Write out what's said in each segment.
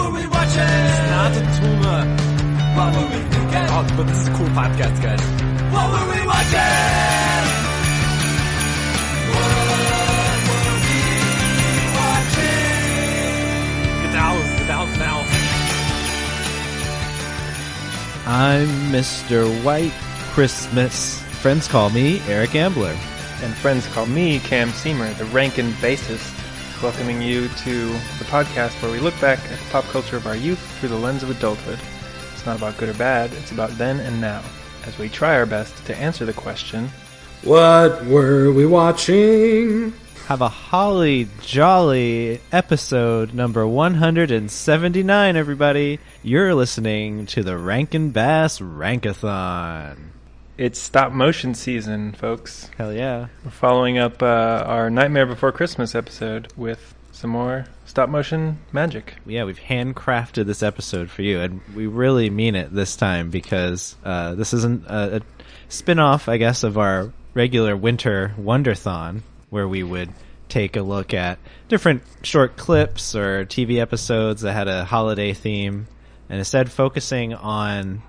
What were we watching? Not a tumor. What were we thinking? Oh, but this is a cool podcast, guys. What were we watching? What were we watching? Get down, get down now. I'm Mr. White Christmas. Friends call me Eric Ambler. and friends call me Cam Seamer, the Rankin bassist, welcoming you to the podcast where we look back at the pop culture of our youth through the lens of adulthood. It's not about good or bad, it's about then and now, as we try our best to answer the question What were we watching? Have a holly jolly episode number 179, everybody. You're listening to the Rankin Bass Rankathon. It's stop motion season, folks. Hell yeah. We're following up uh, our Nightmare Before Christmas episode with some more stop motion magic. Yeah, we've handcrafted this episode for you, and we really mean it this time because uh, this isn't a, a spin off, I guess, of our regular winter Wonderthon, where we would take a look at different short clips or TV episodes that had a holiday theme, and instead focusing on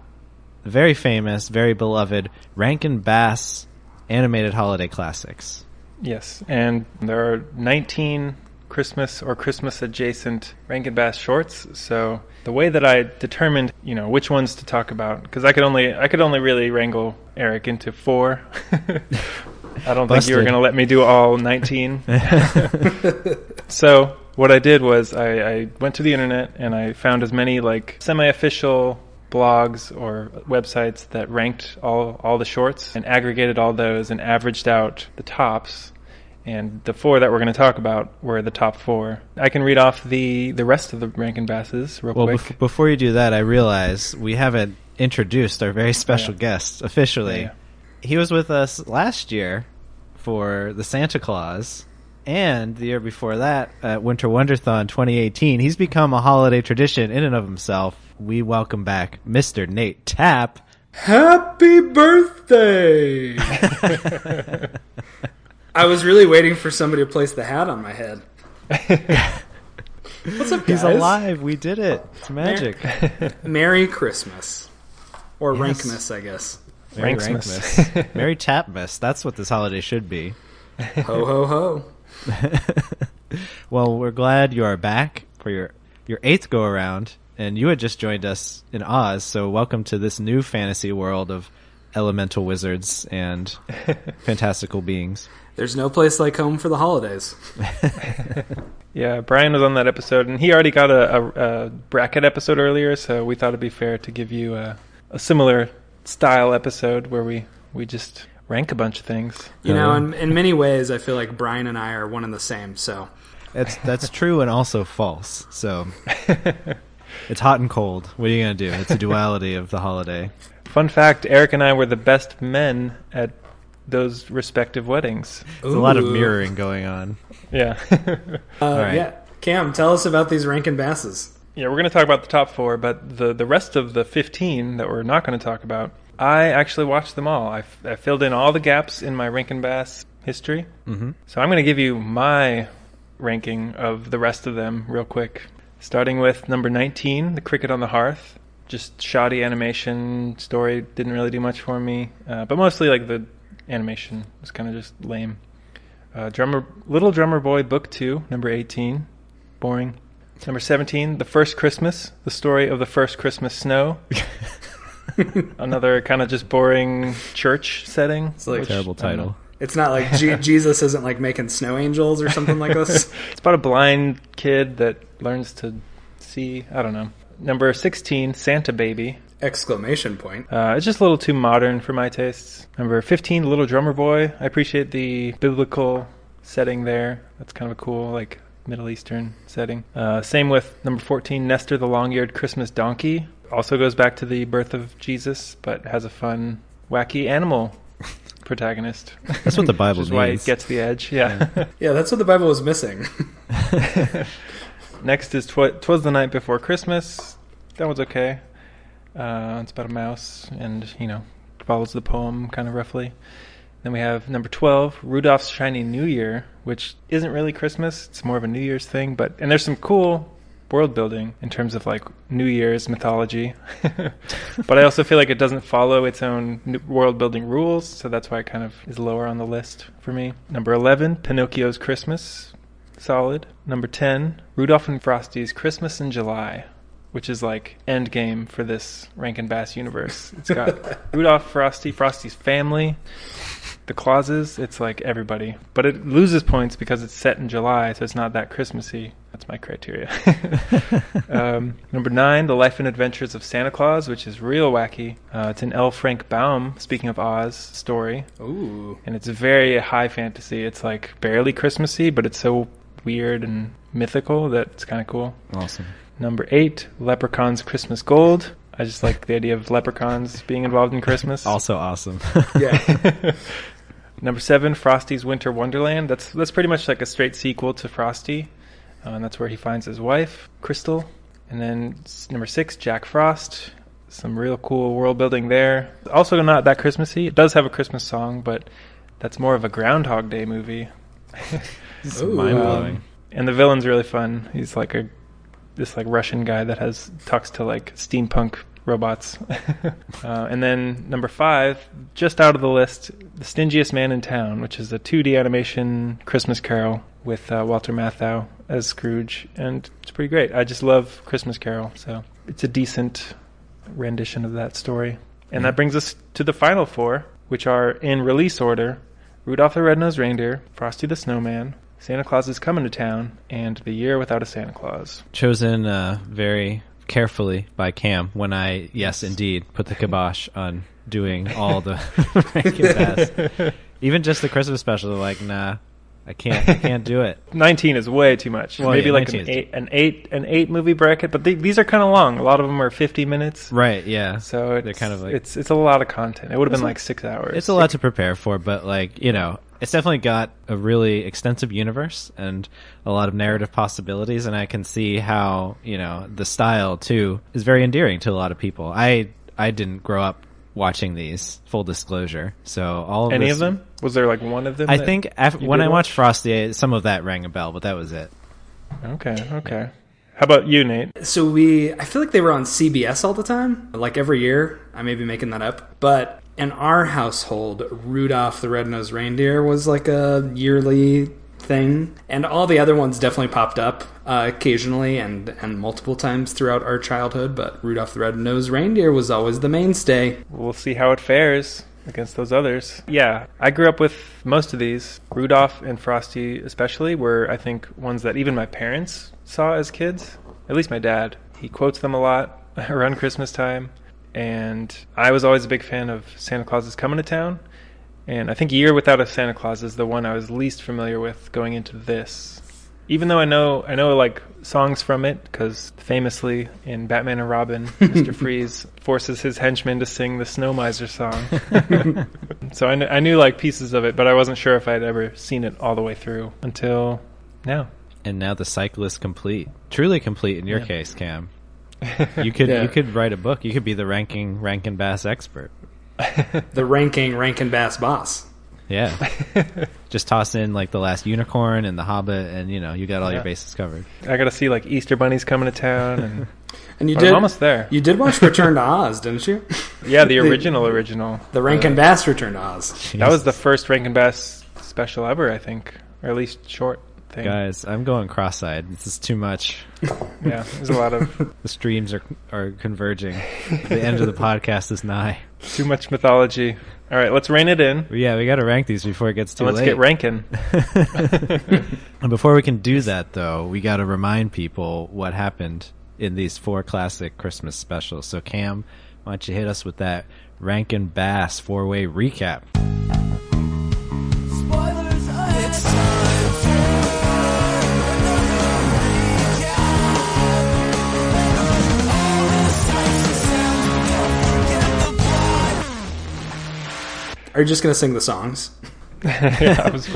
the very famous, very beloved Rankin Bass animated holiday classics. Yes, and there are 19 Christmas or Christmas adjacent Rankin Bass shorts. So the way that I determined, you know, which ones to talk about, because I could only I could only really wrangle Eric into four. I don't think you were going to let me do all 19. so what I did was I, I went to the internet and I found as many like semi-official blogs or websites that ranked all all the shorts and aggregated all those and averaged out the tops. And the four that we're going to talk about were the top four. I can read off the the rest of the Rankin Basses real Well, quick. bef- before you do that, I realize we haven't introduced our very special yeah. guest officially. Yeah. He was with us last year for the Santa Claus, and the year before that at Winter Wonderthon 2018. He's become a holiday tradition in and of himself. We welcome back Mr. Nate Tapp. Happy birthday! I was really waiting for somebody to place the hat on my head. What's up, guys? He's alive. We did it. It's magic. Merry Christmas. Or Yes. Rankmas, I guess. Merry Ranksmas. Rankmas. Merry Tapmas. That's what this holiday should be. Ho, ho, ho. Well, we're glad you are back for your your eighth go around, and you had just joined us in Oz. So welcome to this new fantasy world of elemental wizards and fantastical beings. There's no place like home for the holidays. Yeah, Brian was on that episode, and he already got a, a, a bracket episode earlier, so we thought it'd be fair to give you a, a similar style episode where we, we just rank a bunch of things. You know, in, in many ways, I feel like Brian and I are one and the same. So, That's that's true and also false. So it's hot and cold. What are you gonna do? It's a duality of the holiday. Fun fact Eric and I were the best men at those respective weddings. There's a lot of Ooh. mirroring going on. Yeah. Uh, right. Yeah, Cam, tell us about these Rankin Basses. yeah, we're going to talk about the top four, but the, the rest of the 15 that we're not going to talk about, I actually watched them all. I, f- I filled in all the gaps in my Rankin Bass history. Mm-hmm. So I'm going to give you my ranking of the rest of them real quick. Starting with number 19, The Cricket on the Hearth. Just shoddy animation, story didn't really do much for me, uh, but mostly like the animation was kind of just lame. Uh, drummer, Little Drummer Boy, Book Two, number 18, boring. Number 17, The First Christmas, the story of the first Christmas snow. Another kind of just boring church setting. It's like Terrible I don't know. title. It's not like Je- Jesus isn't like making snow angels or something like this. It's about a blind kid that learns to see. I don't know. Number 16, Santa Baby. Exclamation point. Uh, it's just a little too modern for my tastes. Number 15, Little Drummer Boy. I appreciate the biblical setting there. That's kind of a cool, like, Middle Eastern setting. Uh, same with number 14, Nestor the Long Eared Christmas Donkey. Also goes back to the birth of Jesus, but has a fun, wacky animal protagonist. That's what the Bible Which is why it gets the edge. Yeah. Yeah, that's what the Bible was missing. Next is Twa- Twas the Night Before Christmas. That one's okay. Uh, it's about a mouse and, you know, follows the poem kind of roughly. Then we have number 12, Rudolph's Shiny New Year, which isn't really Christmas. It's more of a New Year's thing, but and there's some cool world building in terms of like New Year's mythology. but I also feel like it doesn't follow its own world building rules, so that's why it kind of is lower on the list for me. Number 11, Pinocchio's Christmas. Solid. Number 10, Rudolph and Frosty's Christmas in July, which is like end game for this Rankin Bass universe. It's got Rudolph, Frosty, Frosty's family, the clauses, it's like everybody. But it loses points because it's set in July, so it's not that Christmassy. That's my criteria. um, number nine, The Life and Adventures of Santa Claus, which is real wacky. Uh, it's an L. Frank Baum, speaking of Oz, story. Ooh. And it's very high fantasy. It's like barely Christmassy, but it's so weird and mythical that it's kind of cool. Awesome. Number eight, Leprechaun's Christmas Gold. I just like the idea of leprechauns being involved in Christmas. Also awesome. Yeah. Number seven, Frosty's Winter Wonderland. That's that's pretty much like a straight sequel to Frosty, uh, and that's where he finds his wife, Crystal. And then number six, Jack Frost. Some real cool world building there. Also not that Christmassy. It does have a Christmas song, but that's more of a Groundhog Day movie. It's mind blowing. Um, and the villain's really fun. He's like a this like Russian guy that has talks to like steampunk robots. uh, and then number five, just out of the list, The Stingiest Man in Town, which is a 2D animation Christmas Carol with uh, Walter Matthau as Scrooge, and it's pretty great. I just love Christmas Carol, so it's a decent rendition of that story. And that brings us to the final four, which are in release order: Rudolph the Red-Nosed Reindeer, Frosty the Snowman, Santa Claus is Coming to Town, and The Year Without a Santa Claus. Chosen uh, very carefully by Cam when I, yes, indeed, put the kibosh on doing all the. Even just the Christmas special, like, nah, I can't, I can't do it. 19 is way too much. Well, Maybe yeah, like an eight, an eight, an eight movie bracket. But they, these are kind of long. A lot of them are 50 minutes. Right, yeah. So it's, They're kind of like- it's it's a lot of content. It would have been like six hours. It's a lot to prepare for, but like you know, it's definitely got a really extensive universe and a lot of narrative possibilities, and I can see how you know the style too is very endearing to a lot of people. I I didn't grow up watching these. Full disclosure, so all of Any this- of them? Was there like one of them? I think af- when I watched watch? Frosty, some of that rang a bell, but that was it. Okay, okay. How about you, Nate? So we, I feel like they were on CBS all the time, like every year. I may be making that up, but in our household, Rudolph the Red-Nosed Reindeer was like a yearly thing, and all the other ones definitely popped up uh, occasionally and and multiple times throughout our childhood. But Rudolph the Red-Nosed Reindeer was always the mainstay. We'll see how it fares against those others. Yeah, I grew up with most of these. Rudolph and Frosty, especially, were I think ones that even my parents saw as kids. At least my dad. He quotes them a lot around Christmas time. And I was always a big fan of Santa Claus is Coming to Town. And I think Year Without a Santa Claus is the one I was least familiar with going into this. Even though I know I know like songs from it because famously in Batman and Robin, Mr. Freeze forces his henchmen to sing the Snow Miser song. so I, kn- I knew like pieces of it, but I wasn't sure if I'd ever seen it all the way through until now. And now the cycle is complete, truly complete in your Yeah. case, Cam. You could Yeah. you could write a book. You could be the ranking Rankin Bass expert. The ranking Rankin Bass boss. Yeah. Just toss in like the last unicorn and the Hobbit, and you know you got all Yeah. your bases covered. I got to see like Easter bunnies coming to town, and And you but did I'm almost there. You did watch Return to Oz, didn't you? yeah, the original original. The Rankin uh, Bass Return to Oz. That was the first Rankin Bass special ever, I think, or at least short thing. guys. I'm going cross-eyed. This is too much. Yeah, there's a lot of The streams are are converging. the end of the podcast is nigh. too much mythology. All right, let's rein it in. Yeah, we got to rank these before it gets too and let's late. get ranking. And before we can do that, though, we got to remind people what happened in these four classic Christmas specials. So, Cam, why don't you hit us with that Rankin Bass four way recap? Spoilers Are you just gonna sing the songs? yeah, was,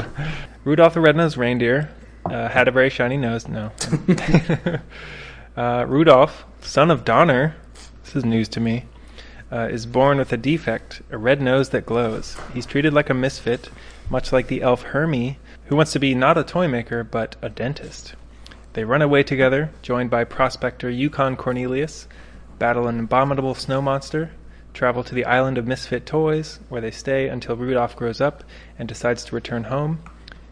Rudolph the Red-Nosed Reindeer uh, had a very shiny nose. No. uh, Rudolph, son of Donner, this is news to me, uh, is born with a defect, a red nose that glows. He's treated like a misfit, much like the elf Hermie, who wants to be not a toy maker, but a dentist. They run away together, joined by prospector Yukon Cornelius, battle an abominable snow monster, travel to the island of misfit toys, where they stay until Rudolph grows up and decides to return home.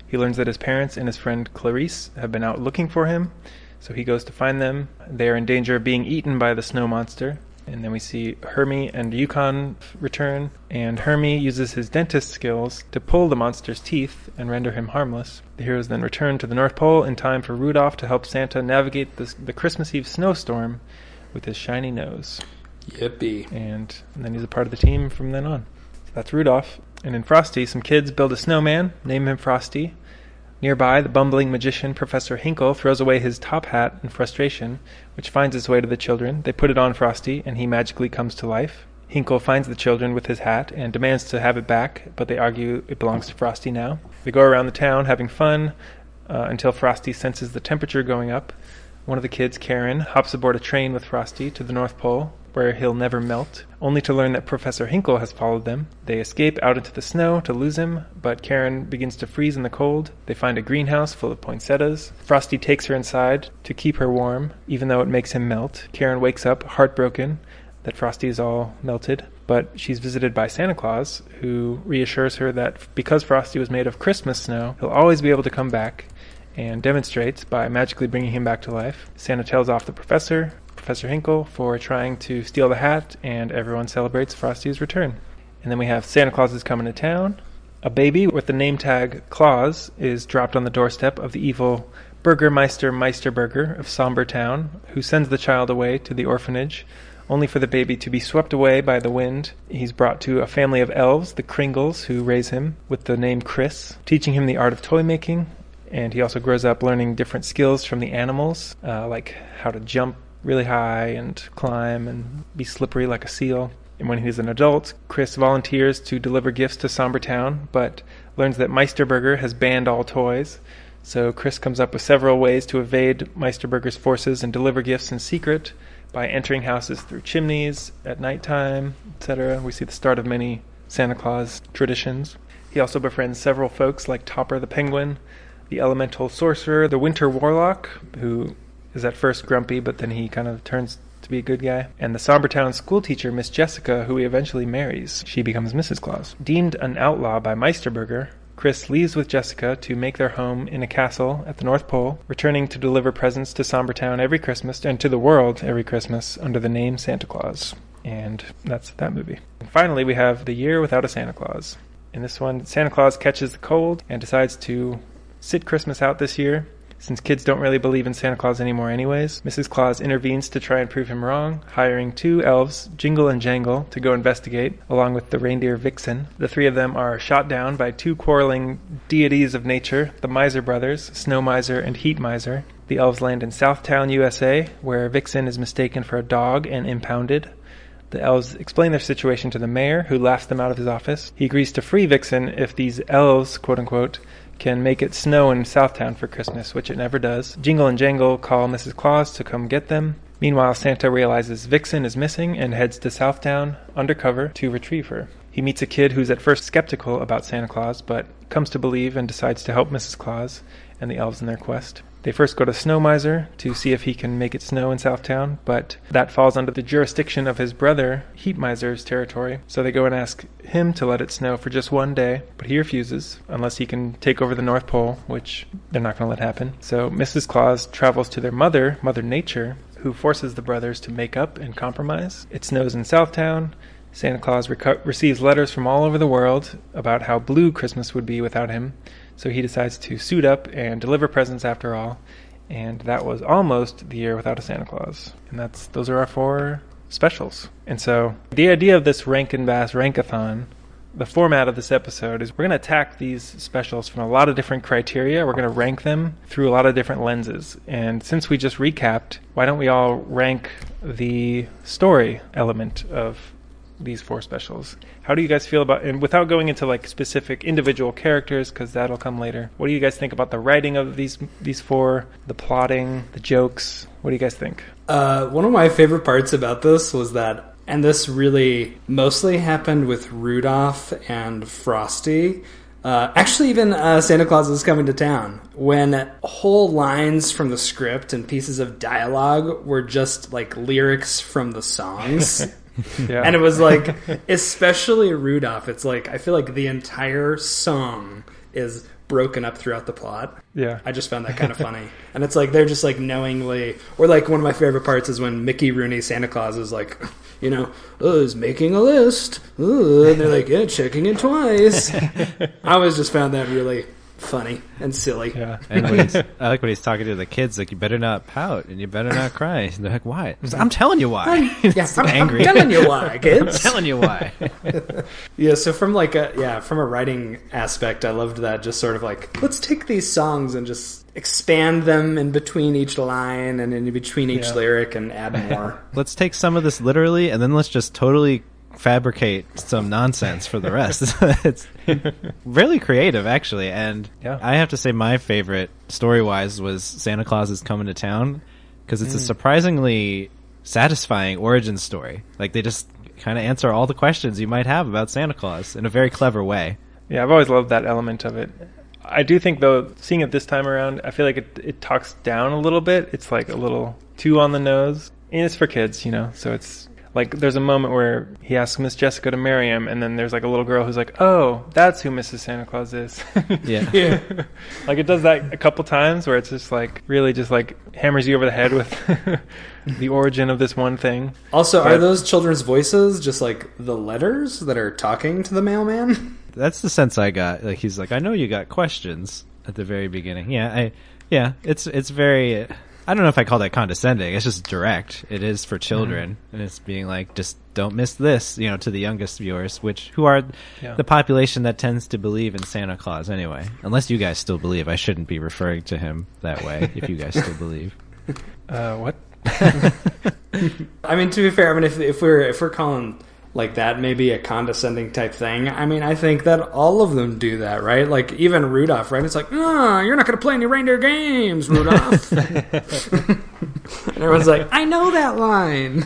He learns that his parents and his friend Clarice have been out looking for him, so he goes to find them. They are in danger of being eaten by the snow monster. And then we see Hermie and Yukon return, and Hermie uses his dentist skills to pull the monster's teeth and render him harmless. The heroes then return to the North Pole in time for Rudolph to help Santa navigate the, the Christmas Eve snowstorm with his shiny nose. Yippee. And then he's a part of the team from then on. So that's Rudolph. And in Frosty, some kids build a snowman, name him Frosty. Nearby, the bumbling magician Professor Hinkle throws away his top hat in frustration, which finds its way to the children. They put it on Frosty, and he magically comes to life. Hinkle finds the children with his hat and demands to have it back, but they argue it belongs to Frosty now. They go around the town having fun uh, until Frosty senses the temperature going up. One of the kids, Karen, hops aboard a train with Frosty to the North Pole, where he'll never melt, only to learn that Professor Hinkle has followed them. They escape out into the snow to lose him, but Karen begins to freeze in the cold. They find a greenhouse full of poinsettias. Frosty takes her inside to keep her warm, even though it makes him melt. Karen wakes up heartbroken that Frosty is all melted, but she's visited by Santa Claus, who reassures her that because Frosty was made of Christmas snow, he'll always be able to come back and demonstrates by magically bringing him back to life. Santa tells off the professor, Professor Hinkle, for trying to steal the hat, and everyone celebrates Frosty's return. And then we have Santa Claus is coming to town. A baby with the name tag Claus is dropped on the doorstep of the evil Burgermeister Meisterburger of Somber Town, who sends the child away to the orphanage, only for the baby to be swept away by the wind. He's brought to a family of elves, the Kringles, who raise him with the name Chris, teaching him the art of toy making. And he also grows up learning different skills from the animals, uh, like how to jump really high and climb and be slippery like a seal. And when he's an adult, Chris volunteers to deliver gifts to Somber Town, but learns that Meisterburger has banned all toys. So Chris comes up with several ways to evade Meisterburger's forces and deliver gifts in secret by entering houses through chimneys at nighttime, etc. We see the start of many Santa Claus traditions. He also befriends several folks like Topper the Penguin, the Elemental Sorcerer, the Winter Warlock, who is at first grumpy, but then he kind of turns to be a good guy, and the Sombertown schoolteacher, Miss Jessica, who he eventually marries. She becomes Mrs. Claus. Deemed an outlaw by Meisterburger, Chris leaves with Jessica to make their home in a castle at the North Pole, returning to deliver presents to Sombertown every Christmas and to the world every Christmas under the name Santa Claus. And that's that movie. And finally, we have The Year Without a Santa Claus. In this one, Santa Claus catches the cold and decides to sit Christmas out this year. Since kids don't really believe in Santa Claus anymore, anyways, Mrs. Claus intervenes to try and prove him wrong, hiring two elves, Jingle and Jangle, to go investigate, along with the reindeer Vixen. The three of them are shot down by two quarreling deities of nature, the Miser brothers, Snow Miser and Heat Miser. The elves land in Southtown, USA, where Vixen is mistaken for a dog and impounded. The elves explain their situation to the mayor, who laughs them out of his office. He agrees to free Vixen if these elves, quote unquote, can make it snow in Southtown for Christmas, which it never does. Jingle and Jangle call Mrs. Claus to come get them. Meanwhile, Santa realizes Vixen is missing and heads to Southtown undercover to retrieve her. He meets a kid who's at first skeptical about Santa Claus, but comes to believe and decides to help Mrs. Claus and the elves in their quest. They first go to Snow Miser to see if he can make it snow in Southtown, but that falls under the jurisdiction of his brother, Heat Miser's territory. So they go and ask him to let it snow for just one day, but he refuses unless he can take over the North Pole, which they're not going to let happen. So Mrs. Claus travels to their mother, Mother Nature, who forces the brothers to make up and compromise. It snows in Southtown. Santa Claus reco- receives letters from all over the world about how blue Christmas would be without him. So he decides to suit up and deliver presents after all. And that was almost the year without a Santa Claus. And that's those are our four specials. And so the idea of this Rankin Bass Rankathon, the format of this episode is we're going to attack these specials from a lot of different criteria. We're going to rank them through a lot of different lenses. And since we just recapped, why don't we all rank the story element of these four specials. How do you guys feel about and without going into like specific individual characters cuz that'll come later. What do you guys think about the writing of these these four, the plotting, the jokes? What do you guys think? Uh, one of my favorite parts about this was that, and this really mostly happened with Rudolph and Frosty. Uh, actually, even uh, Santa Claus is coming to town. When whole lines from the script and pieces of dialogue were just like lyrics from the songs. Yeah. And it was like, especially Rudolph, it's like, I feel like the entire song is broken up throughout the plot. yeah. I just found that kind of funny. And it's like, they're just like knowingly, or like one of my favorite parts is when Mickey Rooney Santa Claus is like, you know, oh, he's making a list. Ooh, and they're like, yeah, checking it twice. I always just found that really funny and silly. yeah. And when he's, I like when he's talking to the kids, like, you better not pout and you better not cry. And they're like, why? Like, I'm telling you why. Yeah, I'm, angry. I'm telling you why, kids. I'm kids. telling you why. Yeah, so from like a yeah, from a writing aspect, I loved that. Just sort of like let's take these songs and just expand them in between each line and in between each Yeah. lyric and add more. let's take some of this literally and then let's just totally fabricate some nonsense for the rest. it's really creative, actually. And Yeah. I have to say, my favorite story wise was Santa Claus is coming to town because it's a mm. surprisingly satisfying origin story. Like, they just kind of answer all the questions you might have about Santa Claus in a very clever way. Yeah, I've always loved that element of it. I do think though, seeing it this time around, I feel like it it talks down a little bit. It's like a little too on the nose, and it's for kids, you know. So it's like there's a moment where he asks Miss Jessica to marry him, and then there's like a little girl who's like, "Oh, that's who Mrs. Santa Claus is." Yeah. Yeah. like it does that a couple times where it's just like really just like hammers you over the head with the origin of this one thing. Also, are those children's voices just like the letters that are talking to the mailman? That's the sense I got. Like he's like, I know you got questions at the very beginning. Yeah, I, yeah, it's it's very. I don't know if I call that condescending. It's just direct. It is for children, and it's being like, just don't miss this, you know, to the youngest viewers, which who are Yeah. the population that tends to believe in Santa Claus anyway. Unless you guys still believe, I shouldn't be referring to him that way. if you guys still believe, Uh, what? I mean, to be fair, I mean if if we're if we're calling like that maybe a condescending type thing, I mean I think that all of them do that, right? Like even Rudolph, right? It's like, oh, you're not going to play any reindeer games, Rudolph. and everyone's like, I know that line.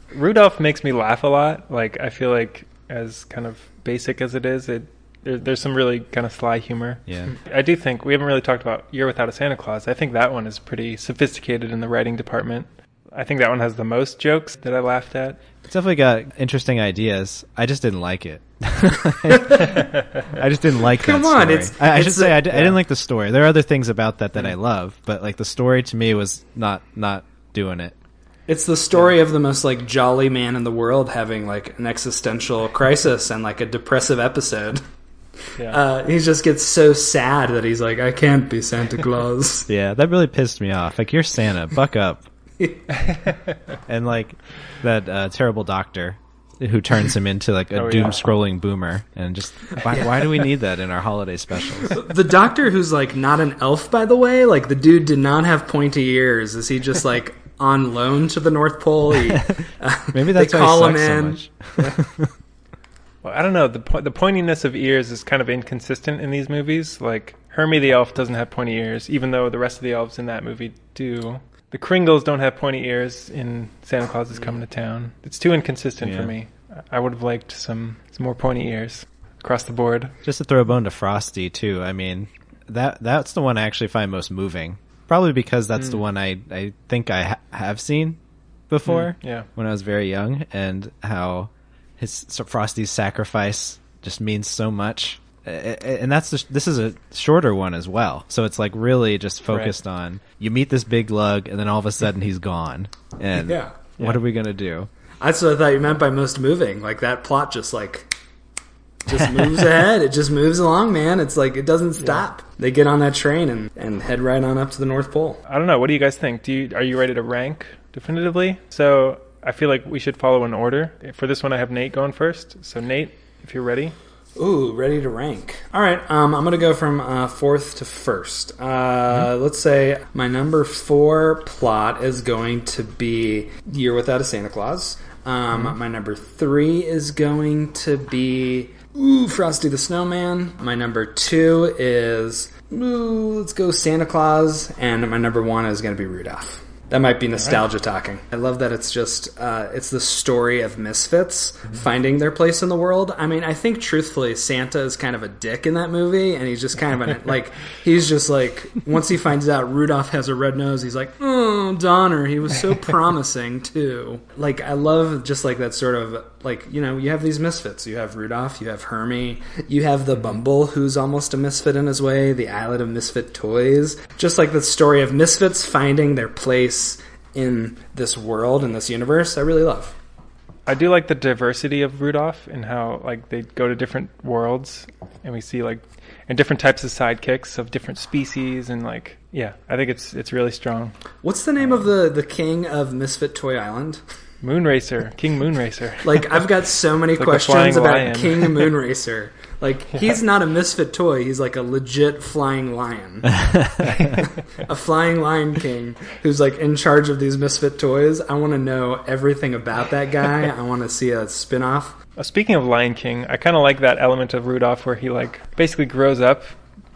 Rudolph makes me laugh a lot. Like I feel like as kind of basic as it is, it there, there's some really kind of sly humor. yeah. I do think we haven't really talked about Year Without a Santa Claus. I think that one is pretty sophisticated in the writing department. I think that one has the most jokes that I laughed at. It's definitely got interesting ideas. I just didn't like it. I just didn't like Come that on, story. it's- I, I it's should say a- I, d- I yeah. didn't like the story. There are other things about that that I love, but like the story to me was not not doing it. It's the story of the most like jolly man in the world having like an existential crisis and like a depressive episode. Yeah. Uh, he just gets so sad that he's like, I can't be Santa Claus. Yeah, that really pissed me off. Like you're Santa, buck up. and like that uh, terrible doctor who turns him into like a Oh, yeah. doom scrolling boomer and just why, why do we need that in our holiday specials? the doctor who's like not an elf, by the way, like the dude did not have pointy ears. Is he just like on loan to the North Pole? He, uh, Maybe they that's why call he him sucks so in. much. Well, I don't know. The po- the pointiness of ears is kind of inconsistent in these movies. Like Hermie the elf doesn't have pointy ears, even though the rest of the elves in that movie do. The Kringles don't have pointy ears in Santa Claus is Coming to Town. It's too inconsistent for Yeah. me. I would have liked some some more pointy ears across the board. Just to throw a bone to Frosty too. I mean, that that's the one I actually find most moving. Probably because that's the hmm. one I I think I ha- have seen before hmm. Yeah. when I was very young, and how his Frosty's sacrifice just means so much. A- a- And that's the, this is a shorter one as well, so it's like really just focused on you meet this big lug, and then all of a sudden he's gone, and Yeah. what Yeah. are we gonna do? That's what I thought you meant by most moving. Like that plot just like just moves ahead. It just moves along, man. It's like it doesn't stop. They get on that train and, and head right on up to the North Pole. I don't know. What do you guys think? Do you are you ready to rank definitively? So I feel like we should follow an order. For this one, I have Nate going first. So Nate, if you're ready. Ooh, ready to rank. All right, um, I'm going to go from uh, fourth to first. Uh, Let's say my number four plot is going to be Year Without a Santa Claus. Um, My number three is going to be Ooh, Frosty the Snowman. My number two is Ooh, let's go Santa Claus, and my number one is going to be Rudolph. That might be nostalgia talking. I love that it's just uh, it's the story of misfits finding their place in the world. I mean, I think truthfully, Santa is kind of a dick in that movie, and he's just kind of an like he's just like once he finds out Rudolph has a red nose, he's like, oh Donner, he was so promising too. Like I love just like that sort of like you know you have these misfits. You have Rudolph, you have Hermie, you have the Bumble who's almost a misfit in his way, the Island of Misfit Toys. Just like the story of misfits finding their place in this world in this universe, I really love. I do like the diversity of Rudolph and how like they go to different worlds and we see like and different types of sidekicks of different species and like yeah, I think it's it's really strong. What's the name of the the king of Misfit Toy Island? Moonracer, King Moonracer. Like I've got so many the questions about lion. King Moonracer. Like he's not a misfit toy; he's like a legit flying lion, a flying lion king who's like in charge of these misfit toys. I want to know everything about that guy. I want to see a spin-off. Uh, Speaking of Lion King, I kind of like that element of Rudolph where he like basically grows up,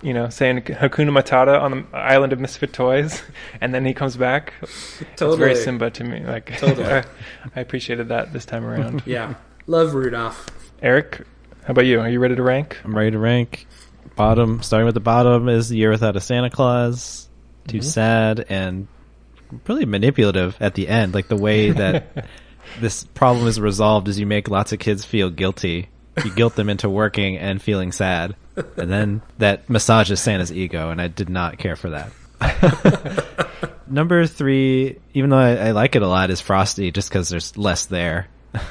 you know, saying Hakuna Matata on the island of misfit toys, and then he comes back. It's Totally. very Simba to me. Like, Totally. I, I appreciated that this time around. Yeah, love Rudolph. Eric, how about you? Are you ready to rank? I'm ready to rank. Bottom, starting with the bottom, is the year without a Santa Claus. Too mm-hmm. sad and really manipulative at the end. Like the way that this problem is resolved is you make lots of kids feel guilty. You guilt them into working and feeling sad. And then that massages Santa's ego, and I did not care for that. Number three, even though I, I like it a lot, is Frosty, just because there's less there.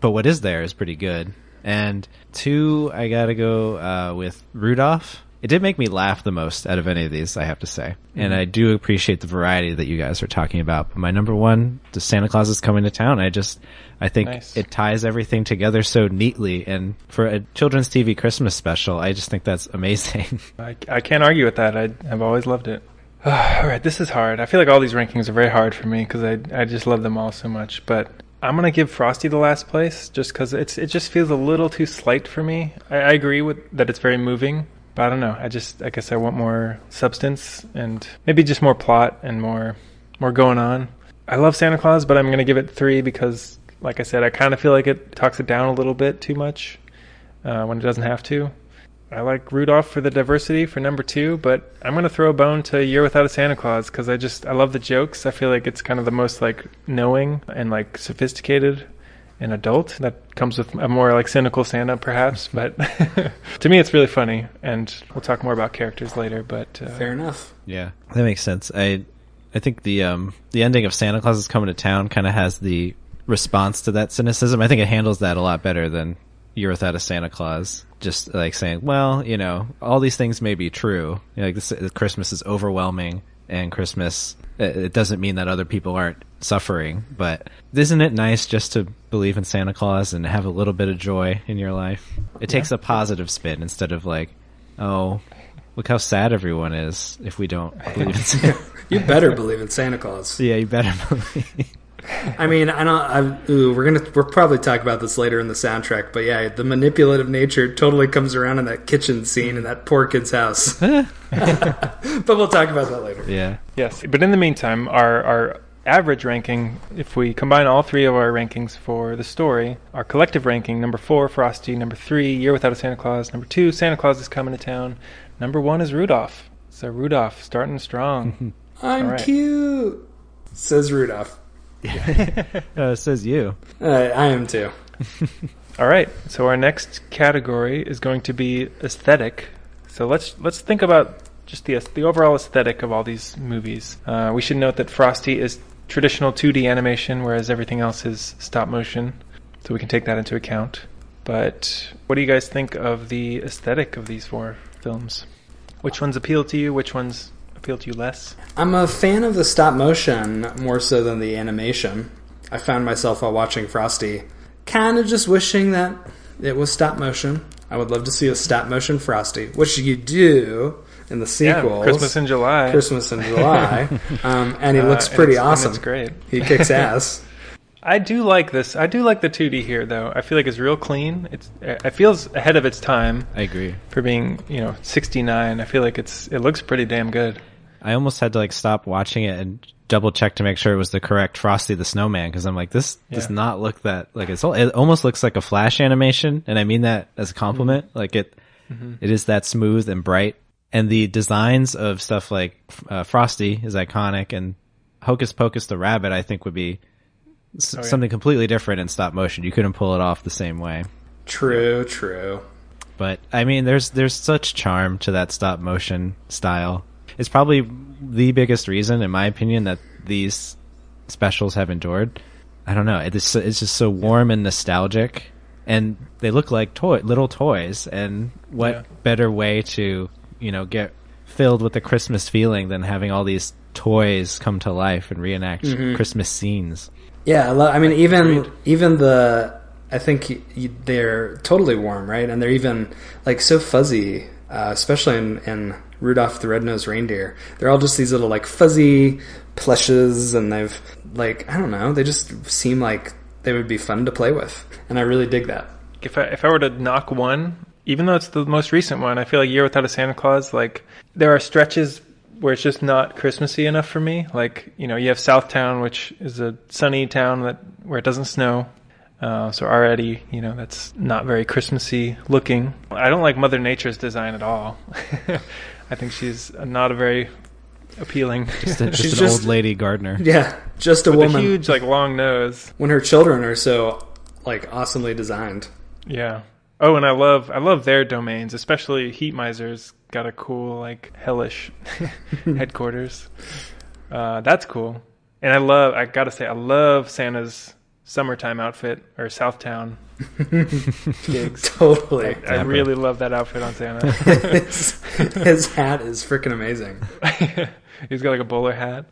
But what is there is pretty good. And two, I gotta go uh, with Rudolph. It did make me laugh the most out of any of these, I have to say. And I do appreciate the variety that you guys are talking about. But my number one, the Santa Claus is coming to town. I just, I think Nice. it ties everything together so neatly. And for a children's TV Christmas special, I just think that's amazing. I, I can't argue with that. I, I've always loved it. all right, this is hard. I feel like all these rankings are very hard for me because I, I just love them all so much. But I'm gonna give Frosty the last place just because it's it just feels a little too slight for me. I, I agree with that it's very moving, but I don't know. I just I guess I want more substance and maybe just more plot and more more going on. I love Santa Claus, but I'm gonna give it three because, like I said, I kind of feel like it talks it down a little bit too much uh, when it doesn't have to. I like Rudolph for the diversity for number two, but I'm gonna throw a bone to Year Without a Santa Claus because I just I love the jokes. I feel like it's kind of the most like knowing and like sophisticated and adult that comes with a more like cynical Santa perhaps. But to me, it's really funny, and we'll talk more about characters later. But uh, Fair enough. Yeah, that makes sense. I I think the um the ending of Santa Claus is coming to town kind of has the response to that cynicism. I think it handles that a lot better than Year Without a Santa Claus. Just like saying, well, you know, all these things may be true. You know, like this, Christmas is overwhelming, and Christmas it it doesn't mean that other people aren't suffering. But isn't it nice just to believe in Santa Claus and have a little bit of joy in your life? It takes a positive spin instead of like, oh, look how sad everyone is if we don't believe in Santa. You better believe in Santa Claus. yeah, you better believe. I mean, I don't. I, ooh, we're gonna we'll probably talk about this later in the soundtrack, but yeah, the manipulative nature totally comes around in that kitchen scene in that poor kid's house. but we'll talk about that later. yeah. Yes, but in the meantime, our our average ranking, if we combine all three of our rankings for the story, our collective ranking: number four, Frosty; number three, Year Without a Santa Claus; number two, Santa Claus is coming to town; number one is Rudolph. So Rudolph starting strong. I'm All right. cute, says Rudolph. Uh, says you. Uh, I am too. all right, so our next category is going to be aesthetic. So let's let's think about just the the overall aesthetic of all these movies. Uh, we should note that Frosty is traditional 2D animation, whereas everything else is stop motion. So we can take that into account. But what do you guys think of the aesthetic of these four films? Which ones appeal to you? Which ones appeal to you less? I'm a fan of the stop motion more so than the animation. I found myself while watching Frosty kind of just wishing that it was stop motion. I would love to see a stop motion Frosty, which you do in the sequel. Yeah, Christmas in July. Christmas in July, um, and he Uh, looks and pretty it's- and awesome. it's great. He kicks ass. I do like this. I do like the 2D here, though. I feel like it's real clean. It's it feels ahead of its time I agree. for being you know 69. I feel like it's it looks pretty damn good. I almost had to like stop watching it and double check to make sure it was the correct Frosty the Snowman because I'm like, this does not look that like it's. al- It almost looks like a Flash animation, and I mean that as a compliment. Like it, it is that smooth and bright, and the designs of stuff like uh, Frosty is iconic, and Hocus Pocus the rabbit I think would be s- Oh, yeah. something completely different in stop motion. You couldn't pull it off the same way. True, true. But I mean, there's there's such charm to that stop motion style. It's probably the biggest reason, in my opinion, that these specials have endured. I don't know. It's it's just so warm and nostalgic, and they look like toy little toys. And what Yeah. better way to you know get filled with the Christmas feeling than having all these toys come to life and reenact Christmas scenes? Yeah, I, lo- I mean, even even the I think y y they're totally warm, right? And they're even like so fuzzy, uh, especially in, in Rudolph the Red-Nosed Reindeer. They're all just these little like fuzzy plushes, and they've like I don't know, they just seem like they would be fun to play with, and I really dig that. If I if I were to knock one, even though it's the most recent one, I feel like Year Without a Santa Claus. Like there are stretches where it's just not Christmassy enough for me. Like you know, you have Southtown, which is a sunny town that where it doesn't snow. Uh, so already, you know, that's not very Christmassy looking. I don't like Mother Nature's design at all. I think she's not a very appealing. Just, a, just She's an just- old lady gardener. Yeah, just a With a woman huge, like, long nose. when her children are so like awesomely designed. Yeah. Oh, and I love I love their domains, especially Heat Miser's got a cool like hellish headquarters. Uh, that's cool. And I love I gotta say I love Santa's summertime outfit or Southtown gigs. Totally. I Dapper. really love that outfit on Santa. his, his hat is freaking amazing. He's got like a bowler hat.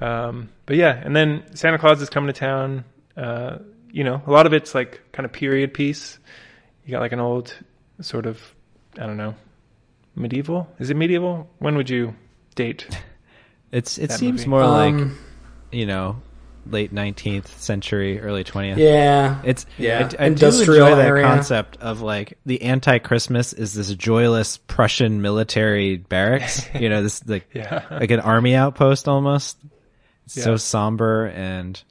Um, but yeah, and then Santa Claus is coming to town. Uh, you know, a lot of it's like kind of period piece. You got like an old sort of, I don't know, medieval. Is it medieval? When would you date? It's it That seems movie. more like Um, you know late 19th century, early 20th. yeah, It's Yeah, I, I do enjoy that area. concept of like the anti-Christmas is this joyless Prussian military barracks. you know, this like Yeah. like an army outpost almost. It's so somber and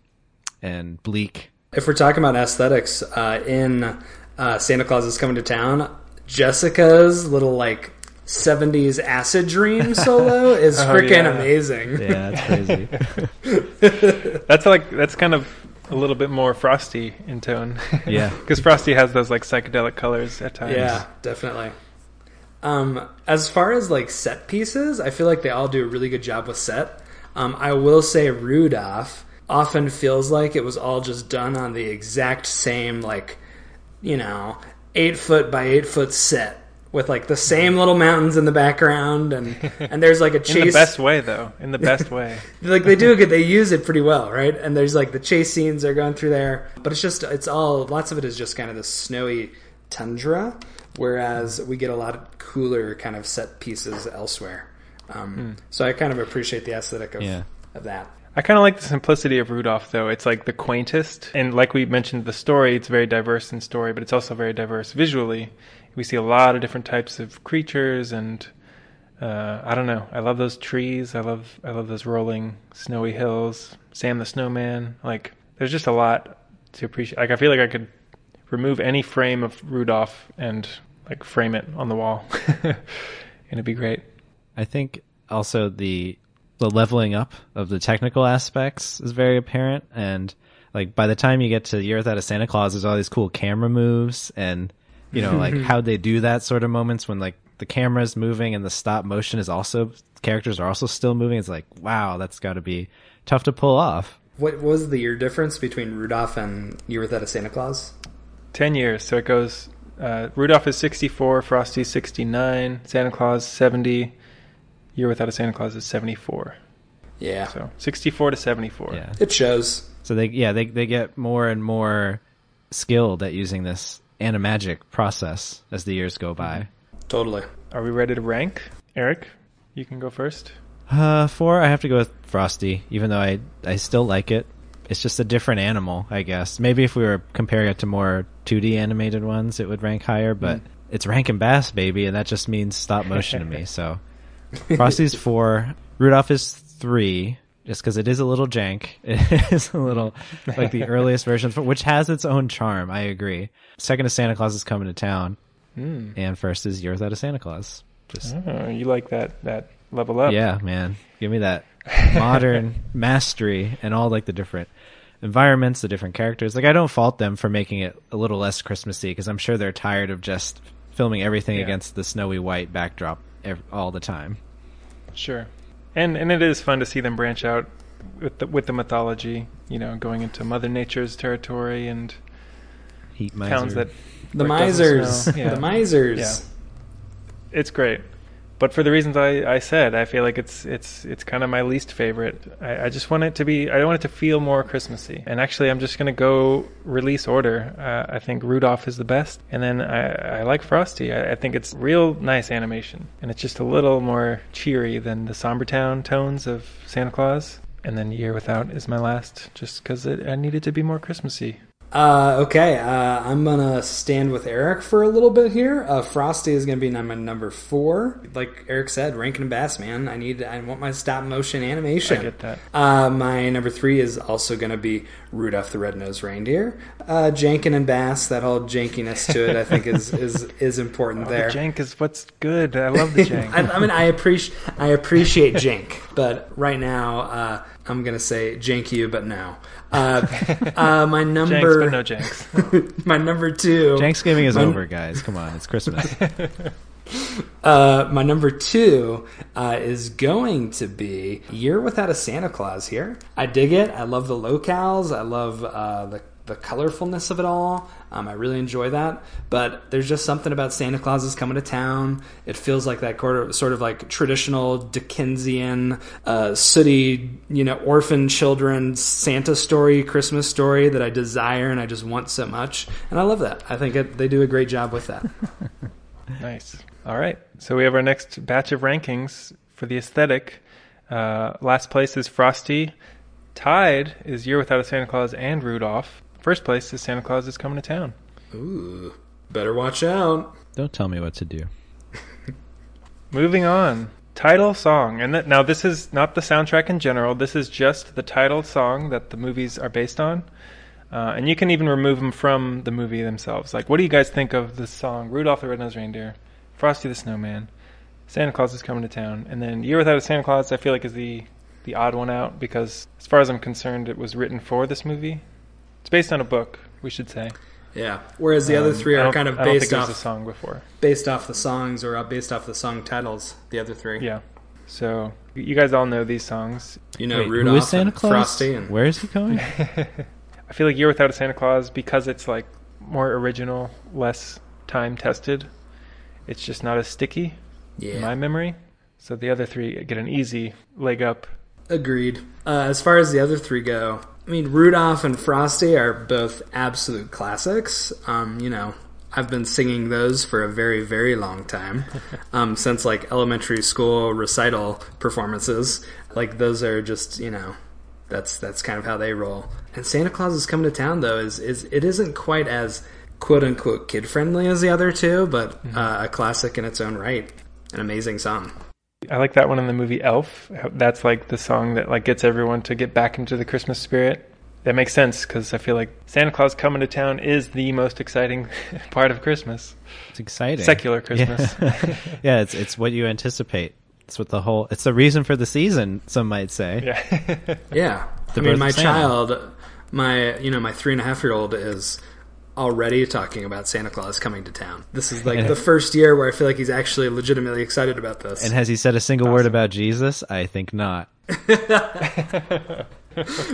and bleak. if we're talking about aesthetics, uh, in uh, Santa Claus is coming to town, Jessica's little like '70s acid dream solo is Oh, freaking yeah. amazing. Yeah, that's crazy. That's like that's kind of a little bit more frosty in tone. Yeah. because frosty has those like psychedelic colors at times. Yeah, definitely. Um, as far as like set pieces, I feel like they all do a really good job with set. Um, I will say Rudolph often feels like it was all just done on the exact same like, you know, eight foot by eight foot set with like the same little mountains in the background and and there's like a chase In the best way, though. In the best way. like they do good they use it pretty well right and there's like the chase scenes are going through there but it's just it's all lots of it is just kind of the snowy tundra whereas we get a lot of cooler kind of set pieces elsewhere um, so i kind of appreciate the aesthetic of, Yeah. of that I kind of like the simplicity of Rudolph, though. It's like the quaintest, and like we mentioned, the story. It's very diverse in story, but it's also very diverse visually. We see a lot of different types of creatures, and uh, I don't know. I love those trees. I love I love those rolling snowy hills. Sam the Snowman. Like, there's just a lot to appreciate. Like, I feel like I could remove any frame of Rudolph and like frame it on the wall, and it'd be great. I think also the the leveling up of the technical aspects is very apparent. And like by the time you get to Year Without a Santa Claus there's all these cool camera moves and you know like how they do that sort of moments when like the camera's moving and the stop motion is also characters are also still moving. It's like wow that's got to be tough to pull off. What was the year difference between rudolph and year without a santa claus? 10 years. So it goes uh, Rudolph is 64, Frosty 69, Santa Claus 70, Year Without a Santa Claus is 74. yeah So 64 to 74. yeah it shows so they yeah they they get more and more skilled at using this animagic process as the years go by totally Are we ready to rank? Eric, you can go first. Uh, four. I have to go with Frosty, even though I I still like it. It's just a different animal, I guess. Maybe if we were comparing it to more 2D animated ones, it would rank higher. But it's Rankin Bass, baby, and that just means stop motion to me. So Frosty's four. Rudolph is three, just because it is a little jank. It is a little like the earliest version, which has its own charm. I agree. Second is Santa Claus is coming to town, Hmm. and first is Year Without a Santa Claus. Just Oh, you like that that level up? yeah, man, give me that modern mastery and all like the different environments, the different characters. Like I don't fault them for making it a little less Christmassy because I'm sure they're tired of just filming everything Yeah. against the snowy white backdrop ev- all the time. Sure. And and it is fun to see them branch out with the with the mythology. You know, going into Mother Nature's territory and Heat miser. towns that The where misers. Yeah. The misers. Yeah. it's great. But for the reasons I, I said, I feel like it's it's it's kind of my least favorite. I, I just want it to be. I want it to feel more Christmassy. And actually, I'm just gonna go release order. Uh, I think Rudolph is the best, and then I, I like Frosty. I, I think it's real nice animation, and it's just a little more cheery than the somber town tones of Santa Claus. And then Year Without is my last, just because I needed to be more Christmassy. Uh, okay, uh, I'm gonna stand with Eric for a little bit here. Uh, Frosty is gonna be my number four. Like Eric said, Rankin and Bass, man. I need, I want my stop motion animation. I get that. Uh, my number three is also gonna be Rudolph the Red-Nosed Reindeer. Uh, Jankin and Bass, that whole jankiness to it, I think is is is important Oh, there. The jank is what's good. I love the jank. I, I mean, I appreciate I appreciate jank, but right now uh, I'm gonna say jank you, but now. Uh, uh, my number, Janks, but no janks. my number two, Thanksgiving is My- over, guys. Come on, it's Christmas. Uh, my number two uh, is going to be Year Without a Santa Claus here. I dig it. I love the locales. I love uh, the, the colorfulness of it all. Um, I really enjoy that. But there's just something about Santa Claus is coming to town. It feels like that sort of like traditional Dickensian, uh, sooty, you know, orphan children Santa story, Christmas story that I desire and I just want so much. And I love that. I think it, they do a great job with that. Nice. All right. So we have our next batch of rankings for the aesthetic. Uh, last place is Frosty. Tied is Year Without a Santa Claus and Rudolph. First place is Santa Claus is Coming to Town. Ooh, better watch out. Don't tell me what to do. Moving on. Title song. And that, now this is not the soundtrack in general. This is just the title song that the movies are based on. Uh, and you can even remove them from the movie themselves. Like, what do you guys think of the song Rudolph the Red-Nosed Reindeer, Frosty the Snowman, Santa Claus is Coming to Town, and then Year Without a Santa Claus? I feel like is the the odd one out because, as far as I'm concerned, it was written for this movie. It's based on a book, we should say. Yeah. Whereas the other Um, three are kind of I don't think based there was a off song before. based off the songs or uh, based off the song titles. The other three. Yeah. So you guys all know these songs. You know, Wait, Rudolph who is Santa and Claus? Frosty and Where is he going? I feel like Year Without a Santa Claus because it's like more original, less time tested. It's just not as sticky in my memory. So the other three get an easy leg up. Agreed. Uh, as far as the other three go, I mean, Rudolph and Frosty are both absolute classics. Um, you know, I've been singing those for a very, very long time, um, since like elementary school recital performances. Like those are just, you know, that's that's kind of how they roll. And Santa Claus is coming to town though is is it isn't quite as quote unquote kid friendly as the other two, but uh, a classic in its own right. An amazing song. I like that one in the movie Elf. That's like the song that like gets everyone to get back into the Christmas spirit. That makes sense because I feel like Santa Claus coming to town is the most exciting part of Christmas. It's exciting. Secular Christmas. Yeah. yeah, it's it's what you anticipate. It's what the whole. It's the reason for the season. Some might say. Yeah. Yeah, The I mean, my child, my you know, my three and a half year old is already talking about Santa Claus coming to town. This is like And- the first year where I feel like he's actually legitimately excited about this. And has he said a single word about Jesus? I think not.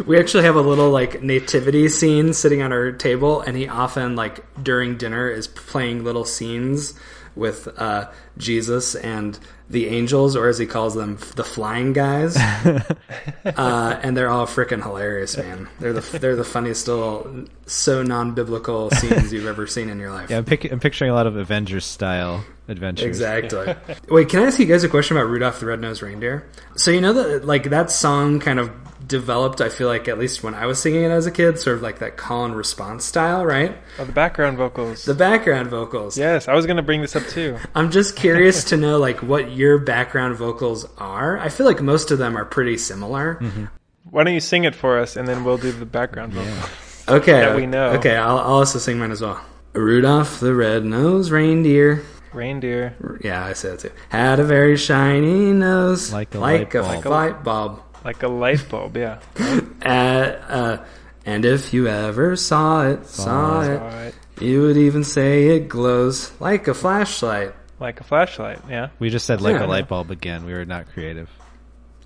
we actually have a little like nativity scene sitting on our table, and he often like during dinner is playing little scenes with uh, Jesus and the angels, or as he calls them, the flying guys. uh, and they're all freaking hilarious, man. They're the they're the funniest little so non biblical scenes you've ever seen in your life. Yeah, I'm, pic- I'm picturing a lot of Avengers style adventures. Exactly. Wait, can I ask you guys a question about Rudolph the Red-Nosed Reindeer? So you know that like that song kind of developed. I feel like at least when I was singing it as a kid, sort of like that call and response style, right? Oh, the background vocals. The background vocals. yes, I was going to bring this up too. I'm just curious to know like what your background vocals are. I feel like most of them are pretty similar. Mm-hmm. Why don't you sing it for us, and then we'll do the background vocals. Okay, That we know. Okay, I'll, I'll also sing mine as well. Rudolph the red-nosed reindeer. Reindeer. Yeah, I said it too. Had a very shiny nose, Like a like light a bulb. light bulb. Like a light bulb, yeah. Uh, uh, and if you ever saw it, saw it, Alright. you would even say it glows like a flashlight. Like a flashlight, yeah. We just said like Yeah. a light bulb again. We were not creative.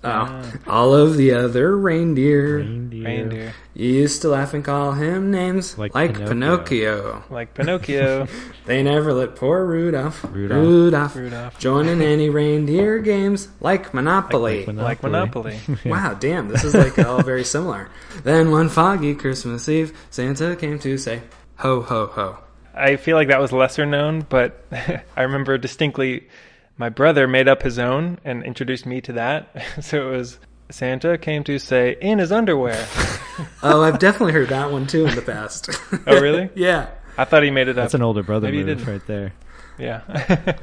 Oh, ah. all of the other reindeer. Reindeer. Reindeer. You used to laugh and call him names Like like, Pinocchio. Pinocchio. Like Pinocchio. They never let poor Rudolph, Rudolph. Rudolph, Rudolph. join in any reindeer games like Monopoly. Like like Monopoly. Wow, damn, this is like all very similar. Then one foggy Christmas Eve, Santa came to say, "Ho ho ho." I feel like that was lesser known, but I remember distinctly my brother made up his own and introduced me to that. So it was Santa came to say in his underwear. Oh, I've definitely heard that one too in the past. Oh, really? yeah. I thought he made it up. That's an older brother Maybe you move didn't. right there. yeah.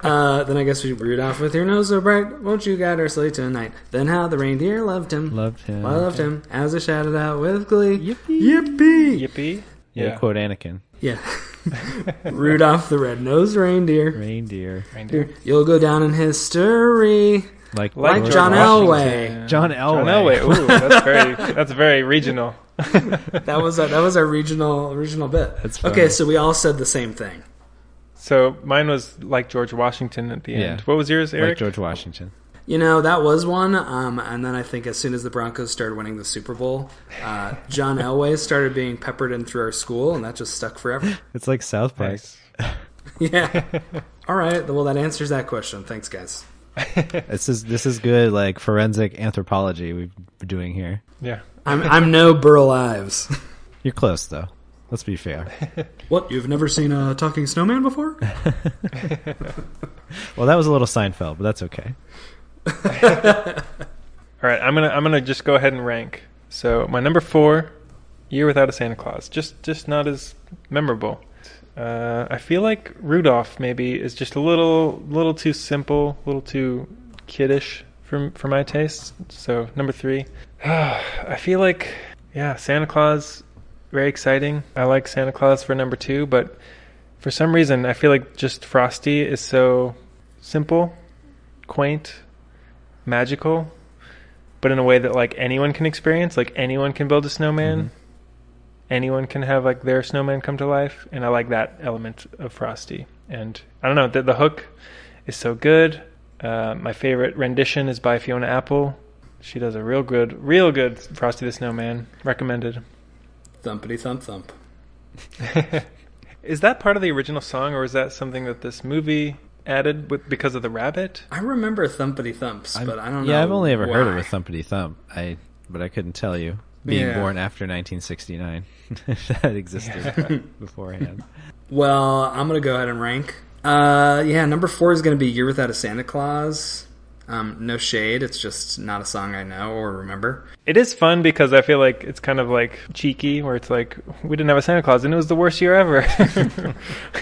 Uh, then I guess we off with your nose so bright, won't you guide our sleigh tonight? Then how the reindeer loved him. Loved him. I loved him as I shouted out with glee. Yippee. Yippee! Yippee. Yeah. Yeah. Quote Anakin. Yeah. Rudolph the red-nosed reindeer. Reindeer. Reindeer. You'll go down in history. Like, Like George John Washington. Elway. John John Elway. Elway. Ooh, that's very that's very regional. That was our, that was our regional original bit. That's funny. okay, so we all said the same thing. So mine was like George Washington at the end. Yeah. What was yours, Eric? Like George Washington. You know, that was one. Um, and then I think as soon as the Broncos started winning the Super Bowl, uh, John Elway started being peppered in through our school, and that just stuck forever. It's like South Park. Nice. yeah. All right. Well, that answers that question. Thanks, guys. This is this is good like forensic anthropology we've been doing here. Yeah. I'm I'm no Burl Ives. You're close though. Let's be fair. What? You've never seen a talking snowman before? Well, that was a little Seinfeld, but that's okay. All right, I'm gonna I'm gonna just go ahead and rank. So my number four, Year Without a Santa Claus, just just not as memorable. Uh, I feel like Rudolph maybe is just a little little too simple, a little too kiddish for for my taste. So number three, I feel like yeah, Santa Claus, very exciting. I like Santa Claus for number two, but for some reason I feel like just Frosty is so simple, quaint, magical but in a way that like anyone can experience like anyone can build a snowman. Anyone can have like their snowman come to life and i like that element of frosty. And i don't know the, the hook is so good. Uh, my favorite rendition is by fiona apple. She does a real good real good frosty the snowman. Recommended. Thumpity thump thump. is that part of the original song or is that something that this movie added with because of the rabbit I remember thumpity thumps, but I don't know. Yeah, I've only ever heard of a thumpity thump. I but I couldn't tell you. Being Yeah. born after 1969, if that existed beforehand. Well, I'm gonna go ahead and rank. Uh, yeah, number four is gonna be "Year Without a Santa Claus." Um, no shade, it's just not a song I know or remember. It is fun because I feel like it's kind of like cheeky, where it's like we didn't have a Santa Claus and it was the worst year ever.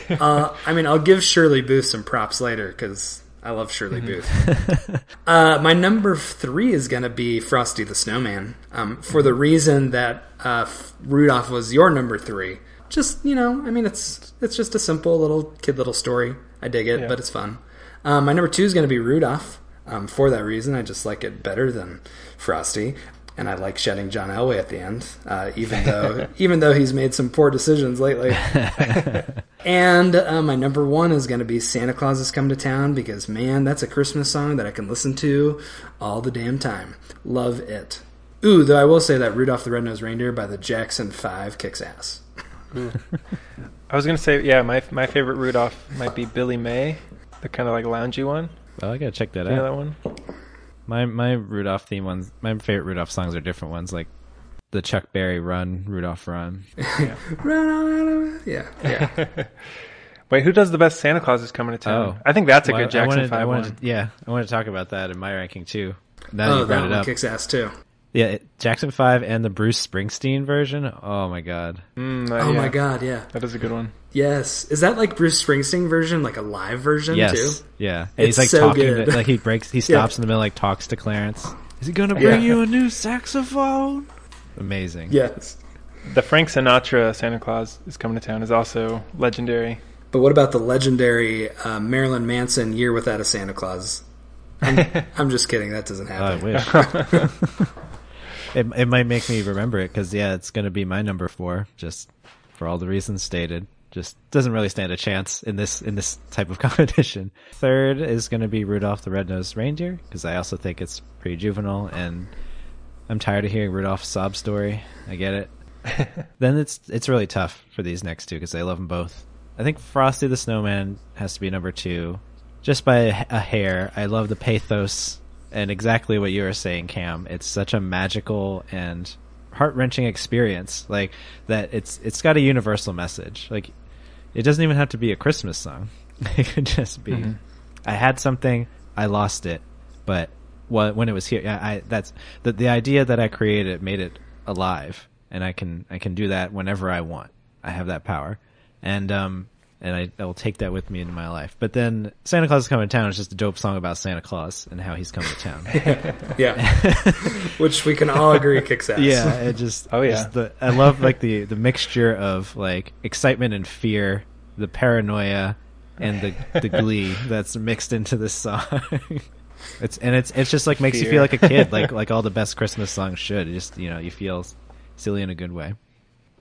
Uh, I mean, I'll give Shirley Booth some props later because I love Shirley Booth. uh, my number three is gonna be Frosty the Snowman, um, for the reason that uh, Rudolph was your number three. Just you know, I mean, it's it's just a simple little kid little story. I dig it, Yeah. but it's fun. Um, my number two is gonna be Rudolph. Um, for that reason, I just like it better than Frosty. And I like shedding John Elway at the end, uh, even though even though he's made some poor decisions lately. And uh, my number one is going to be Santa Claus Has Come to Town because, man, that's a Christmas song that I can listen to all the damn time. Love it. Ooh, though I will say that Rudolph the Red-Nosed Reindeer by the Jackson 5 kicks ass. I was gonna say, yeah, my my favorite Rudolph might be Billy May, the kind of like loungy one. Well, I gotta check that You know out. that one? My my Rudolph theme ones. My favorite Rudolph songs are different ones, like the Chuck Berry "Run," Rudolph "Run." Run on, yeah, yeah. Wait, who does the best Santa Claus is coming to town? Oh. I think that's a Well, good Jackson I wanted, Five I wanted, one. Yeah, I wanted to talk about that in my ranking too. Now oh, you that brought one up. kicks ass too. Yeah, Jackson Five and the Bruce Springsteen version. Oh my god. Mm, uh, Oh yeah. my god, yeah. That is a good one. Yes. Is that like Bruce Springsteen version, like a live version Yes. too? Yeah. And he's It's like so talking good. to, like he breaks he stops in the middle like talks to Clarence. Is he gonna bring Yeah. you a new saxophone? Amazing. Yes. The Frank Sinatra Santa Claus is coming to town is also legendary. But what about the legendary uh, Marilyn Manson Year Without a Santa Claus? I'm, I'm just kidding. That doesn't Oh, I wish. it it might make me remember it because yeah, it's gonna be my number four. Just for all the reasons stated. Just doesn't really stand a chance in this in this type of competition. Third is going to be Rudolph the Red-Nosed Reindeer because I also think it's pretty juvenile and I'm tired of hearing Rudolph's sob story. I get it. then it's it's really tough for these next two because I love them both. I think Frosty the Snowman has to be number two, just by a hair. I love the pathos and exactly what you were saying, Cam. It's such a magical and heart wrenching experience. Like that, it's it's got a universal message. Like it doesn't even have to be a Christmas song. It could just be, I had something, I lost it, but what when it was here, I, I that's the the idea that I created made it alive, and I can I can do that whenever I want. I have that power, and um and I, I will take that with me into my life. But then Santa Claus is coming to town is just a dope song about Santa Claus and how he's coming to town. Yeah. Which we can all agree kicks ass. yeah, it just Oh, yeah. just the I love like the the mixture of like excitement and fear, the paranoia and the the glee that's mixed into this song. it's and it's it's just like makes you feel like a kid, like like all the best Christmas songs should. It just you know, you feel silly in a good way.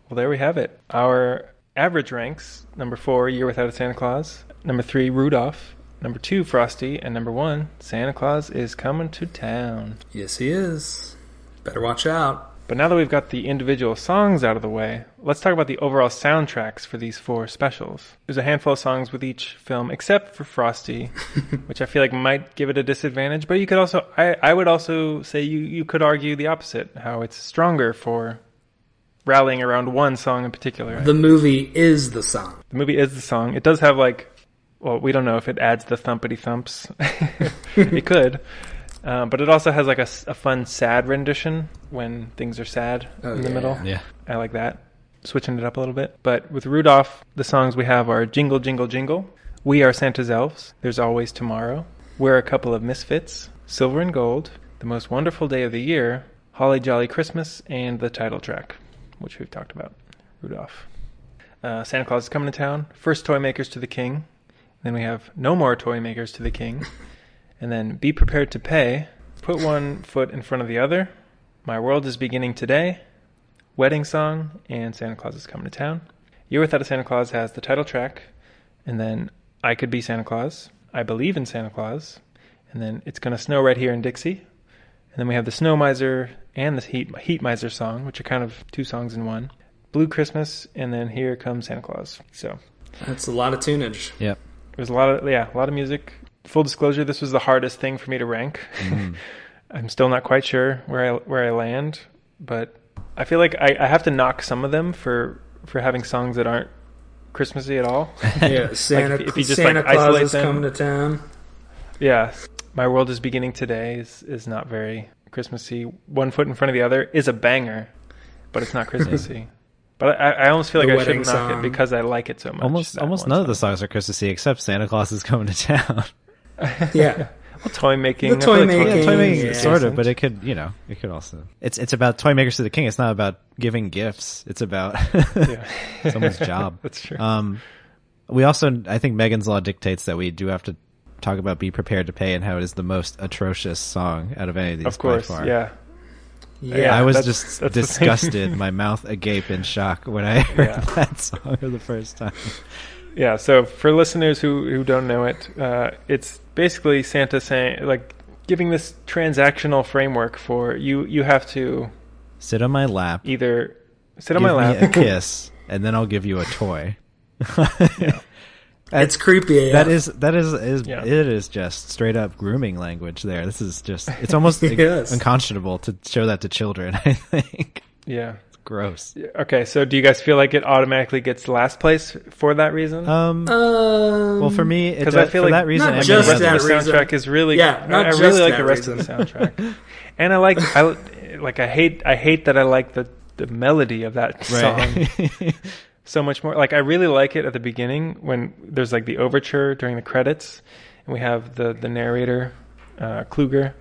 Well, there we have it. Our average ranks number four, Year Without a Santa Claus. Number three, Rudolph. Number two, Frosty. And number one, Santa Claus is coming to town. Yes, he is. Better watch out. But now that we've got the individual songs out of the way, let's talk about the overall soundtracks for these four specials. There's a handful of songs with each film, except for Frosty, which I feel like might give it a disadvantage. But you could also, I, I would also say you, you could argue the opposite, how it's stronger for rallying around one song in particular. The movie is the song. The movie is the song. It does have like, well, we don't know if it adds the thumpity thumps. it could, uh, but it also has like a, s- a fun sad rendition when things are sad Oh, in the yeah. middle. Yeah. I like that, switching it up a little bit. But with Rudolph, the songs we have are "Jingle Jingle Jingle," "We Are Santa's Elves," "There's Always Tomorrow," "We're a Couple of Misfits," "Silver and Gold," "The Most Wonderful Day of the Year," "Holly Jolly Christmas," and the title track, which we've talked about, Rudolph. Uh, Santa Claus is coming to town. First toy makers to the king. Then we have no more toy makers to the king. And then be prepared to pay. Put one foot in front of the other. My world is beginning today. Wedding song and Santa Claus is coming to town. Year Without a Santa Claus has the title track. And then I could be Santa Claus. I believe in Santa Claus. And then it's gonna snow right here in Dixie. And then we have the Snow Miser and the Heat Heat Miser song, which are kind of two songs in one. Blue Christmas, and then here comes Santa Claus. So That's a lot of tunage. Yep. there's a lot of yeah, a lot of music. Full disclosure, this was the hardest thing for me to rank. Mm-hmm. I'm still not quite sure where I where I land, but I feel like I, I have to knock some of them for for having songs that aren't Christmassy at all. Yeah, Santa, if you- if you just, Santa like, Claus is them- coming to town. yeah, my world is beginning today is is not very Christmassy. One foot in front of the other is a banger, but it's not Christmassy. But I, I almost feel like The I should knock it because I like it so much. Almost almost one none of the songs are Christmassy except Santa Claus is coming to town. Yeah. Well, toy making. The toy like making, Yeah, toy making yeah. sort of, but it could, you know, it could also. It's it's about toy makers to the king. It's not about giving gifts. It's about someone's job. That's true. Um, we also, I think Megan's Law dictates that we do have to talk about "Be Prepared to Pay" and how it is the most atrocious song out of any of these. of course, by far. yeah. Yeah. I was that's- just that's disgusted, my mouth agape in shock when I heard Yeah. that song for the first time. Yeah, so for listeners who, who don't know it, uh, it's basically Santa saying, like, giving this transactional framework for you. You have to Sit on my lap, either sit give on my me a lap. kiss, and then I'll give you a toy. It's creepy. AF. That is that is is Yeah. it is just straight up grooming language there. This is just it's almost Yes. unconscionable to show that to children, I think. Yeah. It's gross. Okay, so do you guys feel like it automatically gets last place for that reason? Um Um, well for me Because I feel for like that reason not and the just many rest others. of the that reason. soundtrack is really Yeah, not I, I just really like that the rest of reason. the soundtrack, and I like I like I hate I hate that I like the the melody of that song Right. so much more. Like I really like it at the beginning when there's like the overture during the credits, and we have the the narrator uh, Kluger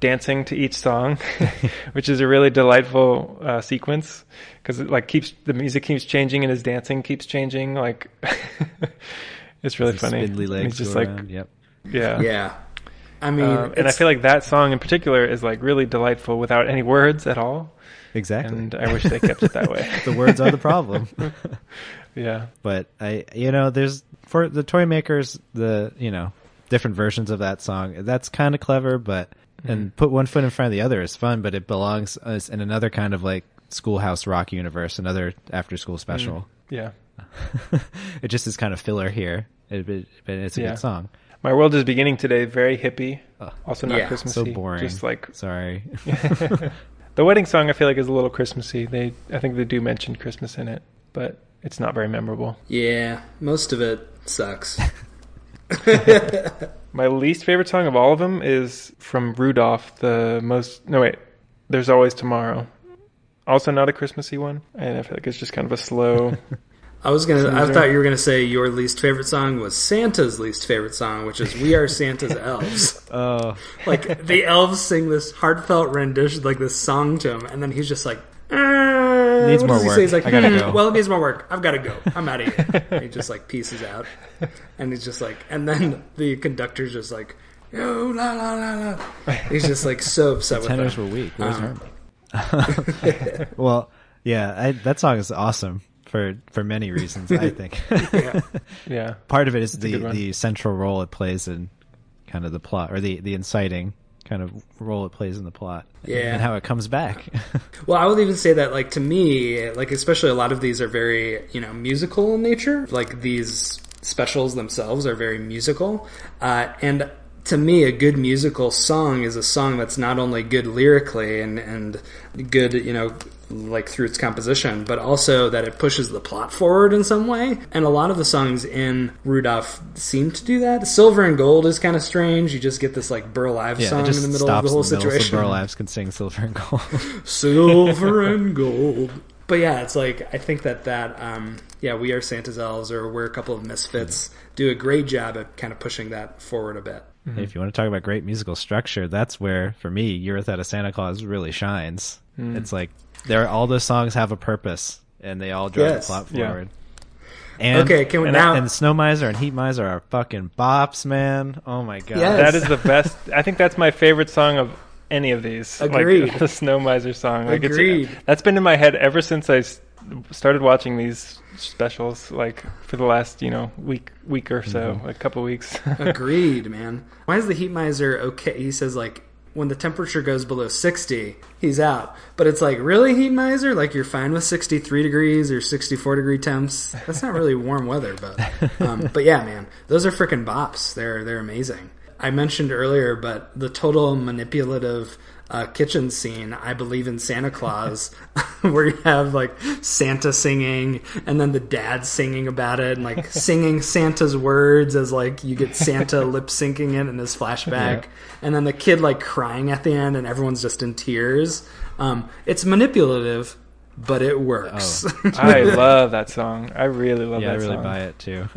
dancing to each song, which is a really delightful uh, sequence because it like keeps the music keeps changing and his dancing keeps changing. Like it's really His funny. Spindly And legs He's just like around. Yep. yeah. Yeah. I mean, Um, and I feel like that song in particular is like really delightful without any words at all. Exactly. And I wish they kept it that way. the words are the problem. yeah. but I, you know, there's for the toy makers, the you know, different versions of that song. That's kind of clever, but Mm-hmm. and put one foot in front of the other is fun, but it belongs in another kind of like schoolhouse rock universe, another after school special. Yeah. it just is kind of filler here, it, it, but it's a Yeah. good song. My world is beginning today. Very hippie. Ugh. Also not Yeah, Christmassy. So boring. Just like sorry. The wedding song, I feel like is a little Christmassy. They, I think they do mention Christmas in it, but it's not very memorable. yeah, most of it sucks. My least favorite song of all of them is from Rudolph. The most no wait, there's always tomorrow. Also not a Christmassy one, and I feel like it's just kind of a slow. I was gonna. I thought you were gonna say your least favorite song was Santa's least favorite song, which is "We Are Santa's Elves." Oh, like the elves sing this heartfelt rendition, like this song to him, and then he's just like, "Uh, Needs more work. say? He's like, I gotta "Hmm, go." Well, it needs more work. I've got to go. I'm out of here. And he just like pieces out, and he's just like, and then the conductor's just like, yo la la la la. He's just like so upset with tenors them. were weak. Where's Um, Hermie? well, yeah, I, that song is awesome for for many reasons. I think Yeah. yeah, part of it is a the the central role it plays in kind of the plot, or the the inciting kind of role it plays in the plot. Yeah. and how it comes back. Well, I would even say that, like, to me, like, especially a lot of these are very, you know, musical in nature. Like, these specials themselves are very musical. Uh, and to me, a good musical song is a song that's not only good lyrically and, and good, you know, like through its composition, but also that it pushes the plot forward in some way. And a lot of the songs in Rudolph seem to do that. Silver and Gold is kind of strange. You just get this, like, Burl Ives yeah, song in the middle of the whole the situation So Burl Ives can sing "Silver and Gold." silver and gold. But yeah, it's like I think that that um, yeah, we are Santa's elves, or we're a couple of misfits, do a great job at kind of pushing that forward a bit. Hey, if you want to talk about great musical structure, that's where, for me, "Year Without a Santa Claus" really shines. Hmm. It's like there, all those songs have a purpose, and they all drive Yes. the plot Yeah. forward. And, Okay, can we and, now- And Snow Miser and Heat Miser are fucking bops, man. Oh my god. Yes. that is the best. I think that's my favorite song of any of these. Agreed. Like, the Snow Miser song. Like Agreed. It's, that's been in my head ever since I started watching these specials. Like for the last you know week week or so, Mm-hmm. a couple weeks. Agreed, man. Why is the heat miser okay? He says like when the temperature goes below sixty, he's out. But it's like really heat miser? Like you're fine with sixty three degrees or sixty four degree temps? That's not really warm weather, but um, but yeah, man, those are freaking bops. They're they're amazing. I mentioned earlier, but the total manipulative uh, kitchen scene, I believe in Santa Claus, where you have like Santa singing and then the dad singing about it and like singing Santa's words as like you get Santa lip syncing it in his flashback, and then the kid like crying at the end and everyone's just in tears. Um, it's manipulative, but it works. I love that song. I really love yeah, I really song. buy it too.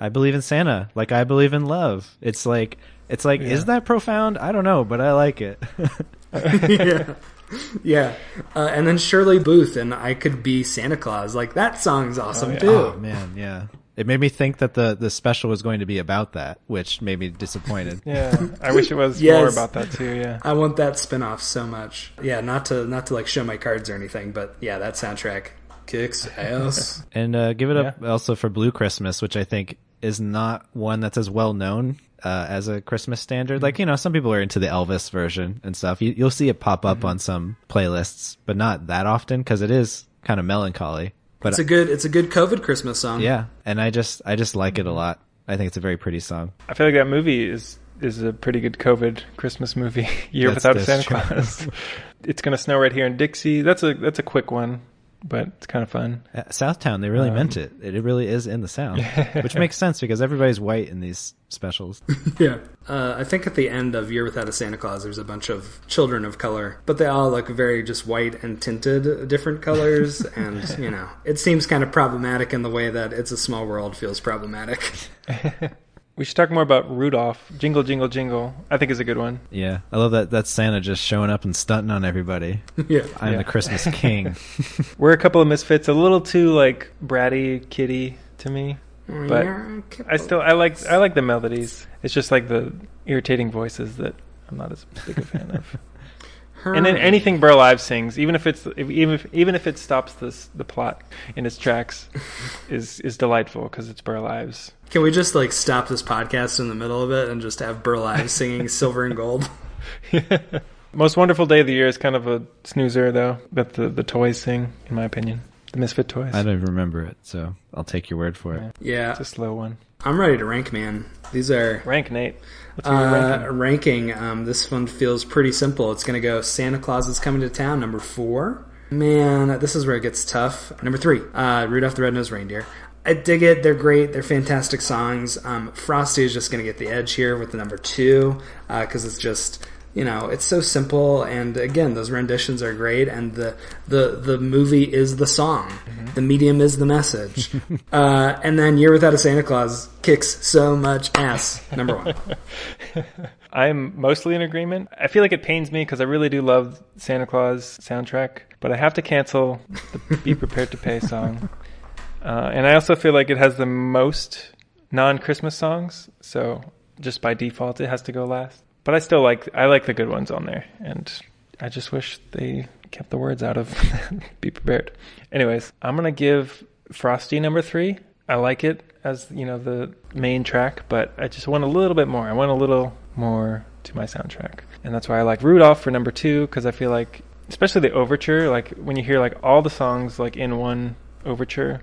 I believe in Santa, like I believe in love. It's like it's like is that profound? I don't know, but I like it. yeah. Yeah. Uh, and then Shirley Booth and I Could Be Santa Claus. Like, that song's awesome, yeah. too. oh man, yeah. It made me think that the the special was going to be about that, which made me disappointed. Yeah, I wish it was Yes. more about that too. Yeah. I want that spin-off so much. Yeah, not to not to like show my cards or anything, but yeah, that soundtrack kicks ass. And uh, give it up also for Blue Christmas, which I think is not one that's as well known uh, as a Christmas standard. Like you know, some people are into the Elvis version and stuff. You, you'll see it pop up on some playlists, but not that often because it is kind of melancholy. But it's a good it's a good COVID Christmas song. yeah, and I just I just like it a lot. I think it's a very pretty song. I feel like that movie is is a pretty good COVID Christmas movie. Year That's- without a that's Santa true. Claus. it's gonna snow right here in Dixie. That's a that's a quick one. But it's kind of fun. Uh, Southtown, they really Um, meant it. It really is in the South, which makes sense because everybody's white in these specials. Yeah. Uh, I think at the end of Year Without a Santa Claus, there's a bunch of children of color, but they all look very just white and tinted different colors. and, you know, it seems kind of problematic in the way that It's a Small World feels problematic. We should talk more about Rudolph. Jingle, jingle, jingle. I think is a good one. Yeah, I love that. That's Santa just showing up and stunting on everybody. yeah. I'm Yeah. the Christmas king. We're a couple of misfits, a little too like bratty, kitty to me. But I still I like I like the melodies. It's just like the irritating voices that I'm not as big a fan of. And then anything Burl Ives sings, even if it's if, even if even if it stops this the plot in its tracks, is is delightful because it's Burl Ives. Can we just, like, stop this podcast in the middle of it and just have Burl Ives singing Silver and Gold? Most wonderful day of the year is kind of a snoozer though that the the toys sing, in my opinion. The Misfit toys. I don't even remember it, so I'll take your word for it. Yeah. It's a slow one. I'm ready to rank, man. These are. Rank Nate. Uh, ranking? ranking. Um, this one feels pretty simple. It's going to go Santa Claus is Coming to Town, number four. Man, this is where it gets tough. Number three, uh, Rudolph the Red-Nosed Reindeer. I dig it. They're great. They're fantastic songs. Um, Frosty is just going to get the edge here with the number two because it's just you know it's so simple and again those renditions are great and the the the movie is the song the medium is the message uh, and then year without a santa claus kicks so much ass number one I'm mostly in agreement. I feel like it pains me because I really do love Santa Claus soundtrack, but I have to cancel the Be Prepared to Pay song. Uh, and I also feel like it has the most non-Christmas songs, so just by default it has to go last. But I still like I like the good ones on there, and I just wish they kept the words out of Be Prepared. Anyways, I'm gonna give Frosty number three. I like it as you know the main track, but I just want a little bit more. I want a little more to my soundtrack, and that's why I like Rudolph for number two because I feel like, especially the overture, like when you hear like all the songs like in one overture,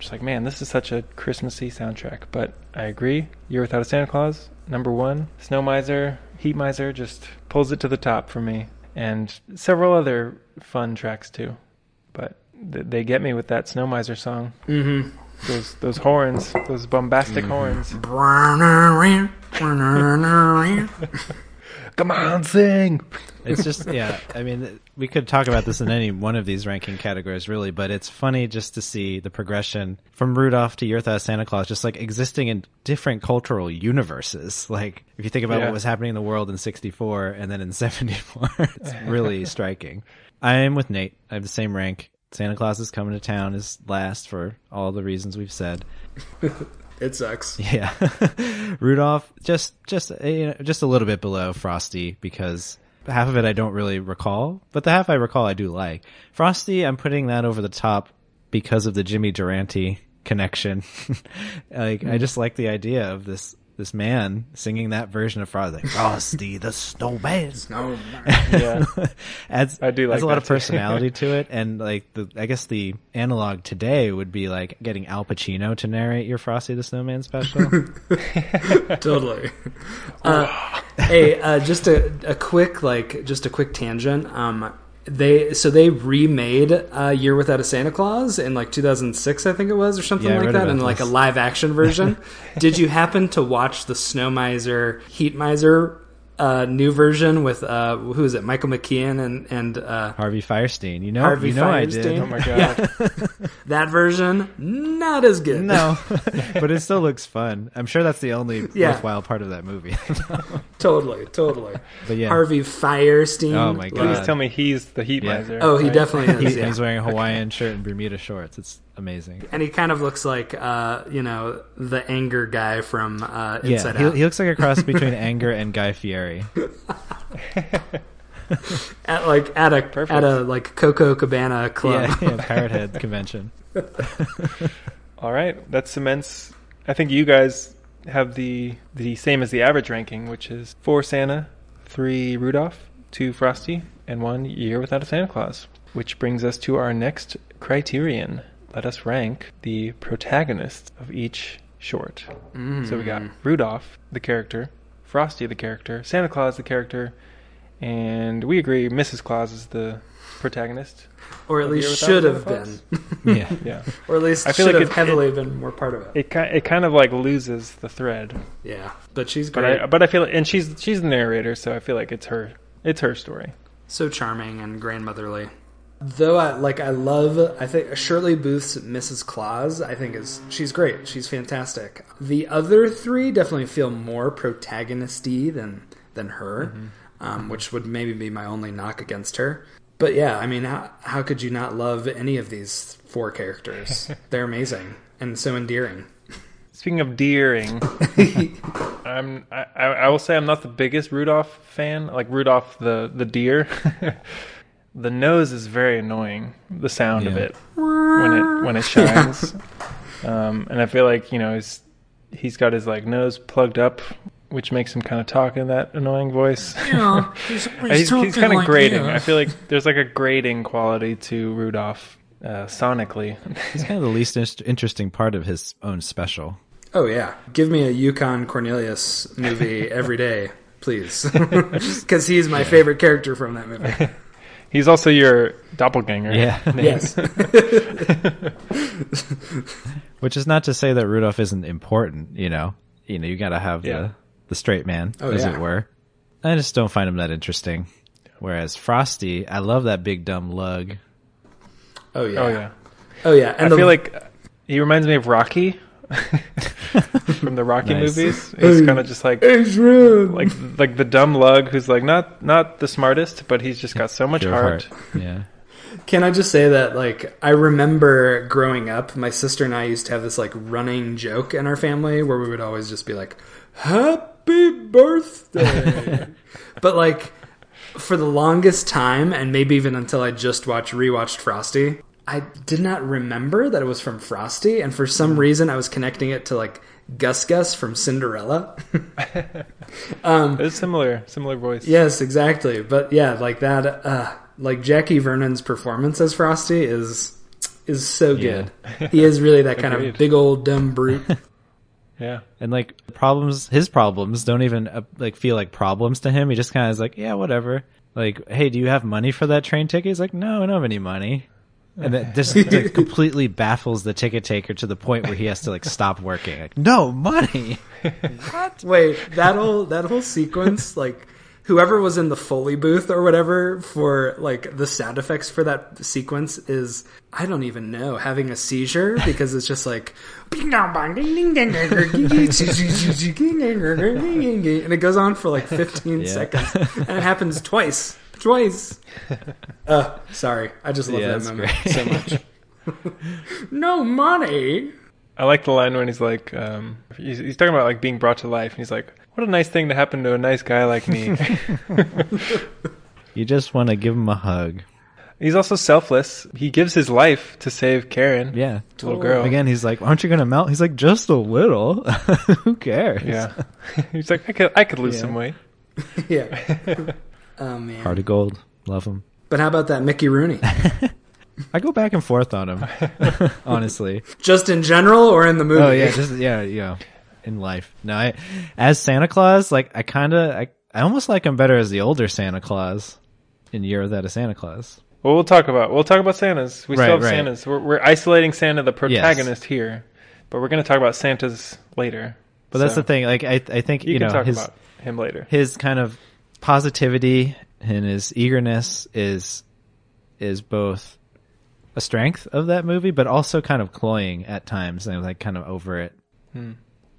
just like, man, this is such a Christmassy soundtrack. But I agree, Year Without a Santa Claus, number one, Snow Miser, Heat Miser just pulls it to the top for me, and several other fun tracks too. But th- they get me with that Snow Miser song. mm-hmm Those those horns, those bombastic horns. Come on, sing. It's just, yeah. I mean, we could talk about this in any one of these ranking categories, really, but it's funny just to see the progression from Rudolph to Without Santa Claus, just like existing in different cultural universes. Like, if you think about Yeah. what was happening in the world in '64 and then in '74, it's really striking. I am with Nate. I have the same rank. Santa Claus is coming to town is last for all the reasons we've said. it sucks Yeah, Rudolph just just you know, just a little bit below Frosty because half of it I don't really recall, but the half I recall I do like. Frosty, I'm putting that over the top because of the Jimmy Durante connection. like I hmm. just like the idea of this this man singing that version of Frosty, like Frosty the Snowman. no Yeah. adds I do like adds a lot that of personality to it, and like the I guess the analog today would be like getting Al Pacino to narrate your Frosty the Snowman special. totally. Uh, hey, uh, just a, a quick like just a quick tangent. Um, they so they remade uh, Year Without a Santa Claus in like 2006, I think it was, or something Yeah, like that, in like a live action version. Did you happen to watch the Snow Miser Heat Miser uh, new version with uh, who is it? Michael McKean and and uh, Harvey Fierstein. You know, Harvey you know I Fierstein. did. Oh my god. that version not as good. No, but it still looks fun. I'm sure that's the only Yeah. worthwhile part of that movie. totally, totally. but yeah, Harvey Fierstein. Oh my God. Please tell me he's the heat Yeah. miser. Oh, he right? definitely is. He- yeah. he's wearing a Hawaiian shirt and Bermuda shorts. It's amazing. and he kind of looks like uh, you know the anger guy from uh, Yeah, Inside he, Out. he looks like a cross between Anger and Guy Fieri. at like at a Perfect. at a like Coco Cabana club. Yeah, yeah, Parrot Head convention. All right, that cements. I think you guys have the the same as the average ranking, which is four Santa, three Rudolph, two Frosty, and one Year Without a Santa Claus. Which brings us to our next criterion. Let us rank the protagonists of each short. Mm. So we got Rudolph, the character, Frosty, the character, Santa Claus, the character, And we agree, Mrs. Claus is the protagonist. or at least should have been, Yeah. Yeah, or at least I feel should like have it- heavily been more part of it. it kind it kind of like loses the thread. Yeah, but she's But great, I but I feel like, and she's she's the narrator, so I feel like it's her it's her story. so charming and grandmotherly. Though I like, I love. I think Shirley Booth's Mrs. Claus. I think is she's great. She's fantastic. The other three definitely feel more protagonisty than than her, um, which would maybe be my only knock against her. But yeah, I mean, how, how could you not love any of these four characters? They're amazing and so endearing. Speaking of deering, I'm I, I I will say I'm not the biggest Rudolph fan. Like Rudolph the the deer. the nose is very annoying. The sound of it when it when it shines. Um, and I feel like you know he's he's got his like nose plugged up, which makes him kind of talk in that annoying voice. Yeah, he's, he's he's kind of grating. I feel like there's like a grating quality to Rudolph uh, sonically. He's kind of the least in- interesting part of his own special. Oh yeah, give me a Yukon Cornelius movie every day, please, because he's my favorite character from that movie. He's also your doppelganger. Yeah. Yes, Which is not to say that Rudolph isn't important, you know. You know, you gotta have Yeah. the the straight man, Oh, as yeah. it were. I just don't find him that interesting. Whereas Frosty, I love that big dumb lug. oh yeah, Oh yeah. oh yeah. And I the- feel like he reminds me of Rocky from the Rocky Nice. movies. He's kind of just like like like the dumb lug who's like not not the smartest, but he's just got so much Pure heart. Yeah. Can I just say that, like, I remember growing up, my sister and I used to have this, like, running joke in our family where we would always just be like, Happy birthday! but, like, for the longest time, and maybe even until I just watched, rewatched Frosty, I did not remember that it was from Frosty, and for some reason I was connecting it to, like, Gus Gus from Cinderella. It's similar, similar voice. Yes, exactly. But yeah, like that. Uh, like Jackie Vernon's performance as Frosty is is so good. He is really that kind of big old dumb brute. yeah. And like problems, his problems don't even uh, like feel like problems to him. He just kind of is like, yeah, whatever. Like, hey, do you have money for that train ticket? He's like, no, I don't have any money. And that just like, completely baffles the ticket taker to the point where he has to like stop working. Like, no money. What? Wait, that whole that whole sequence, like whoever was in the Foley booth or whatever for like the sound effects for that sequence is I don't even know having a seizure because it's just like and it goes on for like 15 Yeah. seconds and it happens twice twice uh sorry i just love Yeah, that that's moment great. so much no money I like the line when he's like, um, he's, he's talking about like being brought to life, and he's like, "What a nice thing to happen to a nice guy like me." You just want to give him a hug. he's also selfless. He gives his life to save Karen, Yeah. the little girl. Again, he's like, aren't you going to melt? He's like, just a little. Who cares? yeah. he's like, I could, I could lose Yeah. some weight. yeah oh man Heart of gold. Love him. but how about that mickey rooney I go back and forth on him, honestly. just in general or in the movie Oh yeah, just yeah, you know, in life. No, I, as Santa Claus, like I kind of, I, I almost like him better as the older Santa Claus in Year Without a Santa Claus. Well, we'll talk about we'll talk about Santas. We Right, still have right. Santas. We're, we're isolating Santa, the protagonist here, but we're going to talk about Santas later. But that's the thing. Like I, I think You, you, can know talk his about him later. his kind of positivity and his eagerness is is both a strength of that movie, but also kind of cloying at times and like kind of over it. Hmm.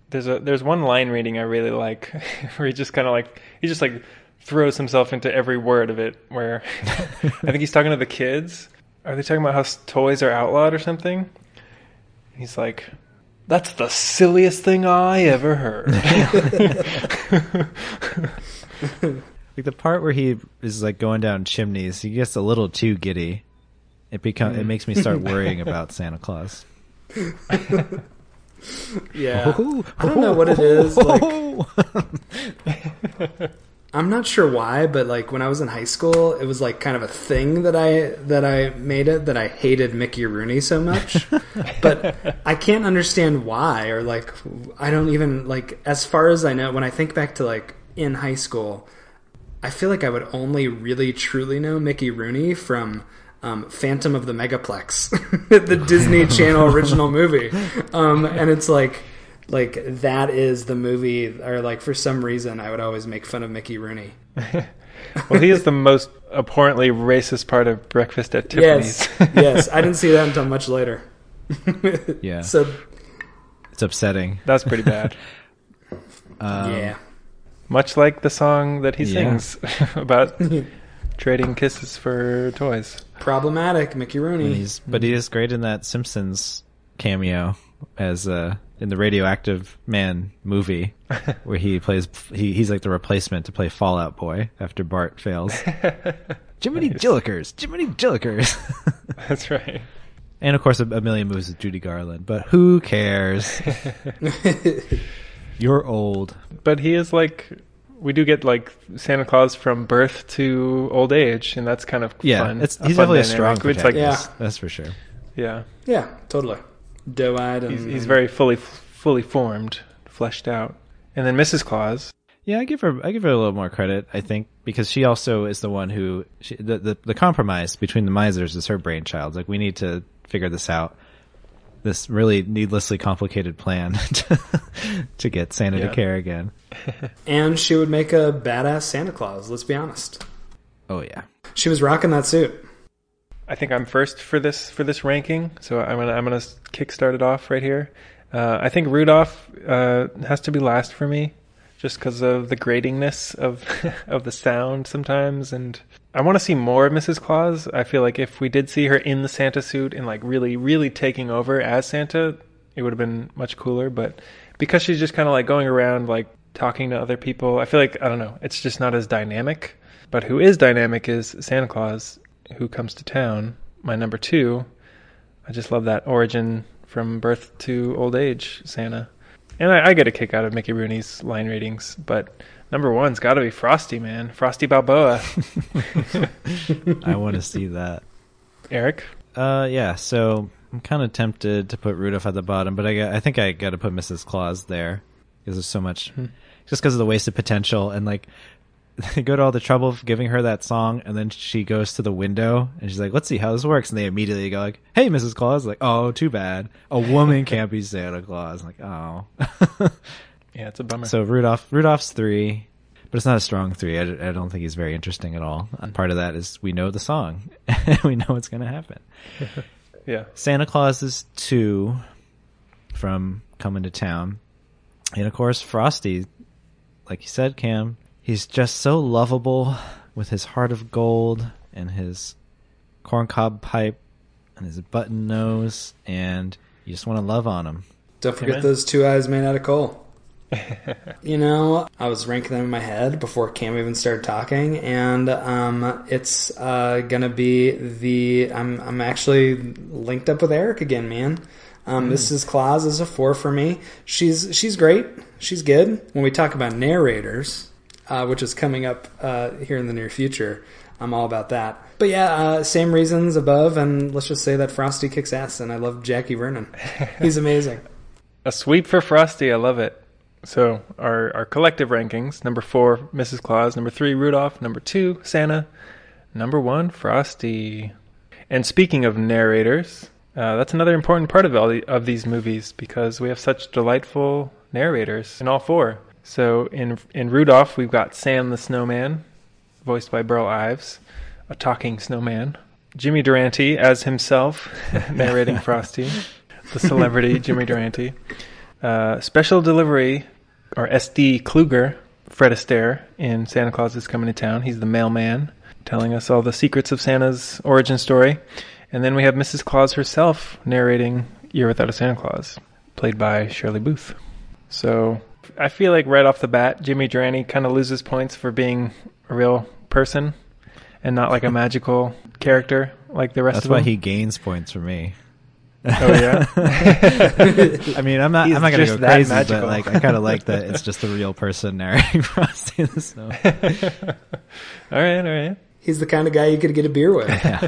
There's a there's one line reading I really like where he just kind of like he just like throws himself into every word of it. Where I think he's talking to the kids. Are they talking about how toys are outlawed or something? He's like, "That's the silliest thing I ever heard." Like the part where he is like going down chimneys, he gets a little too giddy. It become it makes me start mm. worrying about Santa Claus. yeah oh, i don't know what it is oh, like I'm not sure why, but like when I was in high school, it was like kind of a thing that I that I made it that I hated Mickey Rooney so much. but I can't understand why or like I don't even like as far as I know when I think back to like in high school, I feel like I would only really truly know Mickey Rooney from um, Phantom of the Megaplex, the Disney Channel original movie, um, and it's like like that is the movie, or like for some reason I would always make fun of Mickey Rooney. Well, he is the most abhorrently racist part of Breakfast at Tiffany's. Yes, yes, I didn't see that until much later. Yeah. So It's upsetting. That's pretty bad. Um, yeah, Much like the song that he Yeah. sings about trading kisses for toys. problematic Mickey Rooney. he's but he is great in that Simpsons cameo as uh in the Radioactive Man movie where he plays he, he's like the replacement to play Fallout Boy after Bart fails. Jiminy Jillikers, Jiminy Jillikers. That's right. and of course a, a million movies with Judy Garland, but who cares? You're old. But he is like we do get like Santa Claus from birth to old age, and that's kind of Yeah, fun. it's a he's fun definitely a strong It's like protagonist. Yeah. That's for sure. yeah, yeah, totally. Doe-eyed and he's, he's very fully fully formed, fleshed out. And then Mrs. Claus. Yeah, I give her I give her a little more credit, I think, because she also is the one who she, the, the the compromise between the misers is her brainchild. Like we need to figure this out. This really needlessly complicated plan to, to get Santa Yeah. to care again. and she would make a badass Santa Claus. Let's be honest. Oh yeah. She was rocking that suit. I think I'm first for this for this ranking, so I'm gonna I'm gonna kickstart it off right here. Uh, I think Rudolph uh, has to be last for me, just because of the gratingness of of the sound sometimes, and I want to see more of Mrs. Claus. I feel like if we did see her in the Santa suit and like really really taking over as Santa, it would have been much cooler. But because she's just kind of like going around like talking to other people, I feel like I don't know, it's just not as dynamic. But who is dynamic is Santa Claus, who comes to town. My number two. I just love that origin from birth to old age Santa. And I, I get a kick out of Mickey Rooney's line readings, but number one's got to be Frosty, man. Frosty Balboa. I want to see that. Eric? Uh yeah, so I'm kind of tempted to put Rudolph at the bottom, but I got, I think I got to put Mrs. Claus there because there's so much just because of the wasted potential and like they go to all the trouble of giving her that song and then she goes to the window and she's like let's see how this works and they immediately go like hey mrs claus like oh too bad a woman can't be santa claus like oh Yeah, it's a bummer. so rudolph rudolph's three but it's not a strong three i, I don't think he's very interesting at all and part of that is we know the song we know what's going to happen yeah. Santa Claus is two from coming to town. And of course, Frosty, like you said, Cam, he's just so lovable with his heart of gold and his corncob pipe and his button nose, and you just want to love on him. Don't forget Amen. those two eyes made out of coal. You know, I was ranking them in my head before Cam even started talking, and um, it's uh, gonna be the. I'm I'm actually linked up with Eric again, man. Um, Mrs. Claus is a four for me. She's she's great. She's good. When we talk about narrators, uh, which is coming up uh, here in the near future, I'm all about that. But yeah, uh, same reasons above, and let's just say that Frosty kicks ass, and I love Jackie Vernon. He's amazing. A sweep for Frosty. I love it. So our our collective rankings: number four, Mrs. Claus; number three, Rudolph; number two, Santa; number one, Frosty. And speaking of narrators, uh, that's another important part of all the, of these movies because we have such delightful narrators in all four. So in in Rudolph, we've got Sam the Snowman, voiced by Burl Ives, a talking snowman. Jimmy Durante as himself, narrating Frosty, the celebrity Jimmy Durante. Uh, special delivery, or SD Kluger, Fred Astaire in Santa Claus is Coming to Town. He's the mailman, telling us all the secrets of Santa's origin story. And then we have Mrs. Claus herself narrating Year Without a Santa Claus, played by Shirley Booth. So I feel like right off the bat, Jimmy Durante kind of loses points for being a real person and not like a magical character like the rest That's of them. That's why he gains points for me. Oh yeah. I mean, I'm not. He's I'm not gonna just go crazy, magical. but like, I kind of like that it's just the real person narrating Frosty the Snow. all right, all right. He's the kind of guy you could get a beer with. yeah.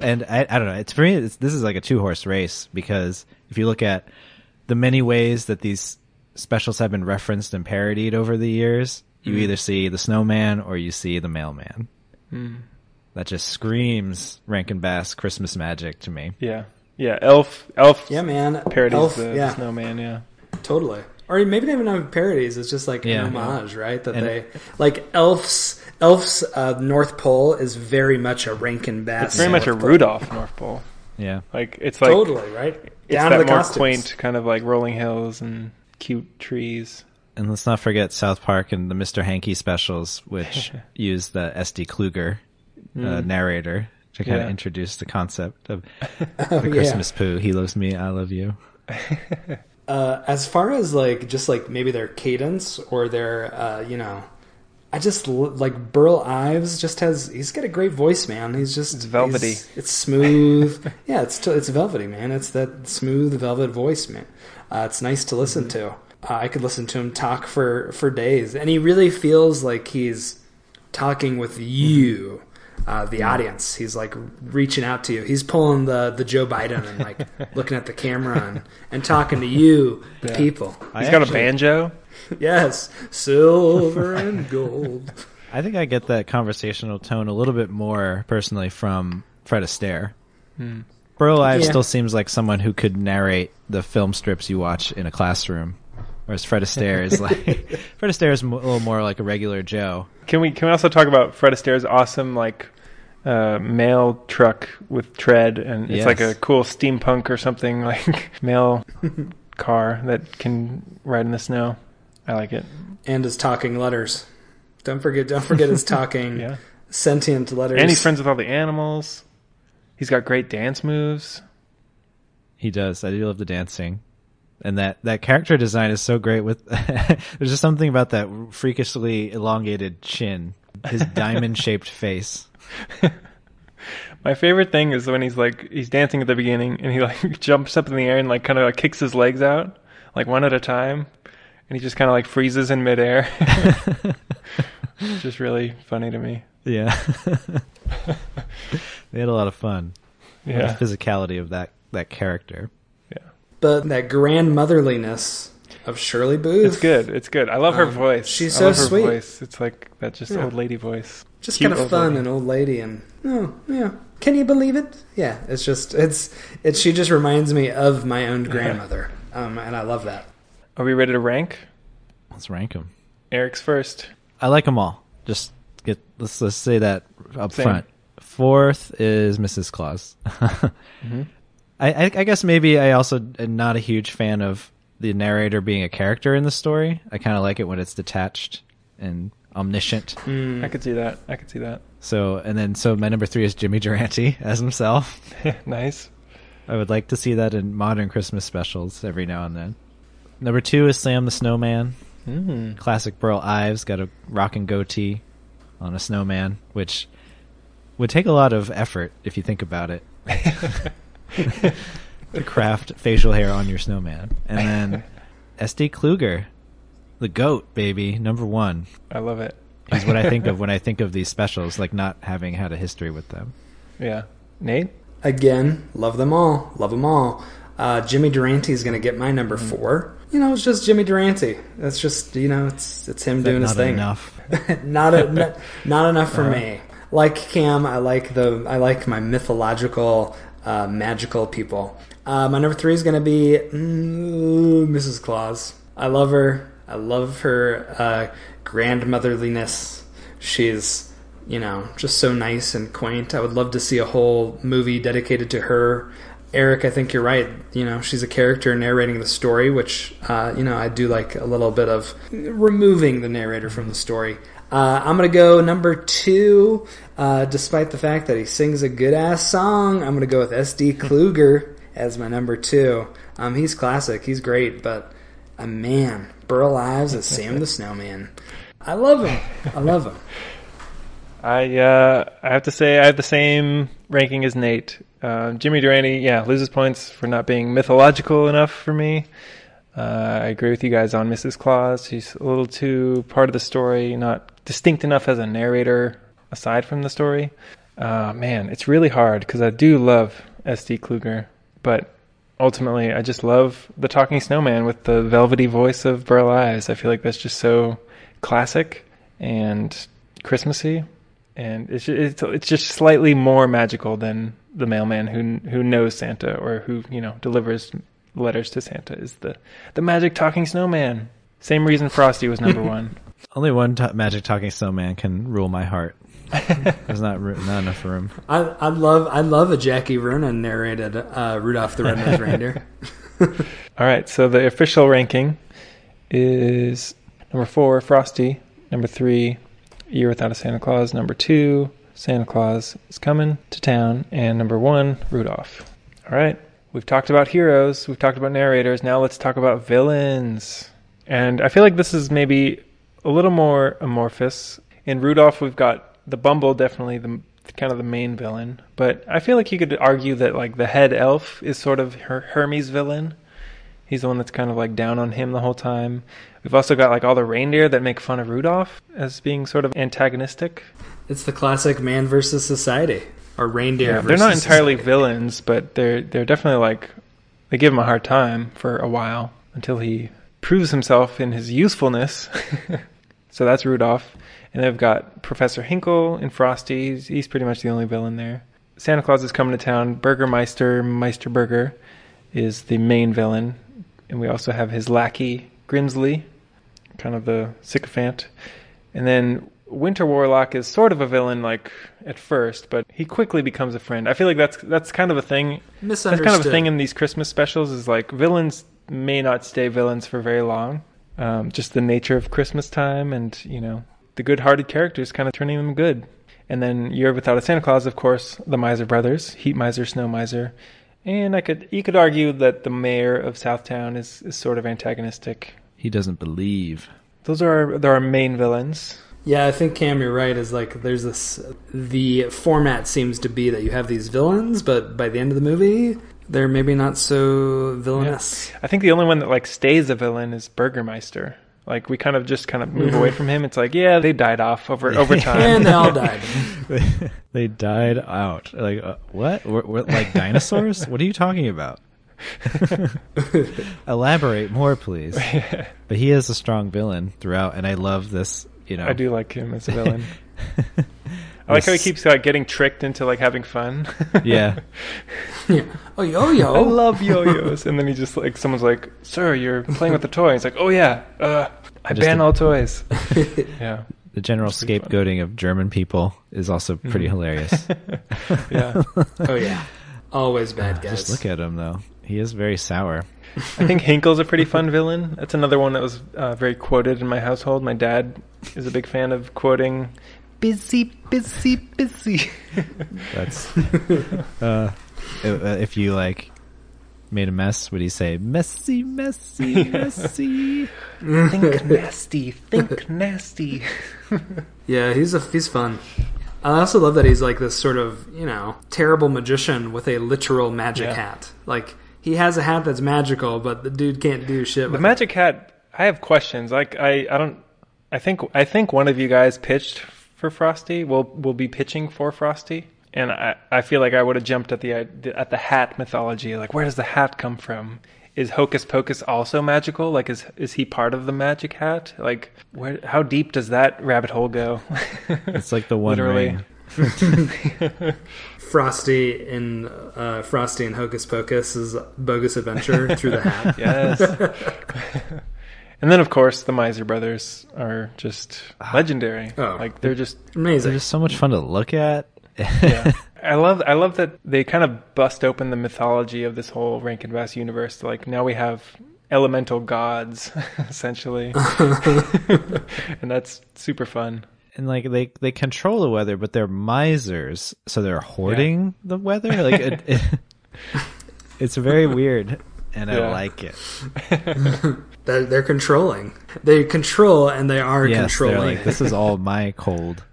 And I, I don't know. It's for me. It's, this is like a two horse race because if you look at the many ways that these specials have been referenced and parodied over the years, you either see the snowman or you see the mailman. Mm. That just screams Rankin Bass Christmas magic to me. Yeah, yeah. Elf, Elf Yeah, man. parodies Elf, the yeah, snowman. Yeah, totally. Or maybe not even have parodies. It's just like Yeah. an homage, right? That And- they like Elf's Elf's uh, North Pole is very much a Rankin Bass. it's very much a North Pole. Rudolph North Pole. Yeah. Like it's like totally right. it's Down that to the more costumes. quaint kind of like rolling hills and cute trees. And let's not forget South Park and the Mr. Hanky specials, which use the SD Kluger uh, narrator to kind of Mm. Introduce the concept of Oh, the yeah. Christmas poo. He loves me, I love you. Uh, as far as like just like maybe their cadence or their uh, you know, I just like Burl Ives just has he's got a great voice, man. He's just It's velvety. It's smooth. yeah, it's t- it's velvety, man. It's that smooth velvet voice, man. Uh, it's nice to listen Mm-hmm. to. Uh, I could listen to him talk for for days, and he really feels like he's talking with you. Uh, the audience, he's like reaching out to you. He's pulling the, the Joe Biden and like looking at the camera and, and talking to you, the Yeah. people. I He's got a banjo. Yes, silver and gold. I think I get that conversational tone a little bit more personally from Fred Astaire. Hmm. Burl Ives Yeah. still seems like someone who could narrate the film strips you watch in a classroom, whereas Fred Astaire is like Fred Astaire is mo- a little more like a regular Joe. Can we can we also talk about Fred Astaire's awesome like uh, mail truck with tread and it's like a cool steampunk or something like mail car that can ride in the snow. I like it. And his talking letters. Don't forget don't forget his talking Yeah. sentient letters. And he's friends with all the animals. He's got great dance moves. He does. I do love the dancing. And that, that character design is so great with, there's just something about that freakishly elongated chin, his diamond shaped face. My favorite thing is when he's like he's dancing at the beginning and he like jumps up in the air and like kind of like kicks his legs out like one at a time and he just kind of like freezes in midair. Just really funny to me. Yeah. they had a lot of fun. Yeah. The physicality of that, that character. Yeah. but that grandmotherliness of Shirley Booth. It's good. It's good. I love her Um, voice. she's I so love her sweet. voice. It's like that just Yeah. old lady voice. Just Cute kind of fun lady. and old lady and oh yeah. Can you believe it? Yeah, it's just it's it's she just reminds me of my own grandmother. Um and I love that. Are we ready to rank? Let's rank them. Eric's first. I like them all. Just get, let's, let's say that up Same. front. Fourth is Mrs. Claus. Mm-hmm. I, I, I guess maybe I also am not a huge fan of the narrator being a character in the story. I kind of like it when it's detached and omniscient. Mm. I could see that. I could see that. So, and then, so my number three is Jimmy Durante as himself. nice. I would like to see that in modern Christmas specials every now and then. Number two is Sam the Snowman. Mm. Classic Burl Ives got a rocking goatee on a snowman, which would take a lot of effort if you think about it. to craft facial hair on your snowman. And then SD Kluger, the goat, baby, number one. I love it. Is what I think of when I think of these specials, like not having had a history with them. Yeah. Nate? Again, love them all. Love them all. Uh, Jimmy Durante is going to get my number four. You know, it's just Jimmy Durante. That's just you know, it's it's him doing not his thing. enough. not, a, not not enough for me. Like Cam, I like the I like my mythological, uh, magical people. Uh, my number three is going to be mm, Mrs. Claus. I love her. I love her uh, grandmotherliness. She's you know just so nice and quaint. I would love to see a whole movie dedicated to her. Eric, I think you're right. You know, she's a character narrating the story, which, uh, you know, I do like a little bit of removing the narrator from the story. Uh, I'm to go number two, uh, despite the fact that he sings a good ass song. I'm to go with S.D. Kluger as my number two. Um, he's classic. He's great, but a man, Burl Ives as Sam the Snowman. I love him. I love him. I uh, I have to say I have the same ranking as Nate. Uh, Jimmy Durante, yeah, loses points for not being mythological enough for me. Uh, I agree with you guys on Mrs. Claus. She's a little too part of the story, not distinct enough as a narrator aside from the story. Uh, man, it's really hard because I do love S.D. Kluger, but ultimately I just love the talking snowman with the velvety voice of Burl Ives. I feel like that's just so classic and Christmassy, and it's it's it's just slightly more magical than the mailman who who knows Santa or who you know delivers letters to Santa is the the magic talking snowman. Same reason Frosty was number one. Only one t- magic talking snowman can rule my heart. There's not ro- not enough room. I I love I love a Jackie Vernon narrated uh, Rudolph the Red-Nosed Reindeer. All right, so the official ranking is number four, Frosty. Number three, Year Without a Santa Claus. Number two, Santa Claus is coming to town. And number one, Rudolph. All right, we've talked about heroes, we've talked about narrators. Now let's talk about villains. And I feel like this is maybe a little more amorphous. In Rudolph, we've got the Bumble, definitely the kind of the main villain. But I feel like you could argue that like the head elf is sort of Her- Hermie's villain. He's the one that's kind of like down on him the whole time. We've also got like all the reindeer that make fun of Rudolph as being sort of antagonistic. It's the classic man versus society or reindeer. Versus Yeah, they're not entirely society. villains, but they're they're definitely like they give him a hard time for a while until he proves himself in his usefulness. so that's Rudolph, and they've got Professor Hinkle and Frosty. He's, he's pretty much the only villain there. Santa Claus is coming to town. Burgermeister Meisterburger is the main villain, and we also have his lackey Grimsley, kind of the sycophant, and then Winter Warlock is sort of a villain, like at first, but he quickly becomes a friend. I feel like that's that's kind of a thing. Misunderstood. That's kind of a thing in these Christmas specials. Is like villains may not stay villains for very long. Um, just the nature of Christmas time, and you know the good-hearted characters kind of turning them good. And then Year Without a Santa Claus, of course, the Miser Brothers, Heat Miser, Snow Miser, and I could you could argue that the mayor of Southtown is, is sort of antagonistic. He doesn't believe. Those are they're our main villains. Yeah, I think Cam, you're right. Is like there's this. The format seems to be that you have these villains, but by the end of the movie, they're maybe not so villainous. I think the only one that like stays a villain is Burgermeister. Like we kind of just kind of move away from him. It's like yeah, they died off over over time. And they all died. they died out. Like uh, what? We're, we're like dinosaurs? what are you talking about? Elaborate more, please. But he is a strong villain throughout, and I love this. You know, I do like him as a villain. I like how he keeps like getting tricked into like having fun. Yeah, yeah. Oh yo yo. I love yo-yos, and then he just like someone's like, "Sir, you're playing with the toy." He's like, "Oh yeah, uh, I Just ban a- all toys." yeah, the general It's pretty fun. scapegoating of German people is also pretty Mhm. hilarious. yeah. Oh yeah. Always bad guys. Just look at him though; he is very sour. I think Hinkle's a pretty fun villain. That's another one that was uh, very quoted in my household. My dad is a big fan of quoting "busy, busy, busy." That's uh, i- if you like made a mess, would he say messy, messy, messy? think nasty, think nasty. Yeah, he's a he's fun. I also love that he's like this sort of you know terrible magician with a literal magic Yeah. hat. Like he has a hat that's magical, but the dude can't do shit. The With Magic Hat. I have questions. Like I, I don't. I think I think one of you guys pitched for Frosty. Will will be pitching for Frosty, and I I feel like I would have jumped at the at the hat mythology. Like where does the hat come from? Is Hocus Pocus also magical? Like is is he part of the Magic Hat? Like where? How deep does that rabbit hole go? It's like the one Literally. Frosty in uh, Frosty and Hocus Pocus is bogus adventure through the hat. Yes. And then of course the Miser brothers are just ah. legendary. Oh. Like they're just amazing. They're just so much fun to look at. yeah. I love I love that they kind of bust open the mythology of this whole Rankin Bass universe. Like now we have elemental gods essentially. and that's super fun. and like they they control the weather, but they're misers, so they're hoarding the weather. Like it, it, it's very weird, and I like it. They're, they're controlling. They control and they are yes, controlling. like this is all my cold,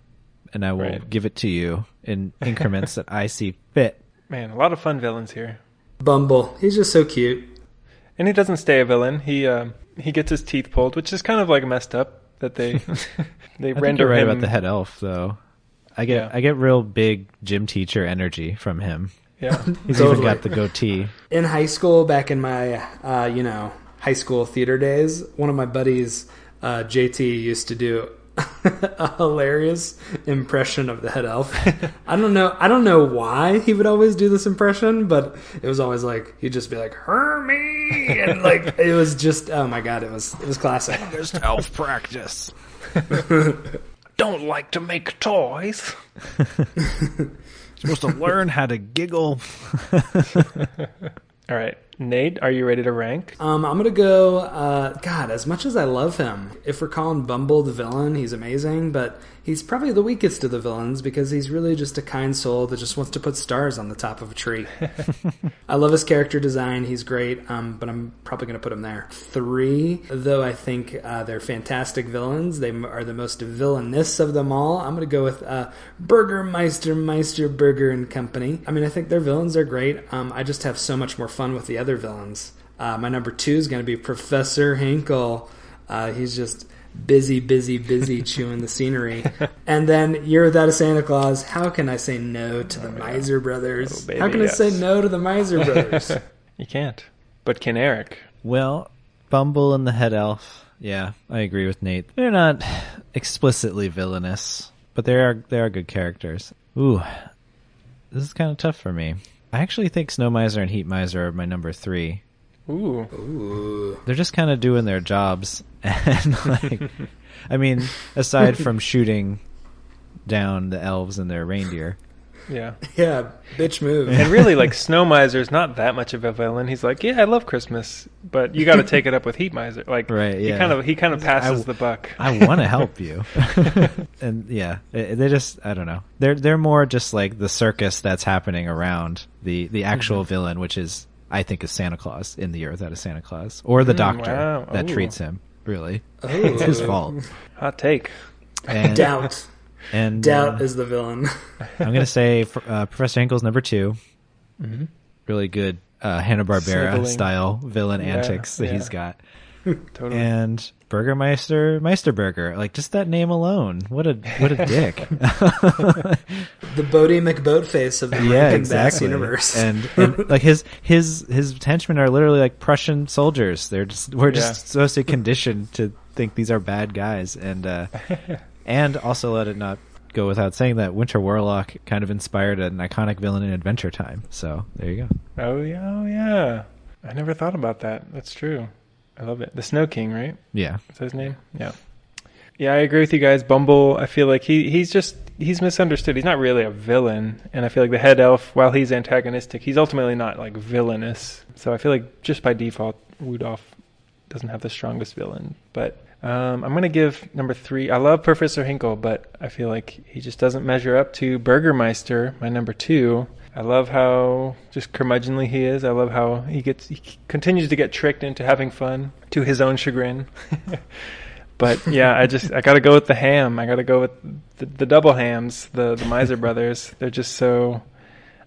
and I will Right. give it to you in increments that I see fit. Man, a lot of fun villains here. Bumble. He's just so cute. And he doesn't stay a villain. He um he gets his teeth pulled, which is kind of like messed up that they they I render right him about the head elf, though. I get Yeah. I get real big gym teacher energy from him. Yeah. He's Totally. even got the goatee. in high school back in my uh, you know high school theater days one of my buddies uh, jt used to do a hilarious impression of the head elf. I don't know. I don't know why he would always do this impression, but it was always like he'd just be like Hermie, and like it was just oh my god, it was it was classic. Just elf practice. Don't like to make toys. Supposed to learn how to giggle. All right, Nate, are you ready to rank? Um, I'm gonna go. Uh, God, as much as I love him, if we're calling Bumble the villain, he's amazing, but he's probably the weakest of the villains because he's really just a kind soul that just wants to put stars on the top of a tree. I love his character design; he's great. Um, but I'm probably gonna put him there. Three, though, I think uh, they're fantastic villains. They are the most villainous of them all. I'm gonna go with uh, Burgermeister Meisterburger and Company. I mean, I think their villains are great. Um, I just have so much more fun with the other villains. Uh, my number two is going to be Professor Hinkle. Uh, he's just busy, busy, busy chewing the scenery. And then Year Without a Santa Claus. How can I say no to the Miser Brothers? Oh, baby, How can I say no to the Miser Brothers? You can't. But can Eric? Well, Bumble and the head elf. Yeah, I agree with Nate. They're not explicitly villainous, but they are they are good characters. Ooh, this is kind of tough for me. I actually think Snow Miser and Heat Miser are my number three. Ooh. Ooh. They're just kind of doing their jobs, and like, I mean, aside from shooting down the elves and their reindeer. Yeah. Yeah, bitch move. And really, like Snow Miser's not that much of a villain. He's like, yeah, I love Christmas, but you got to take it up with Heat Miser. Like, Right, He yeah. kind of he kind of passes I- the buck. I want to help you. and yeah, they they just I don't know. They're they're more just like the circus that's happening around the the actual Mm-hmm. villain, which is I think is Santa Claus in the year without a Santa Claus or the Mm, doctor wow. that Ooh. treats him. Really, Ooh. it's his fault. Hot take. And, Doubt. And Doubt uh, is the villain. I'm gonna say uh, Professor Hinkle's number 2 Mhm. Really good uh, Hanna Barbera style villain Yeah, antics that yeah. he's got. Totally. and Burgermeister Meisterburger. Like just that name alone. What a what a dick. the Boaty McBoatface of the yeah, Rankin exactly. universe. And, and like his his his henchmen are literally like Prussian soldiers. They're just we're just Yeah. supposed to conditioned to think these are bad guys, and uh, and also let it not go without saying that Winter Warlock kind of inspired an iconic villain in Adventure Time. So there you go. oh yeah, oh yeah. I never thought about that. That's true. I love it. The Snow King, right? Yeah, Is that his name? Yeah. Yeah, I agree with you guys. Bumble, I feel like he he's just he's misunderstood. He's not really a villain, and I feel like the head elf, while he's antagonistic, he's ultimately not like villainous. So I feel like just by default, Rudolph doesn't have the strongest villain. But um, I'm gonna give number three. I love Professor Hinkle, but I feel like he just doesn't measure up to Burgermeister, my number two. I love how just curmudgeonly he is. I love how he gets he continues to get tricked into having fun to his own chagrin. but yeah, I just I got to go with the ham. I got to go with the, the double hams, the the Miser brothers. They're just so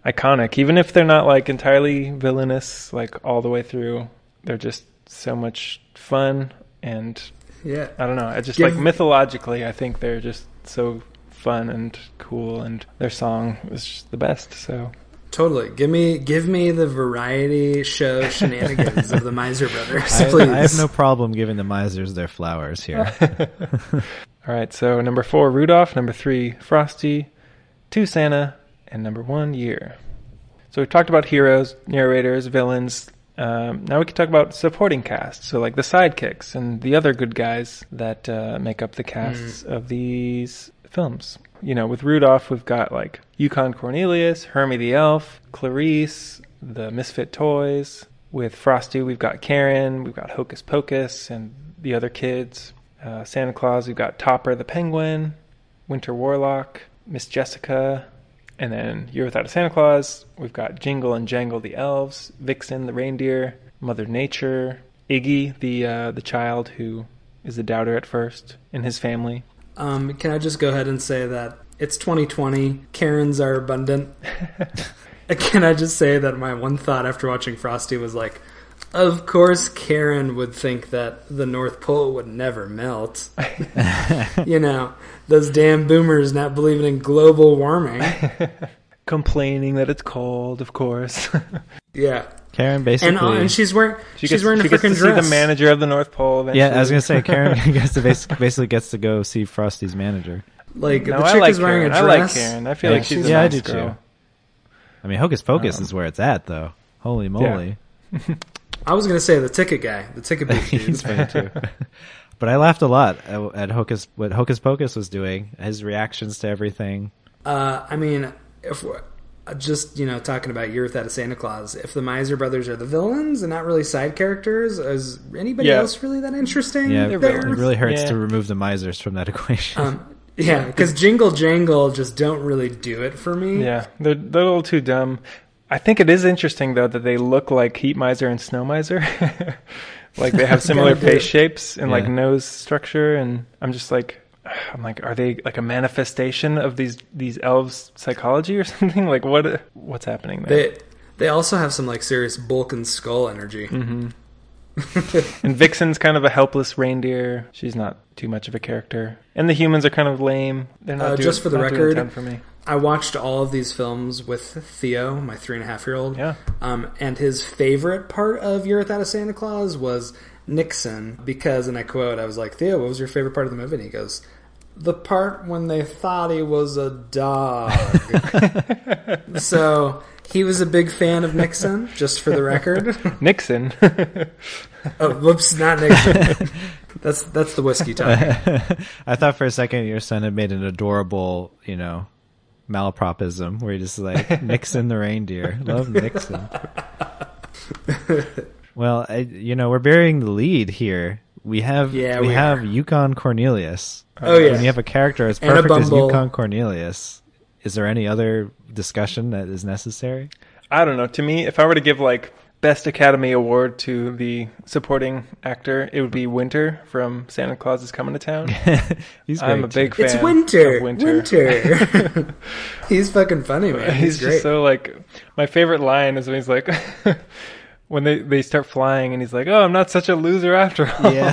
iconic. Even if they're not like entirely villainous like all the way through, they're just so much fun and yeah. I don't know. I just Give- like mythologically, I think they're just so fun and cool, and their song was just the best. So Totally. Give me give me the variety show shenanigans of the Miser Brothers, I, please. I have no problem giving the misers their flowers here. all right. So number four, Rudolph. Number three, Frosty. Two, Santa, and number one, Year. So we've talked about heroes, narrators, villains. Um, now we can talk about supporting cast. So like the sidekicks and the other good guys that uh, make up the casts of these films. You know, with Rudolph, we've got like Yukon Cornelius, Hermie the Elf, Clarice, the Misfit Toys. With Frosty, we've got Karen, we've got Hocus Pocus, and the other kids. Uh, Santa Claus, we've got Topper the Penguin, Winter Warlock, Miss Jessica, and then Year Without a Santa Claus, we've got Jingle and Jangle the elves, Vixen the reindeer, Mother Nature, Iggy the uh, the child who is a doubter at first, and his family. Um, can I just go ahead and say that it's 2020? Karens are abundant. can I just say that my one thought after watching Frosty was like, of course Karen would think that the North Pole would never melt. you know, those damn boomers not believing in global warming. Complaining that it's cold, of course. Yeah. Karen basically. and uh, and she's wearing She she's gets, wearing a she gets to freaking see dress. the manager of the North Pole. Eventually. yeah, I was gonna say Karen gets to bas- basically gets to go see Frosty's manager. Like No, the chick like is wearing Karen. a I like. Karen. I feel Yeah, like she's she's- a yeah, I nice do too. I mean, Hocus Pocus Um, is where it's at, though. Holy moly! I was gonna say the ticket guy, the ticket booth He's funny too. But I laughed a lot at, at Hocus what Hocus Pocus was doing. His reactions to everything. Uh, I mean, if we're uh, just you know talking about Year Without a Santa Claus, if the Miser brothers are the villains and not really side characters, is anybody Yeah. else really that interesting? Yeah, They're it really hurts Yeah. to remove the misers from that equation. Um, yeah, because Jingle Jangle just don't really do it for me. Yeah, they're, they're a little too dumb. I think it is interesting though that they look like Heat Miser and Snow Miser. like they have similar face shapes and like nose structure, and I'm just like, I'm like, are they like a manifestation of these these elves' psychology or something? Like what what's happening there? They they also have some like serious bulk and skull energy. hmm and Vixen's kind of a helpless reindeer. She's not too much of a character, and the humans are kind of lame. They're not Uh, doing, just for the not doing a record, for me. I watched all of these films with Theo, my three and a half year old. Yeah. Um, and his favorite part of Year Without a Santa Claus was Nixon because, and I quote, I was like, Theo, what was your favorite part of the movie? And he goes, the part when they thought he was a dog. so he was a big fan of Nixon, just for the record. Nixon. oh, whoops, not Nixon. that's that's the whiskey talking. I thought for a second your son had made an adorable, you know, malapropism where he just like Nixon the reindeer. Love Nixon. well, I, you know, we're burying the lead here. We have Yeah, we, we have. Yukon Cornelius. Oh, yeah. When you have a character as perfect as Yukon Cornelius, is there any other discussion that is necessary? I don't know. To me, if I were to give like best Academy Award to the supporting actor, it would be Winter from Santa Claus is Coming to Town. He's I'm a big too. fan. It's winter. of Winter. Winter. He's fucking funny, man. He's, he's great. just so like my favorite line is when he's like when they they start flying and he's like, "Oh, I'm not such a loser after all." Yeah.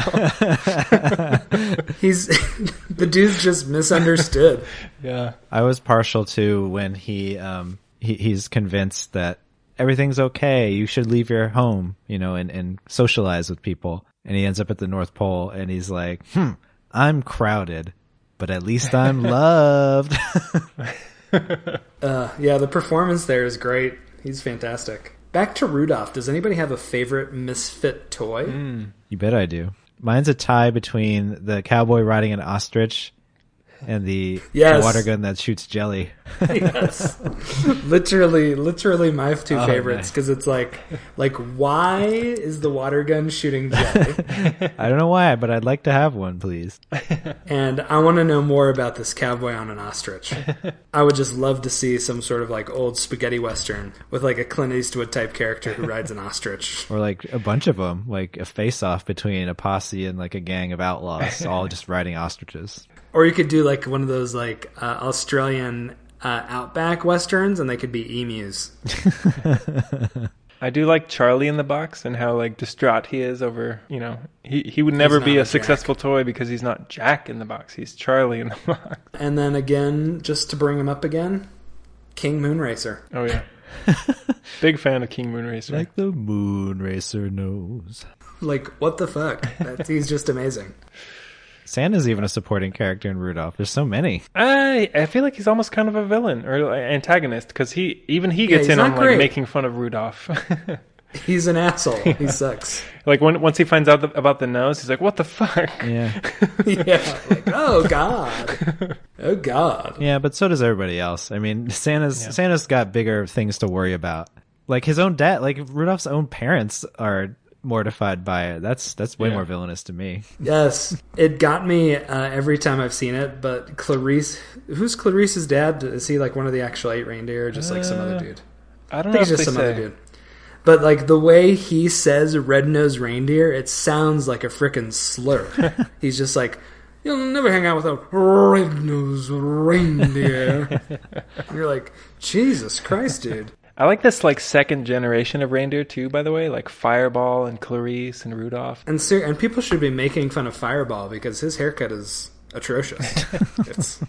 He's the dude's just misunderstood. yeah. I was partial to when he um he, he's convinced that everything's okay. You should leave your home, you know, and and socialize with people. And he ends up at the North Pole, and he's like, "Hmm, I'm crowded, but at least I'm loved." Uh, yeah, the performance there is great. He's fantastic. Back to Rudolph. Does anybody have a favorite misfit toy? you bet I do. Mine's a tie between the cowboy riding an ostrich and the, Yes. water gun that shoots jelly. yes, literally, literally my two Oh, favorites nice. because it's like, like why is the water gun shooting jelly? I don't know why, but I'd like to have one, please. and I want to know more about this cowboy on an ostrich. I would just love to see some sort of like old spaghetti western with like a Clint Eastwood type character who rides an ostrich. Or like a bunch of them, like a face-off between a posse and like a gang of outlaws, all just riding ostriches. Or you could do like one of those like uh, Australian uh, outback westerns, and they could be emus. I do like Charlie in the box and how like distraught he is over, you know, he he would never be a a Jack. successful toy because he's not Jack in the box. He's Charlie in the box. And then again, just to bring him up again, King Moonracer. Oh yeah. Big fan of King Moonracer. Like the Moonracer knows. Like what the fuck? That, he's just amazing. Santa's even a supporting character in Rudolph. There's so many. I I feel like he's almost kind of a villain or uh, antagonist because he even he gets he's in on not like making fun of Rudolph. He's an asshole. He sucks. like when once he finds out the, about the nose, he's like, "What the fuck?" Yeah. yeah. Like oh god. Oh god. Yeah, but so does everybody else. I mean, Santa's Yeah. Santa's got bigger things to worry about. Like his own dad, like Rudolph's own parents are mortified by it. That's that's way Yeah. more villainous to me. Yes, it got me uh, every time I've seen it. But Clarice, who's Clarice's dad? Is he like one of the actual eight reindeer, or just like some other Uh, dude? I I don't think know he's just they some other dude. But like the way he says red-nosed reindeer, it sounds like a freaking slur. He's just like, "You'll never hang out with a red-nosed reindeer." You're like, Jesus Christ, dude. I like this like second generation of reindeer too. By the way, like Fireball and Clarice and Rudolph. And ser- and people should be making fun of Fireball because his haircut is atrocious. it's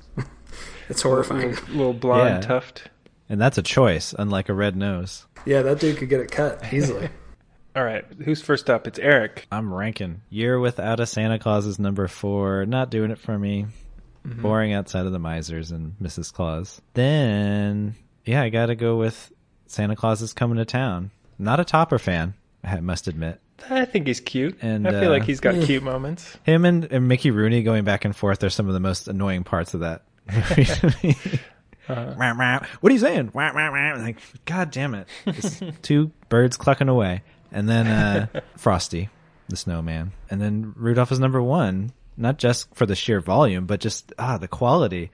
it's horrifying. Little, little blonde Yeah. tuft. And that's a choice, unlike a red nose. Yeah, that dude could get it cut easily. All right, who's first up? It's Eric. I'm ranking. Year Without a Santa Claus is number four. Not doing it for me. Mm-hmm. Boring outside of the misers and Mrs. Claus. Then, yeah, I gotta go with Santa Claus is Coming to Town. Not a Topper fan, I must admit. I think he's cute, And, I feel uh, like he's got cute moments. Him and, and Mickey Rooney going back and forth are some of the most annoying parts of that movie to me. Wah, wah. What are you saying? Like, God damn it. Two birds clucking away. And then uh, Frosty, the snowman. And then Rudolph is number one, not just for the sheer volume, but just ah the quality.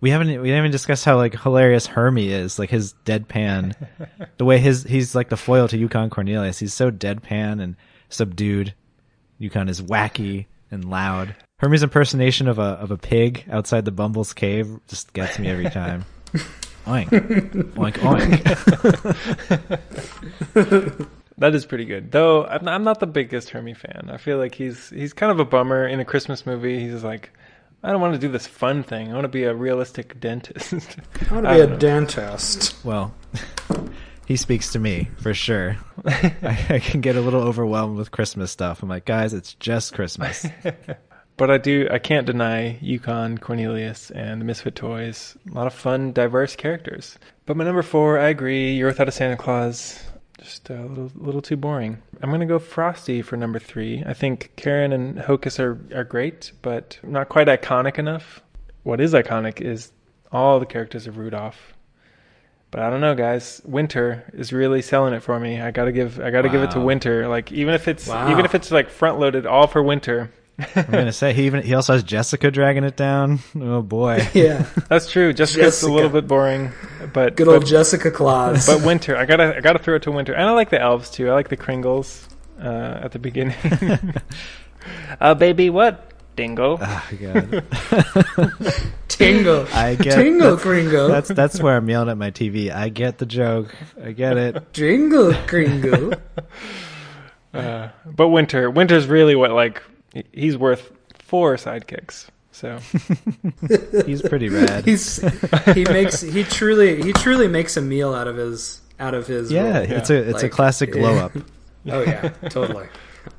We haven't we haven't even discussed how like hilarious Hermie is, like his deadpan, the way his he's like the foil to Yukon Cornelius. He's so deadpan and subdued. Yukon is wacky and loud. Hermie's impersonation of a of a pig outside the Bumble's cave just gets me every time. oink, oink, oink. That is pretty good, though. I'm not, I'm not the biggest Hermie fan. I feel like he's he's kind of a bummer in a Christmas movie. He's just like, I don't want to do this fun thing. I want to be a realistic dentist. I want to be a know. dentist. Well, he speaks to me for sure. I, I can get a little overwhelmed with Christmas stuff. I'm like, guys, it's just Christmas. But I do, I can't deny Yukon, Cornelius, and the Misfit Toys. A lot of fun, diverse characters. But my number four, I agree. You're without a Santa Claus. Just a little, little too boring. I'm gonna go Frosty for number three. I think Karen and Hocus are are great, but not quite iconic enough. What is iconic is all the characters of Rudolph. But I don't know, guys. Winter is really selling it for me. I gotta give, I gotta give it to Winter. Like even if it's, Wow. even if it's like front loaded all for Winter. I'm gonna say he even he also has Jessica dragging it down. Oh boy. Yeah, That's true. Jessica's Jessica. a little bit boring, but good old but, Jessica Claus. but winter. I gotta I gotta throw it to winter, and I like the elves too. I like the Kringles uh, at the beginning. uh, baby, what dingle? Oh, God. Tingle, I get Tingle, that's, Kringle, that's that's where I'm yelling at my TV. I get the joke. I get it. Jingle, Kringle. Uh, but winter, winter's really what like he- he's worth four sidekicks. So He's pretty rad. He's he makes he truly he truly makes a meal out of his out of his yeah, role. it's a it's a classic glow up. Oh yeah, totally.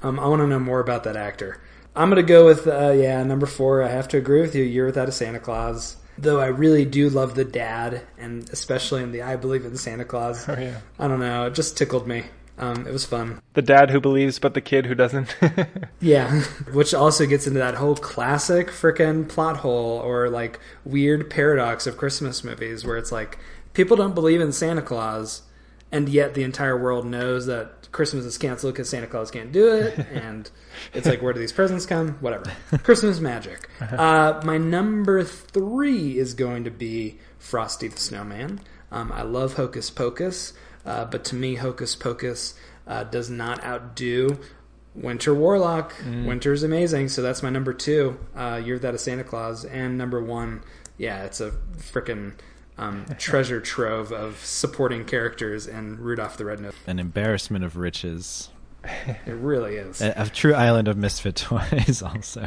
Um, I want to know more about that actor. I'm gonna go with uh, yeah number four. I have to agree with you. You're without a Santa Claus. Though I really do love the dad, and especially in the I believe in Santa Claus. oh yeah, I don't know, it just tickled me. Um, it was fun. the dad who believes, but the kid who doesn't. Yeah, which also gets into that whole classic frickin' plot hole or like weird paradox of Christmas movies where it's like people don't believe in Santa Claus, and yet the entire world knows that Christmas is canceled because Santa Claus can't do it, and it's like where do these presents come? Whatever. Christmas magic. Uh, my number three is going to be Frosty the Snowman. Um, I love Hocus Pocus, uh, but to me, Hocus Pocus uh, does not outdo Winter Warlock. Winter is amazing, so that's my number two. Uh, Year That of Santa Claus, and number one, yeah, it's a freaking um, treasure trove of supporting characters and Rudolph the Red-Nosed. An embarrassment of riches. It really is. A, a true island of misfit toys. Also,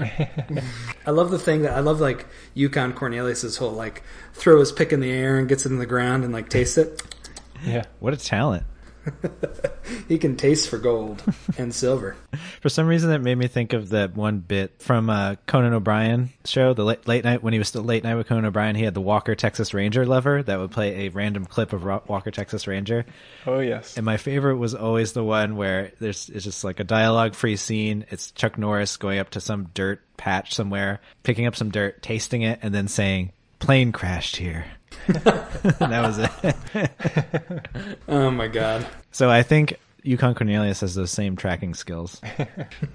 I love the thing that I love, like Yukon Cornelius's whole like throw his pick in the air and gets it in the ground and like taste it. Yeah, what a talent! He can taste for gold and silver. For some reason, that made me think of that one bit from uh, Conan O'Brien show, the late, late night when he was still late night with Conan O'Brien. He had the Walker Texas Ranger lever that would play a random clip of Ro- Walker Texas Ranger. oh yes. And my favorite was always the one where there's it's just like a dialogue free scene. It's Chuck Norris going up to some dirt patch somewhere, picking up some dirt, tasting it, and then saying, "Plane crashed here." that was it. Oh my god. so I think Yukon Cornelius has those same tracking skills.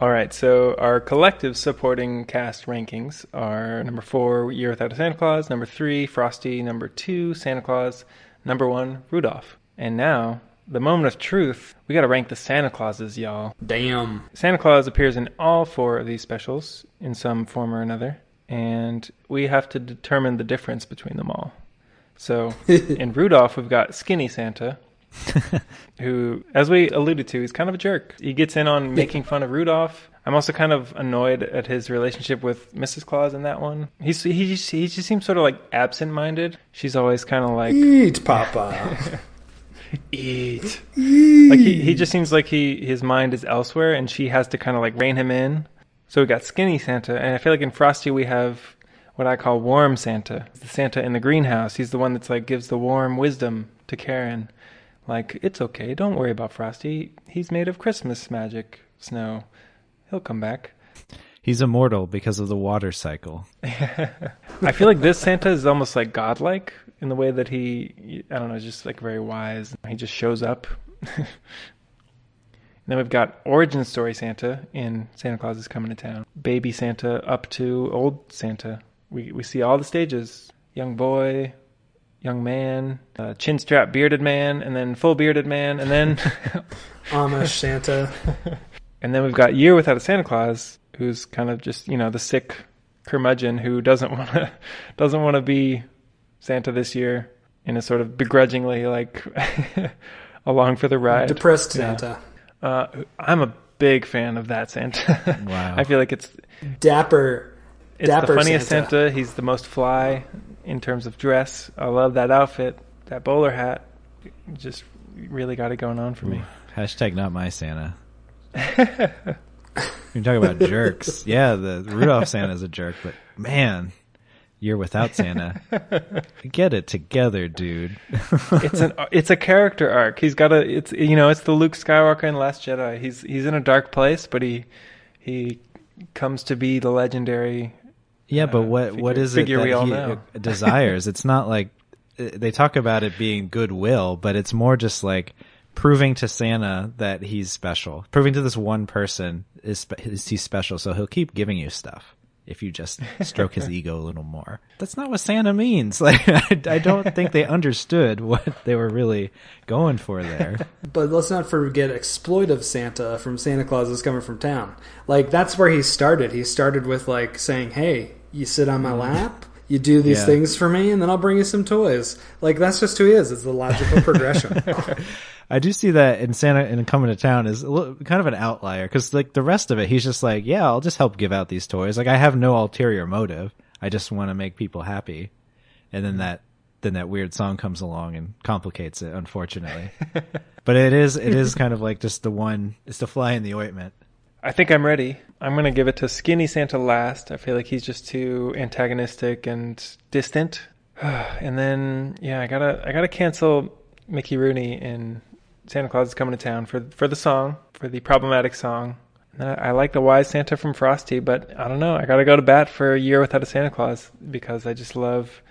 All right, so our collective supporting cast rankings are number four, Year Without a Santa Claus, number three, Frosty, number two, Santa Claus, number one, Rudolph. And now, the moment of truth, we gotta rank the Santa Clauses, y'all. Damn. Santa Claus appears in all four of these specials in some form or another, and we have to determine the difference between them all. So, in Rudolph, we've got Skinny Santa, who, as we alluded to, is kind of a jerk. He gets in on making fun of Rudolph. I'm also kind of annoyed at his relationship with Mrs. Claus in that one. He's he just, he just seems sort of like absent-minded. She's always kind of like Eat, Papa. eat. Like he, he just seems like he his mind is elsewhere, and she has to kind of like rein him in. So we got skinny Santa, and I feel like in Frosty we have what I call warm Santa. The Santa in the greenhouse. He's the one that's like gives the warm wisdom to Karen. Like it's okay, don't worry about Frosty. He's made of Christmas magic snow. He'll come back. He's immortal because of the water cycle. I feel like this Santa is almost like godlike in the way that he, I don't know, is just like very wise. He just shows up. and then we've got origin story Santa in Santa Claus is Coming to Town. Baby Santa up to old Santa. We we see all the stages: young boy, young man, uh, chin strap bearded man, and then full bearded man, and then Amish Santa. And then we've got Year Without a Santa Claus, who's kind of just you know the sick curmudgeon who doesn't want to doesn't want to be Santa this year, and is sort of begrudgingly like along for the ride. Depressed. Santa. Uh, I'm a big fan of that Santa. Wow. I feel like it's Dapper. it's Dapper the funniest Santa. Santa. He's the most fly in terms of dress. I love that outfit, that bowler hat. Just really got it going on for me. Hashtag not my Santa. You're talking about jerks. Yeah, the Rudolph Santa's a jerk, but man, Year Without Santa. Get it together, dude. it's an it's a character arc. He's got a it's you know it's the Luke Skywalker in Last Jedi. He's he's in a dark place, but he he comes to be the legendary. Yeah, but uh, what what figure- is it that he uh, desires? It's not like uh, they talk about it being goodwill, but it's more just like proving to Santa that he's special. Proving to this one person is, is he's special, so he'll keep giving you stuff if you just stroke his ego a little more. That's not what Santa means. Like I, I don't think they understood what they were really going for there. But let's not forget exploitive Santa from Santa Claus is coming from town. Like that's where he started. He started with like saying, "Hey, you sit on my mm. lap, you do these Yeah. things for me, and then I'll bring you some toys." Like that's just who he is. It's the logical progression. I do see that in Santa and coming to town is a little, kind of an outlier because like the rest of it, he's just like, yeah, I'll just help give out these toys. Like I have no ulterior motive. I just want to make people happy. And then that, then that weird song comes along and complicates it, unfortunately. but it is, it is kind of like just the one, it's the fly in the ointment. I think I'm ready. I'm gonna give it to Skinny Santa last. I feel like he's just too antagonistic and distant. and then yeah, I gotta I gotta cancel Mickey Rooney in Santa Claus is coming to town for for the song for the problematic song. And I, I like the wise Santa from Frosty, but I don't know. I gotta go to bat for a year without a Santa Claus because I just love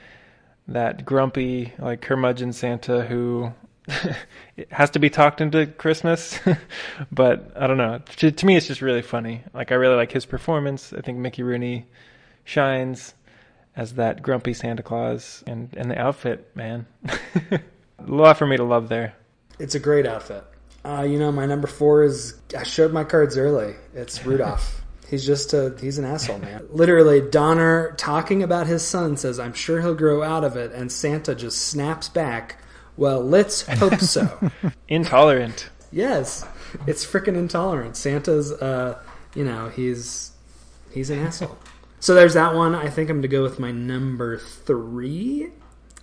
that grumpy like curmudgeon Santa who it has to be talked into Christmas. but I don't know. To, to me, it's just really funny. Like I really like his performance. I think Mickey Rooney shines as that grumpy Santa Claus, and and the outfit, man, a lot for me to love there. it's a great outfit. Uh, you know, my number four is I showed my cards early. It's Rudolph. He's just a he's an asshole, man. Literally, Donner talking about his son says, "I'm sure he'll grow out of it," and Santa just snaps back. Well, let's hope so. Intolerant. Yes, it's freaking intolerant. Santa's, uh, you know, he's he's an asshole. So there's that one. I think I'm going to go with my number three.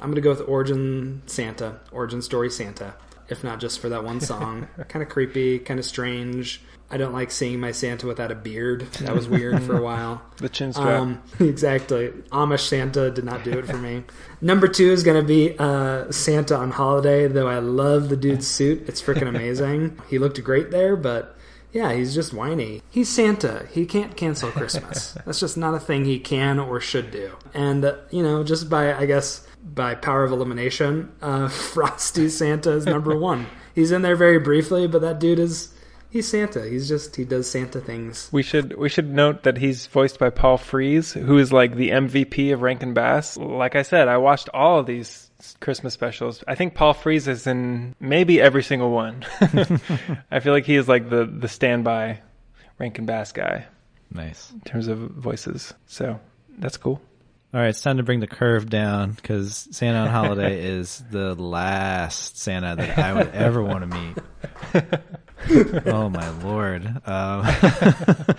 I'm going to go with Origin Santa, Origin Story Santa. If not just for that one song, kind of creepy, kind of strange. I don't like seeing my Santa without a beard. That was weird for a while. The chin strap. Um, exactly. Amish Santa did not do it for me. Number two is going to be uh, Santa on holiday, though I love the dude's suit. It's freaking amazing. he looked great there, but yeah, he's just whiny. He's Santa. He can't cancel Christmas. That's just not a thing he can or should do. And, uh, you know, just by, I guess, by power of elimination, uh, Frosty Santa is number one. He's in there very briefly, but that dude is. He's Santa. He's just he does Santa things. We should we should note that he's voiced by Paul Frees, who is like the MVP of Rankin Bass. Like I said, I watched all of these Christmas specials. I think Paul Frees is in maybe every single one. I feel like he is like the the standby Rankin Bass guy Nice. in terms of voices. So that's cool. All right, it's time to bring the curve down because Santa on Holiday is the last Santa that I would ever want to meet. oh my lord. Um,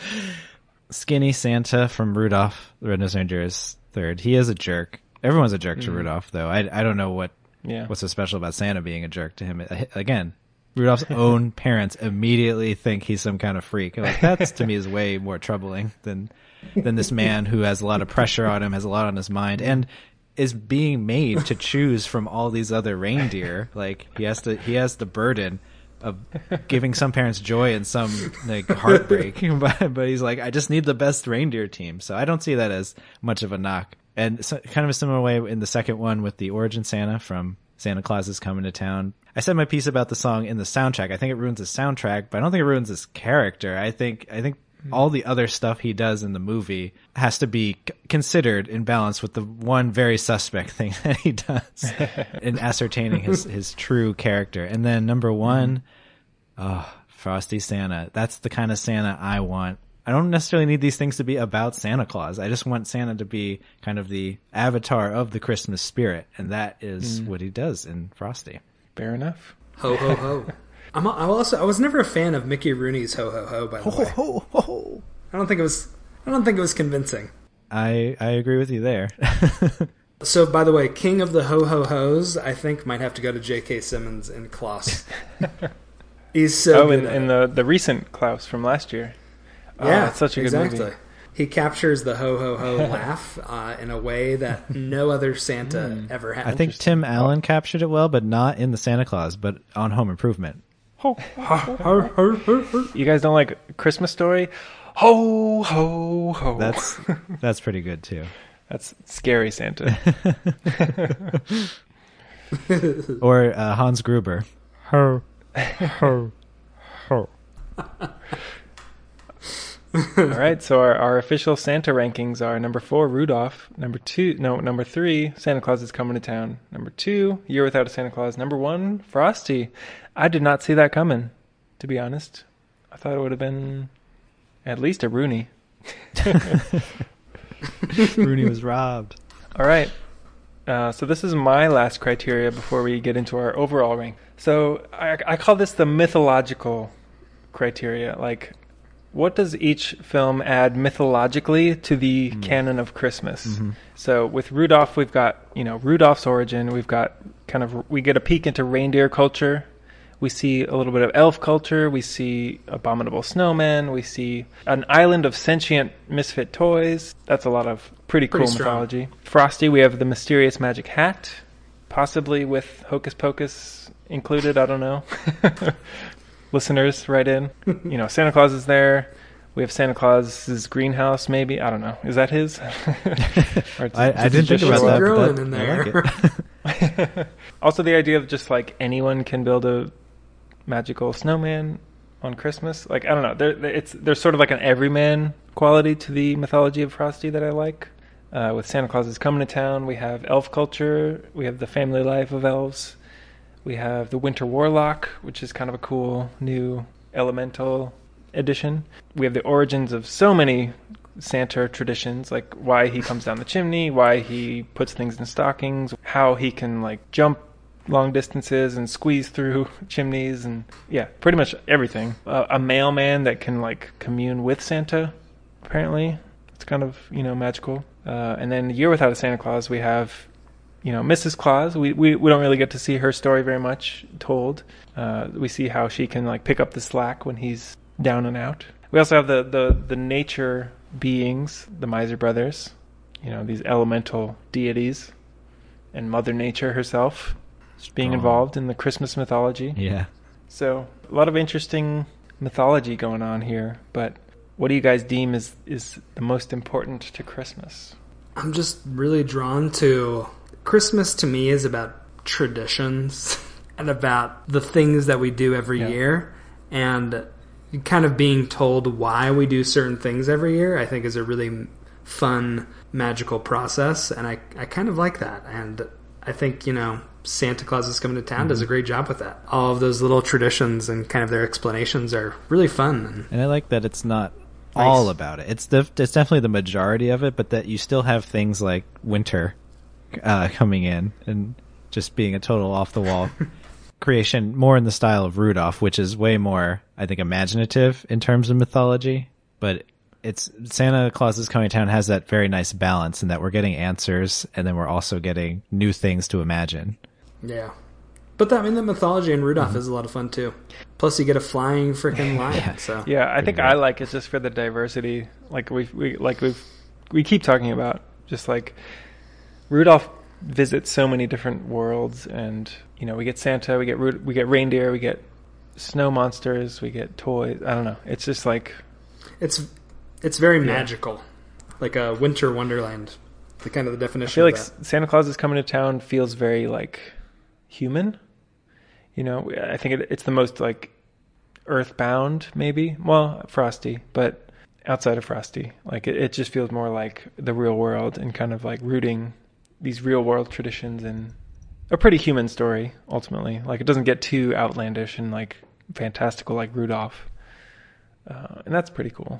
Skinny Santa from Rudolph the Red-Nosed Reindeer is third. He is a jerk. Everyone's a jerk to Rudolph, though. I I don't know what Yeah. what's so special about Santa being a jerk to him. Uh, Again, Rudolph's own parents immediately think he's some kind of freak. Like that's to me is way more troubling than than this man who has a lot of pressure on him, has a lot on his mind, and is being made to choose from all these other reindeer. Like he has to he has the burden of giving some parents joy and some like heartbreak. but, but he's like, I just need the best reindeer team. So I don't see that as much of a knock. And so, kind of a similar way in the second one with the Origin Santa from Santa Claus is Coming to Town. I said my piece about the song in the soundtrack. I think it ruins the soundtrack, but I don't think it ruins his character. I think I think hmm. all the other stuff he does in the movie has to be c- considered in balance with the one very suspect thing that he does in ascertaining his his true character. And then number one, hmm. Oh, Frosty Santa. That's the kind of Santa I want. I don't necessarily need these things to be about Santa Claus. I just want Santa to be kind of the avatar of the Christmas spirit, and that is mm. what he does in Frosty. Fair enough. Ho ho ho. I'm, I'm also I was never a fan of Mickey Rooney's ho ho ho. By the way, ho, ho. Ho. I don't think it was. I don't think it was convincing. I I agree with you there. So, by the way, King of the Ho Ho Ho's, I think might have to go to J.K. Simmons in Klaus. He's so oh, good. and, and the the recent Klaus from last year. Oh, yeah, it's such a good exactly. movie. He captures the ho ho ho laugh uh, in a way that no other Santa Hmm. ever has. I think Tim Allen captured it well, but not in the Santa Claus, but on Home Improvement. You guys don't like Christmas Story? Ho ho ho. That's that's pretty good too. that's scary Santa. Or uh, Hans Gruber. Ho, ho, ho. All right, so our, our official Santa rankings are number four, Rudolph. Number two, no, number three, Santa Claus is coming to town. Number two, Year Without a Santa Claus. Number one, Frosty. I did not see that coming, to be honest. I thought it would have been at least a Rooney. Rooney was robbed. All right. Uh, so this is my last criteria before we get into our overall rank. So I, I call this the mythological criteria. Like, what does each film add mythologically to the mm-hmm. canon of Christmas? Mm-hmm. So with Rudolph, we've got you know Rudolph's origin. We've got kind of we get a peek into reindeer culture. We see a little bit of elf culture. We see abominable snowmen. We see an island of sentient misfit toys. That's a lot of pretty cool strong. mythology. Frosty, we have the mysterious magic hat, possibly with Hocus Pocus included. I don't know. Listeners, write in. You know, Santa Claus is there. We have Santa Claus's greenhouse, maybe. I don't know. Is that his? Or I, I didn't think about that. but growing that- in I like Also, the idea of just like anyone can build a magical snowman on Christmas. Like I don't know, there there- it's there's sort of like an everyman quality to the mythology of Frosty that I like. Uh, with Santa Claus is coming to town, we have elf culture, we have the family life of elves, we have the Winter Warlock, which is kind of a cool new elemental addition. We have the origins of so many Santa traditions, like why he comes down the chimney, why he puts things in stockings, how he can like jump long distances and squeeze through chimneys, and yeah, pretty much everything. Uh, a mailman that can like commune with Santa, apparently. It's kind of you know magical. Uh, and then Year Without a Santa Claus, we have you know Mrs. Claus. We, we we don't really get to see her story very much told. Uh, we see how she can like pick up the slack when he's down and out. We also have the the the nature beings, the Miser brothers. You know these elemental deities, and Mother Nature herself being involved in the Christmas mythology. Yeah. So a lot of interesting mythology going on here. But what do you guys deem is is the most important to Christmas? I'm just really drawn to Christmas. To me, is about traditions and about the things that we do every Yeah. year, and kind of being told why we do certain things every year. I think is a really fun, magical process, and I I kind of like that. And I think you know. Santa Claus is coming to town does a mm-hmm. great job with that. All of those little traditions and kind of their explanations are really fun. And And I like that it's not Nice. all about it. It's def- it's definitely the majority of it, but that you still have things like winter uh, coming in and just being a total off the wall creation more in the style of Rudolph, which is way more, I think, imaginative in terms of mythology. But it's Santa Claus is Coming to Town has that very nice balance in that we're getting answers and then we're also getting new things to imagine. Yeah. But that, I mean, the mythology in Rudolph Mm-hmm. is a lot of fun too. Plus, you get a flying freaking lion. So Yeah, I think great. I like it just for the diversity. Like we we like we've we keep talking about just like Rudolph visits so many different worlds, and you know we get Santa, we get Ru- we get reindeer, we get snow monsters, we get toys. I don't know. It's just like it's it's very magical, like a winter wonderland. The kind of the definition. I feel like that. Santa Claus is coming to town feels very like human. You know, I think it, it's the most like earthbound, maybe. Well, Frosty, but outside of Frosty, like it, it just feels more like the real world and kind of like rooting these real world traditions and a pretty human story ultimately. Like it doesn't get too outlandish and like fantastical like Rudolph, uh, and that's pretty cool.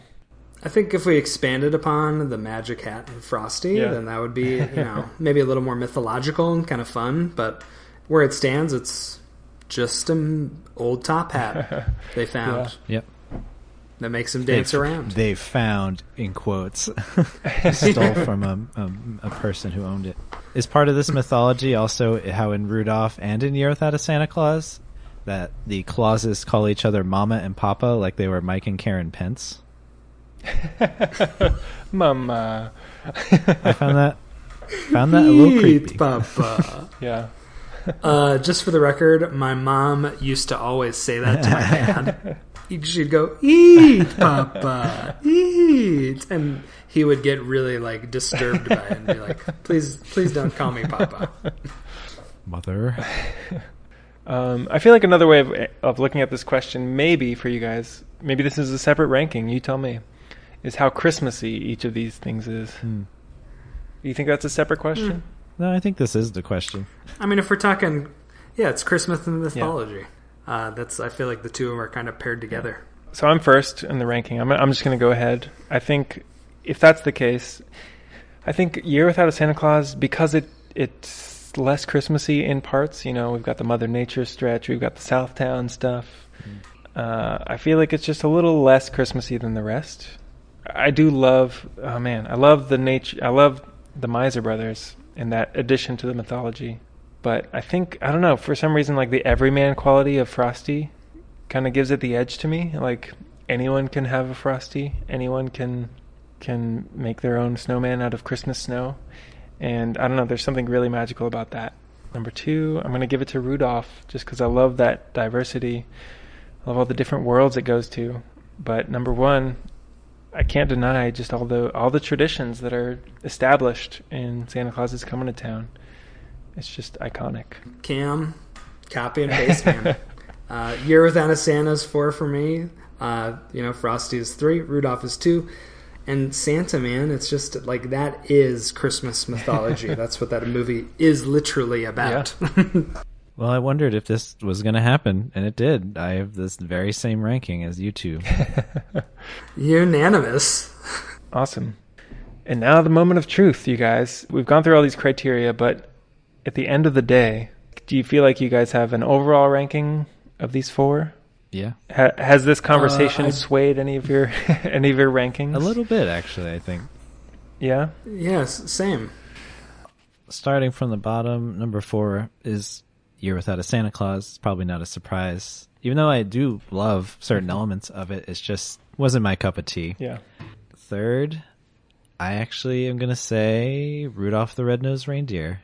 I think if we expanded upon the magic hat and Frosty, Yeah. then that would be you know maybe a little more mythological and kind of fun. But where it stands, it's just an old top hat they found Yep. That makes them dance They've- around. They found in quotes stole from a, a a person who owned it. Is part of this mythology also how in Rudolph and in Year Without a Santa Claus that the Clauses call each other Mama and Papa like they were Mike and Karen Pence. Mama, I found that found that a little creepy. Papa. yeah. Uh, just for the record, my mom used to always say that to my dad. She'd go, "Eat, Papa, eat," and he would get really like disturbed by it and be like, "Please, please don't call me Papa." Mother. Um, I feel like another way of, of looking at this question, maybe for you guys, maybe this is a separate ranking. You tell me, is how Christmassy each of these things is. Hmm. You think that's a separate question? No, I think this is the question. I mean, if we're talking, yeah, it's Christmas and mythology. Uh, that's I feel like the two of them are kind of paired together. So I'm first in the ranking. I'm, I'm just going to go ahead. I think if that's the case, I think Year Without a Santa Claus because it it's less Christmassy in parts. You know, we've got the Mother Nature stretch, we've got the Southtown stuff. Uh, I feel like it's just a little less Christmassy than the rest. I do love. Oh man, I love the nature. I love the Miser Brothers and that addition to the mythology. But I think I don't know for some reason like the everyman quality of Frosty kind of gives it the edge to me. Like anyone can have a frosty, anyone can can make their own snowman out of Christmas snow, and I don't know. There's something really magical about that. Number two, I'm gonna give it to Rudolph just because I love that diversity. I love all the different worlds it goes to. But number one, I can't deny just all the all the traditions that are established in Santa Claus is coming to town. It's just iconic. Cam, copy and paste, man. uh, Year Without a is four for me. Uh, you know, Frosty is three, Rudolph is two, and Santa, man, it's just like that is Christmas mythology. That's what that movie is literally about. Well, I wondered if this was going to happen, and it did. I have this very same ranking as you two. Unanimous. Awesome. And now the moment of truth, you guys. We've gone through all these criteria, but at the end of the day, do you feel like you guys have an overall ranking of these four? Yeah, Ha- has this conversation Uh, I- swayed any of your any of your rankings? a little bit actually. I think. Yeah. Yes, same. Starting from the bottom, number four is Year Without a Santa Claus. It's probably not a surprise, even though I do love certain elements of it. It's just wasn't my cup of tea. Yeah. Third, I actually am gonna say Rudolph the Red-Nosed Reindeer.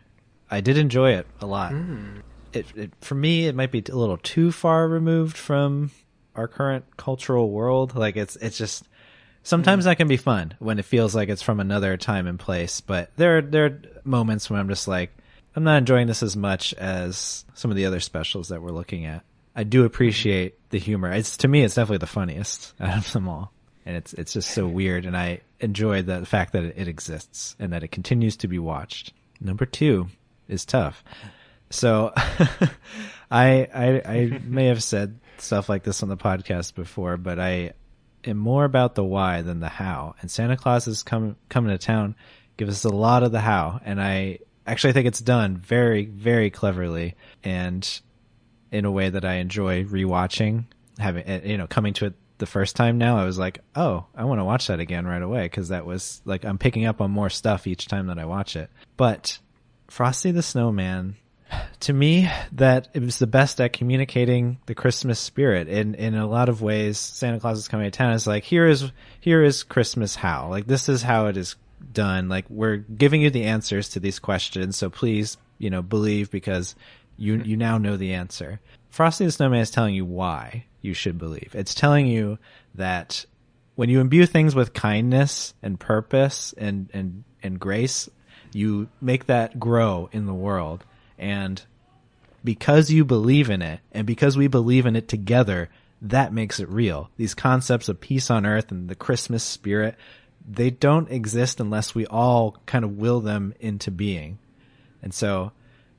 I did enjoy it a lot. Hmm. It, it for me, it might be a little too far removed from our current cultural world. Like it's it's just sometimes hmm. that can be fun when it feels like it's from another time and place. But there are there are moments when I'm just like I'm not enjoying this as much as some of the other specials that we're looking at. I do appreciate the humor. It's to me, it's definitely the funniest out of them all, and it's it's just so weird. And I enjoy the fact that it exists and that it continues to be watched. Number two is tough. So I, I I may have said stuff like this on the podcast before, but I am more about the why than the how. And Santa Claus is coming coming to town gives us a lot of the how, and I actually think it's done very very cleverly. And in a way that I enjoy rewatching. Having uh, you know coming to it the first time now, I was like, oh, I want to watch that again right away because that was like I'm picking up on more stuff each time that I watch it. But Frosty the Snowman, to me, that it was the best at communicating the Christmas spirit. In in a lot of ways, Santa Claus is coming to town. Is like here is here is Christmas how like this is how it is done. Like we're giving you the answers to these questions, so please you know believe because you you now know the answer. Frosty the Snowman is telling you why you should believe. It's telling you that when you imbue things with kindness and purpose and and and grace, you make that grow in the world. And because you believe in it and because we believe in it together, that makes it real. These concepts of peace on earth and the Christmas spirit, they don't exist unless we all kind of will them into being. And so,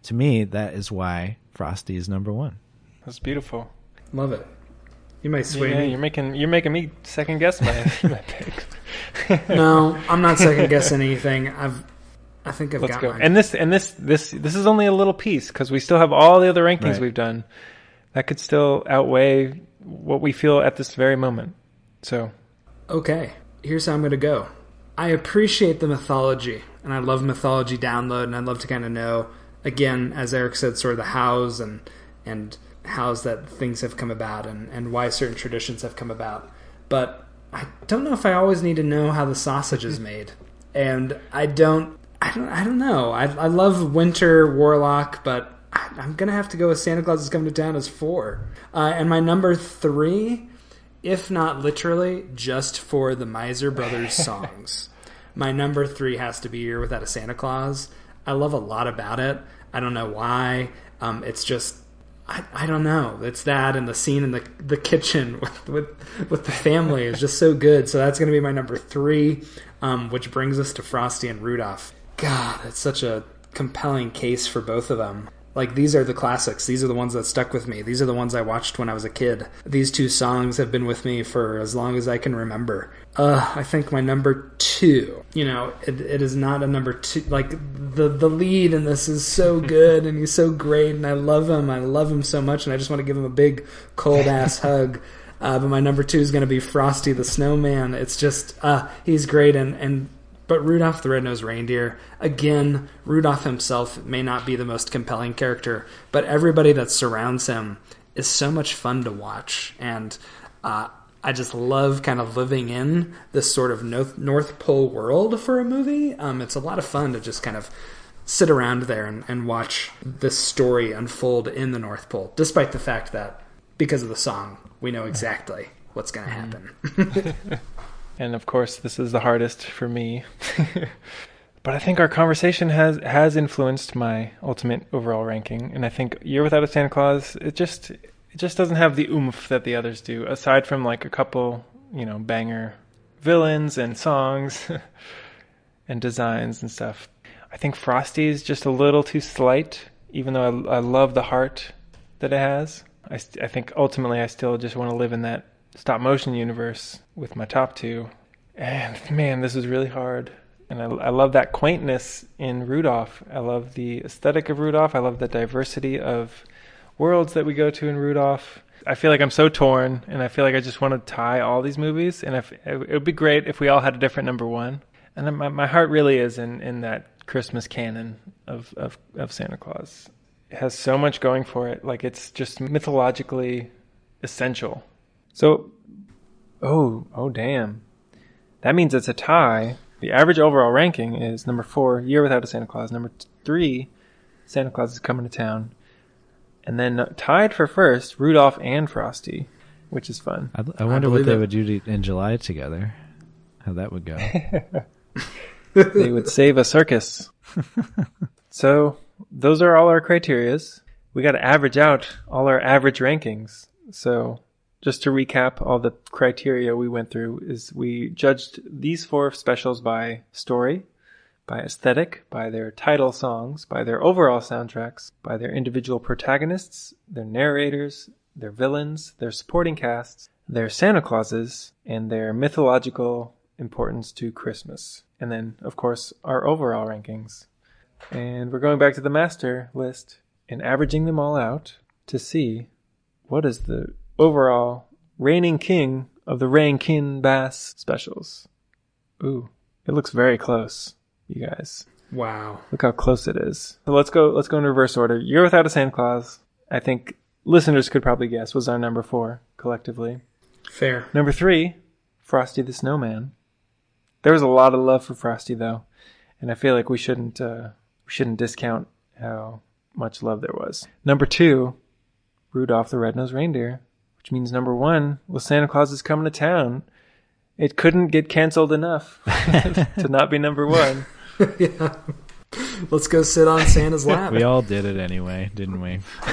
to me, that is why Frosty is number one. That's beautiful. Love it. You might sway Yeah, me. you're making you're making me second guess my my pick. No, I'm not second guessing anything. I've, I think I've Let's got go. mine. And this and this this this is only a little piece because we still have all the other rankings Right. we've done. That could still outweigh what we feel at this very moment. So Okay, here's how I'm going to go. I appreciate the mythology, and I love mythology download, and I'd love to kind of know, again, as Eric said, sort of the hows and and hows that things have come about, and and why certain traditions have come about. But I don't know if I always need to know how the sausage is made, and I don't. I don't. I don't know. I I love Winter Warlock, but I, I'm gonna have to go with Santa Claus is coming to town as four. Uh, and my number three if not literally, just for the Miser Brothers songs. My number three has to be Year Without a Santa Claus. I love a lot about it. I don't know why. Um, it's just, I, I don't know. It's that and the scene in the the kitchen with with, with the family is just so good. So that's going to be my number three, um, which brings us to Frosty and Rudolph. God, it's such a compelling case for both of them. Like these are the classics. These are the ones that stuck with me. These are the ones I watched when I was a kid. These two songs have been with me for as long as I can remember. Uh, I think my number two. You know, it, it is not a number two. Like the the lead in this is so good and he's so great and I love him. I love him so much and I just want to give him a big cold ass hug. Uh, but my number two is going to be Frosty the Snowman. It's just uh, he's great and and but Rudolph the Red-Nosed Reindeer, again, Rudolph himself may not be the most compelling character, but everybody that surrounds him is so much fun to watch. And uh, I just love kind of living in this sort of North, North Pole world for a movie. Um, it's a lot of fun to just kind of sit around there and, and watch this story unfold in the North Pole, despite the fact that because of the song, we know exactly what's going to happen. and of course this is the hardest for me. but I think our conversation has has influenced my ultimate overall ranking and I think Year Without a Santa Claus it just it just doesn't have the oomph that the others do aside from like a couple, you know, banger villains and songs and designs and stuff. I think Frosty is just a little too slight even though I, I love the heart that it has. I, st- I think ultimately I still just want to live in that stop motion universe with my top two. And man, this is really hard. And I, I love that quaintness in Rudolph. I love the aesthetic of Rudolph. I love the diversity of worlds that we go to in Rudolph. I feel like I'm so torn, and I feel like I just want to tie all these movies. And if it would be great if we all had a different number one. And my my heart really is in in that Christmas canon of of of Santa Claus. It has so much going for it. Like it's just mythologically essential. So, oh, oh, damn. That means it's a tie. The average overall ranking is number four, Year Without a Santa Claus. Number t- three, Santa Claus is Coming to Town. And then uh, tied for first, Rudolph and Frosty, which is fun. I, I wonder what they it. would do to, in July together. How that would go. they would save a circus. so those are all our criterias. We got to average out all our average rankings. So just to recap all the criteria we went through is we judged these four specials by story, by aesthetic, by their title songs, by their overall soundtracks, by their individual protagonists, their narrators, their villains, their supporting casts, their Santa Clauses, and their mythological importance to Christmas. And then, of course, our overall rankings. And we're going back to the master list and averaging them all out. to see what is the overall reigning king of the Rankin Bass specials. Ooh, it looks very close, you guys. Wow. Look how close it is. So let's go. Let's go in reverse order. Year Without a Santa Claus. I think listeners could probably guess was our number four collectively. Fair. Number three, Frosty the Snowman. There was a lot of love for Frosty though, and I feel like we shouldn't uh, we shouldn't discount how much love there was. Number two, Rudolph the Red-Nosed Reindeer, which means number one well, Santa Claus is coming to town. It couldn't get canceled enough to not be number one. yeah. Let's go sit on Santa's lap. We all did it anyway, didn't we?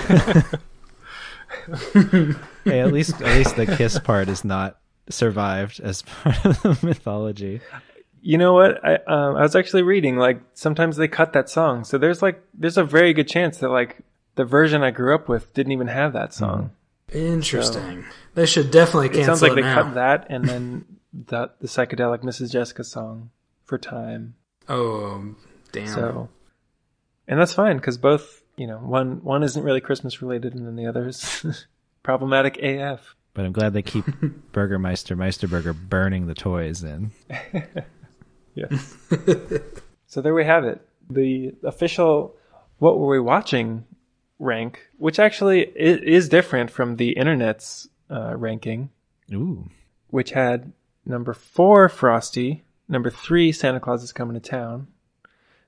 hey, at least at least the kiss part is not survived as part of the mythology. You know what? I um, I was actually reading like sometimes they cut that song, so there's like there's a very good chance that like the version I grew up with didn't even have that song. Interesting. They should definitely cancel It sounds like it they now. cut that and then that the psychedelic Mrs. Jessica song for time. Oh, damn. So, and that's fine because both you know one one isn't really Christmas related and then the other is problematic AF. But I'm glad they keep Burgermeister Meisterburger burning the toys in. Yes. so there we have it. The official what were we watching rank, which actually is different from the internet's uh, ranking, Ooh. which had number four Frosty, number three Santa Claus is coming to town,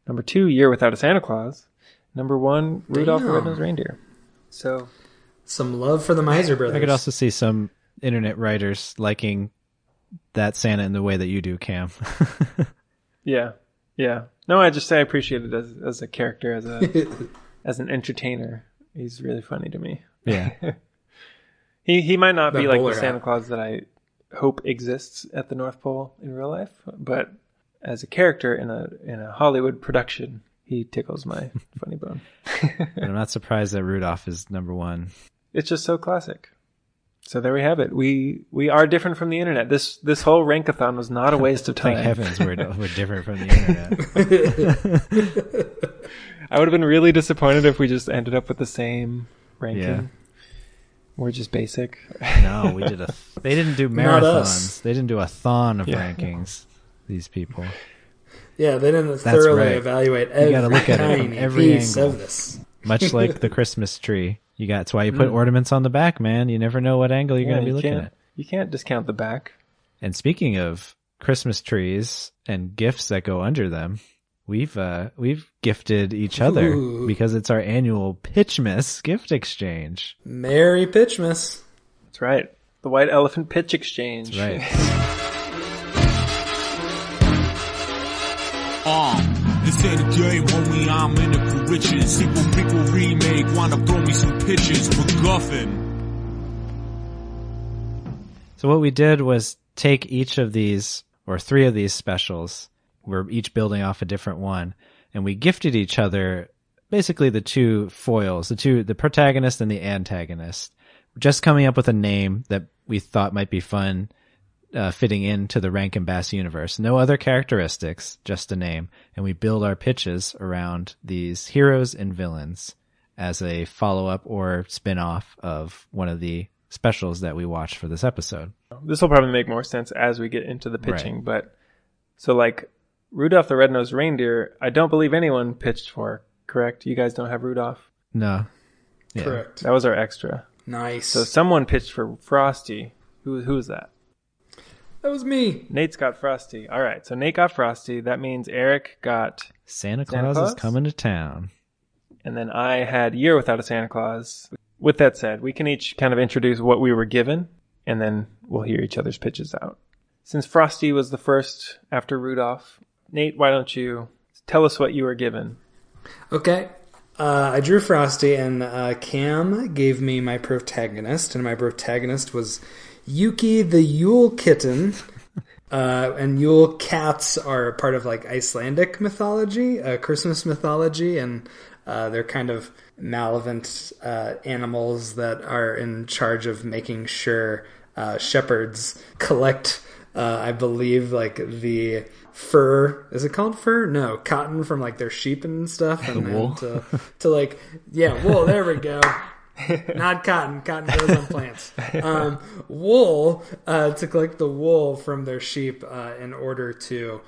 number two Year Without a Santa Claus, number one Rudolph the Damn. Red-Nosed Reindeer. So Some love for the Miser brothers. I could also see some internet writers liking that Santa in the way that you do, Cam. yeah, yeah. No, I just say I appreciate it as as a character, as a as an entertainer. He's really funny to me. yeah. He he might not be like bowler the Santa hat. Claus that I hope exists at the North Pole in real life, but as a character in a in a Hollywood production, he tickles my funny bone. And I'm not surprised that Rudolph is number one. It's just so classic. So there we have it. We we are different from the internet. This this whole rankathon was not a waste of time. Thank heavens we're, we're different from the internet. I would have been really disappointed if we just ended up with the same ranking. Yeah. We're just basic. No, we did a. They didn't do marathons. They didn't do a thon of Yeah. rankings. These people. Yeah, they didn't thoroughly right. evaluate every gotta look at it from every piece angle. of this. Much like the Christmas tree, you got. That's why you put Mm. ornaments on the back, man. You never know what angle you're Yeah, going to be you looking at. You can't discount the back. And speaking of Christmas trees and gifts that go under them, we've uh we've gifted each other Ooh. because it's our annual Pitchmas gift exchange. Merry Pitchmas. That's right. The White Elephant Pitch Exchange. Right. this a game, homie. I'm in for riches. Sequel, prequel, remake. Wanna throw me some pitches for guffin. So what we did was take each of these or three of these specials. We're each building off a different one, and we gifted each other basically the two foils, the two the protagonist and the antagonist. Just coming up with a name that we thought might be fun, uh, fitting into the Rankin Bass universe. No other characteristics, just a name, and we build our pitches around these heroes and villains as a follow up or spin off of one of the specials that we watched for this episode. This will probably make more sense as we get into the Right. pitching, but so like Rudolph the Red-Nosed Reindeer, I don't believe anyone pitched for, correct? You guys don't have Rudolph? No. Yeah. Correct. That was our extra. Nice. So someone pitched for Frosty. Who who was that? That was me. Nate's got Frosty. All right, so Nate got Frosty. That means Eric got, Santa Santa Claus, Claus? is coming to town. and then I had Year Without a Santa Claus. With that said, we can each kind of introduce what we were given, and then we'll hear each other's pitches out. Since Frosty was the first after Rudolph, Nate, why don't you tell us what you were given? Okay. Uh, I drew Frosty, and uh, Cam gave me my protagonist, and my protagonist was Yuki the Yule Kitten. Uh, and Yule cats are part of like Icelandic mythology, uh, Christmas mythology, and uh, they're kind of malevolent uh, animals that are in charge of making sure uh, shepherds collect, uh, I believe, like the fur. Is it called fur? No, cotton from like their sheep and stuff, and The wool? to, to like yeah, wool. There we go. not cotton. Cotton grows on plants. Um, wool uh, to collect the wool from their sheep uh, in order to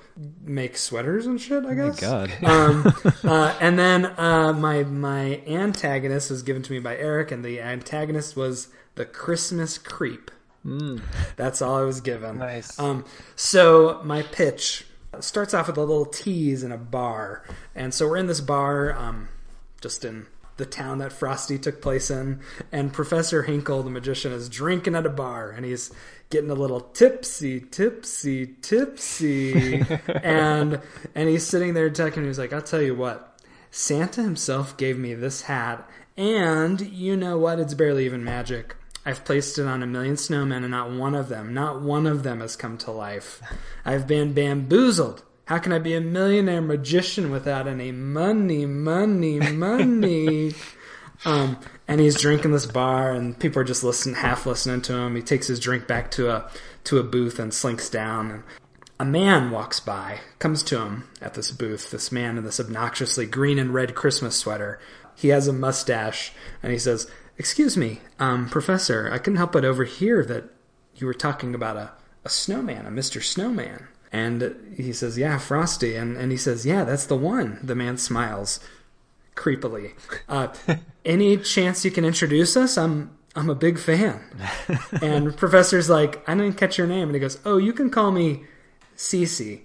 make sweaters and shit. I guess. Oh my god. Um, uh, and then uh, my my antagonist was given to me by Eric, and the antagonist was the Christmas creep. That's all I was given. Nice. Um, so my pitch starts off with a little tease in a bar, and so we're in this bar, um, just in the town that Frosty took place in, and Professor Hinkle, the magician, is drinking at a bar, and he's getting a little tipsy, tipsy, tipsy, and and he's sitting there talking. He's like, "I'll tell you what, Santa himself gave me this hat, and you know what? It's barely even magic." I've placed it on a million snowmen, and not one of them, not one of them has come to life. I've been bamboozled. How can I be a millionaire magician without any money, money, money? um, and he's drinking this bar, and people are just listening, half listening to him. He takes his drink back to a to a booth and slinks down. And a man walks by, comes to him at this booth. This man in this obnoxiously green and red Christmas sweater. He has a mustache, and he says, "Excuse me, um, Professor. I couldn't help but overhear that you were talking about a, a snowman, a Mister Snowman." And he says, "Yeah, Frosty." And and he says, "Yeah, that's the one." The man smiles creepily. Uh, any chance you can introduce us? I'm I'm a big fan. and Professor's like, I didn't catch your name, and he goes, Oh, you can call me Cece,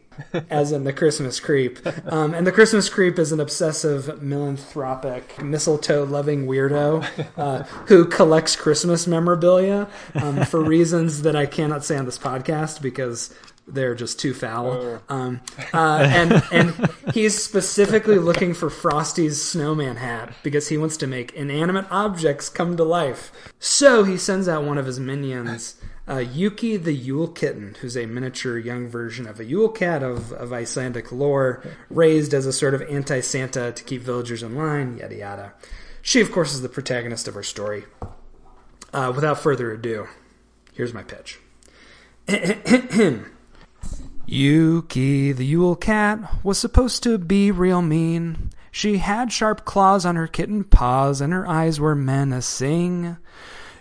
as in the Christmas creep. Um, and the Christmas creep is an obsessive, misanthropic, mistletoe-loving weirdo uh, who collects Christmas memorabilia um, for reasons that I cannot say on this podcast because they're just too foul. Um, uh, and and he's specifically looking for Frosty's snowman hat because he wants to make inanimate objects come to life. So he sends out one of his minions, uh, Yuki the Yule Kitten, who's a miniature young version of a Yule cat of, of Icelandic lore, raised as a sort of anti Santa to keep villagers in line, yada yada. She, of course, is the protagonist of our story. Uh, without further ado, here's my pitch. Yuki, the Yule cat, was supposed to be real mean. She had sharp claws on her kitten paws, and her eyes were menacing.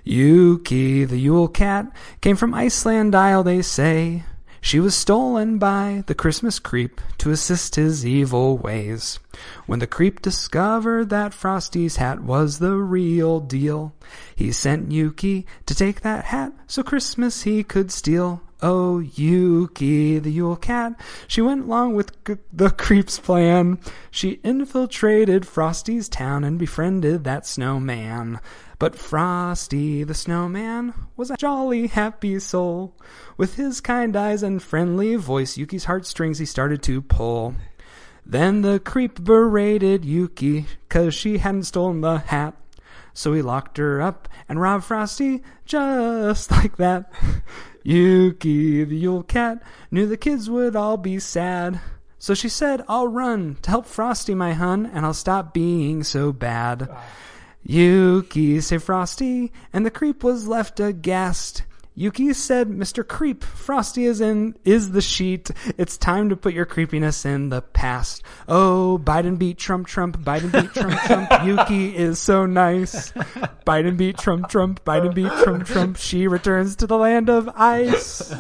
Yuki, the Yule cat, came from Iceland Isle, they say. She was stolen by the Christmas creep to assist his evil ways. When the creep discovered that Frosty's hat was the real deal, he sent Yuki to take that hat so Christmas he could steal. Oh, Yuki, the Yule Cat, she went along with g- the creep's plan. She infiltrated Frosty's town and befriended that snowman. But Frosty the snowman was a jolly happy soul. With his kind eyes and friendly voice, Yuki's heartstrings he started to pull. Then the creep berated Yuki, cause she hadn't stolen the hat. So he locked her up and robbed Frosty just like that. Yuki, the Yule Cat, knew the kids would all be sad. So she said, I'll run to help Frosty, my hun, and I'll stop being so bad. Ah. Yuki saved Frosty, and the creep was left aghast. Yuki said, Mr. Creep, Frosty is in is the sheet. It's time to put your creepiness in the past. Oh, Biden beat Trump Trump, Biden beat Trump Trump. Yuki is so nice. Biden beat Trump Trump, Biden beat Trump Trump. She returns to the land of ice.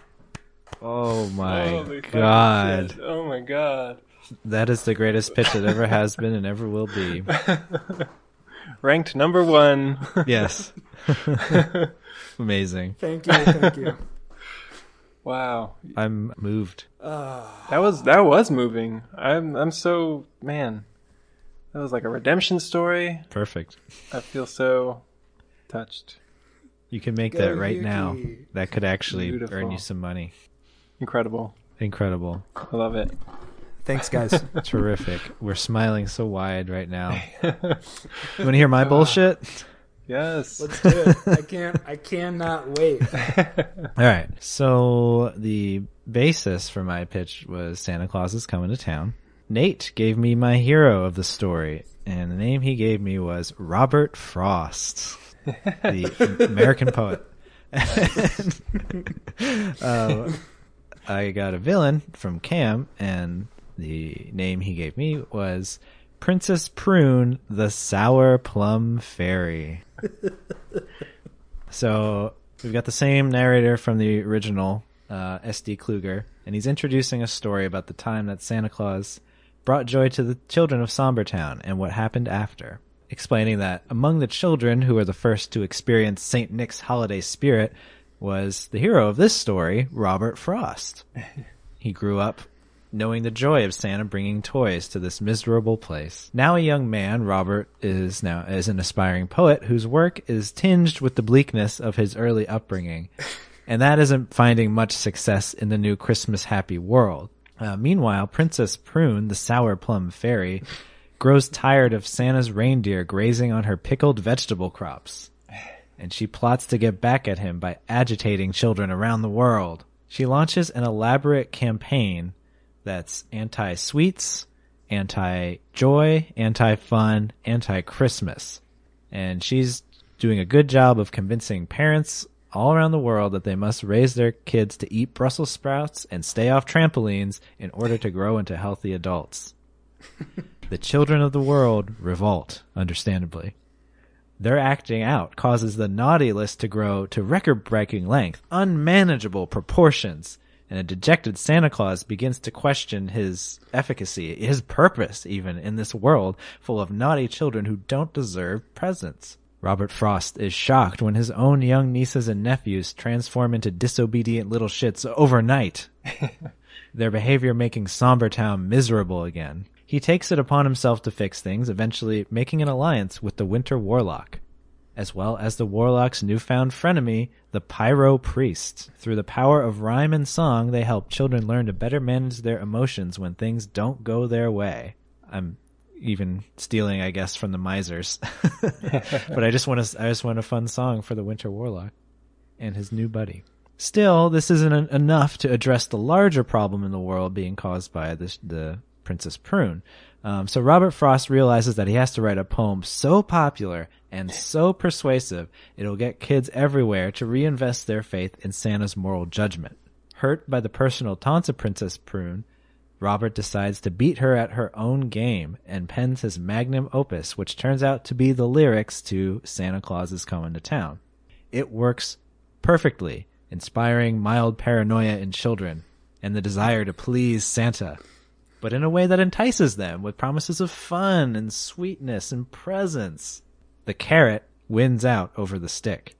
Oh my Holy god. shit. Oh my god. That is the greatest pitch it ever has been and ever will be. Ranked number one. Yes. Amazing. Thank you, thank you. wow. I'm moved. Ah. That was that was moving. I'm I'm so man. That was like a redemption story. Perfect. I feel so touched. You can make Go that right now. That could actually Beautiful. earn you some money. Incredible. Incredible. I love it. Thanks, guys. Terrific. We're smiling so wide right now. You want to hear my bullshit? Yes. Let's do it. I can't. I cannot wait. All right. So the basis for my pitch was Santa Claus is coming to town. Nate gave me my hero of the story, and the name he gave me was Robert Frost, the American poet. uh, I got a villain from Cam, and The name he gave me was Princess Prune, the Sour Plum Fairy. so we've got the same narrator from the original, uh, S.D. Kluger, and he's introducing a story about the time that Santa Claus brought joy to the children of Sombertown and what happened after, explaining that among the children who were the first to experience St. Nick's holiday spirit was the hero of this story, Robert Frost. he grew up knowing the joy of Santa bringing toys to this miserable place. Now a young man, Robert is now is an aspiring poet whose work is tinged with the bleakness of his early upbringing, and that isn't finding much success in the new Christmas happy world. Uh, meanwhile, Princess Prune, the sour plum fairy, grows tired of Santa's reindeer grazing on her pickled vegetable crops. And she plots to get back at him by agitating children around the world. She launches an elaborate campaign that's anti sweets, anti joy, anti fun, anti Christmas. And she's doing a good job of convincing parents all around the world that they must raise their kids to eat Brussels sprouts and stay off trampolines in order to grow into healthy adults. the children of the world revolt, understandably. Their acting out causes the naughty list to grow to record breaking length, unmanageable proportions, and a dejected Santa Claus begins to question his efficacy, his purpose even in this world full of naughty children who don't deserve presents. Robert Frost is shocked when his own young nieces and nephews transform into disobedient little shits overnight. Their behavior making Sombertown miserable again. He takes it upon himself to fix things, eventually making an alliance with the Winter Warlock, as well as the Warlock's newfound frenemy, the Pyro Priest. Through the power of rhyme and song, they help children learn to better manage their emotions when things don't go their way. I'm even stealing, I guess, from the misers. but I just want to, I just want a fun song for the Winter Warlock and his new buddy. Still, this isn't enough to address the larger problem in the world being caused by this, the Princess Prune. Um, so Robert Frost realizes that he has to write a poem so popular and so persuasive it'll get kids everywhere to reinvest their faith in Santa's moral judgment. Hurt by the personal taunts of Princess Prune, Robert decides to beat her at her own game and pens his magnum opus, which turns out to be the lyrics to Santa Claus is Coming to Town. It works perfectly, inspiring mild paranoia in children and the desire to please Santa, but in a way that entices them with promises of fun and sweetness and presents. The carrot wins out over the stick.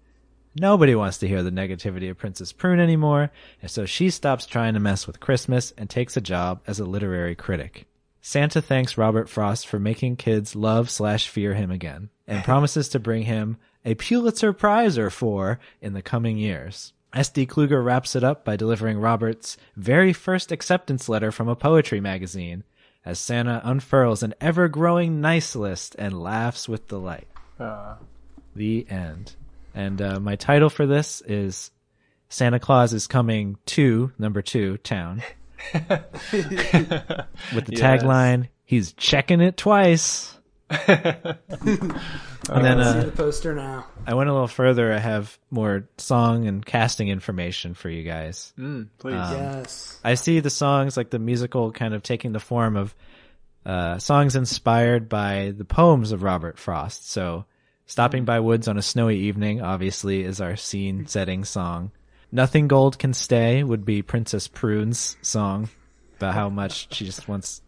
Nobody wants to hear the negativity of Princess Prune anymore, and so she stops trying to mess with Christmas and takes a job as a literary critic. Santa thanks Robert Frost for making kids love slash fear him again, and promises to bring him a Pulitzer Prize or four in the coming years. S.D. Kluger wraps it up by delivering Robert's very first acceptance letter from a poetry magazine, as Santa unfurls an ever-growing nice list and laughs with delight. Uh, The end. And uh, my title for this is Santa Claus is coming to number two town with the Yes. tagline "He's checking it twice." and then See uh, the poster now. I went a little further. I have more song and casting information for you guys. mm, please. Um, yes. I see the songs like the musical kind of taking the form of uh, songs inspired by the poems of Robert Frost. So, Stopping by Woods on a Snowy Evening obviously is our scene setting song. Nothing Gold Can Stay would be Princess Prune's song about how much she just wants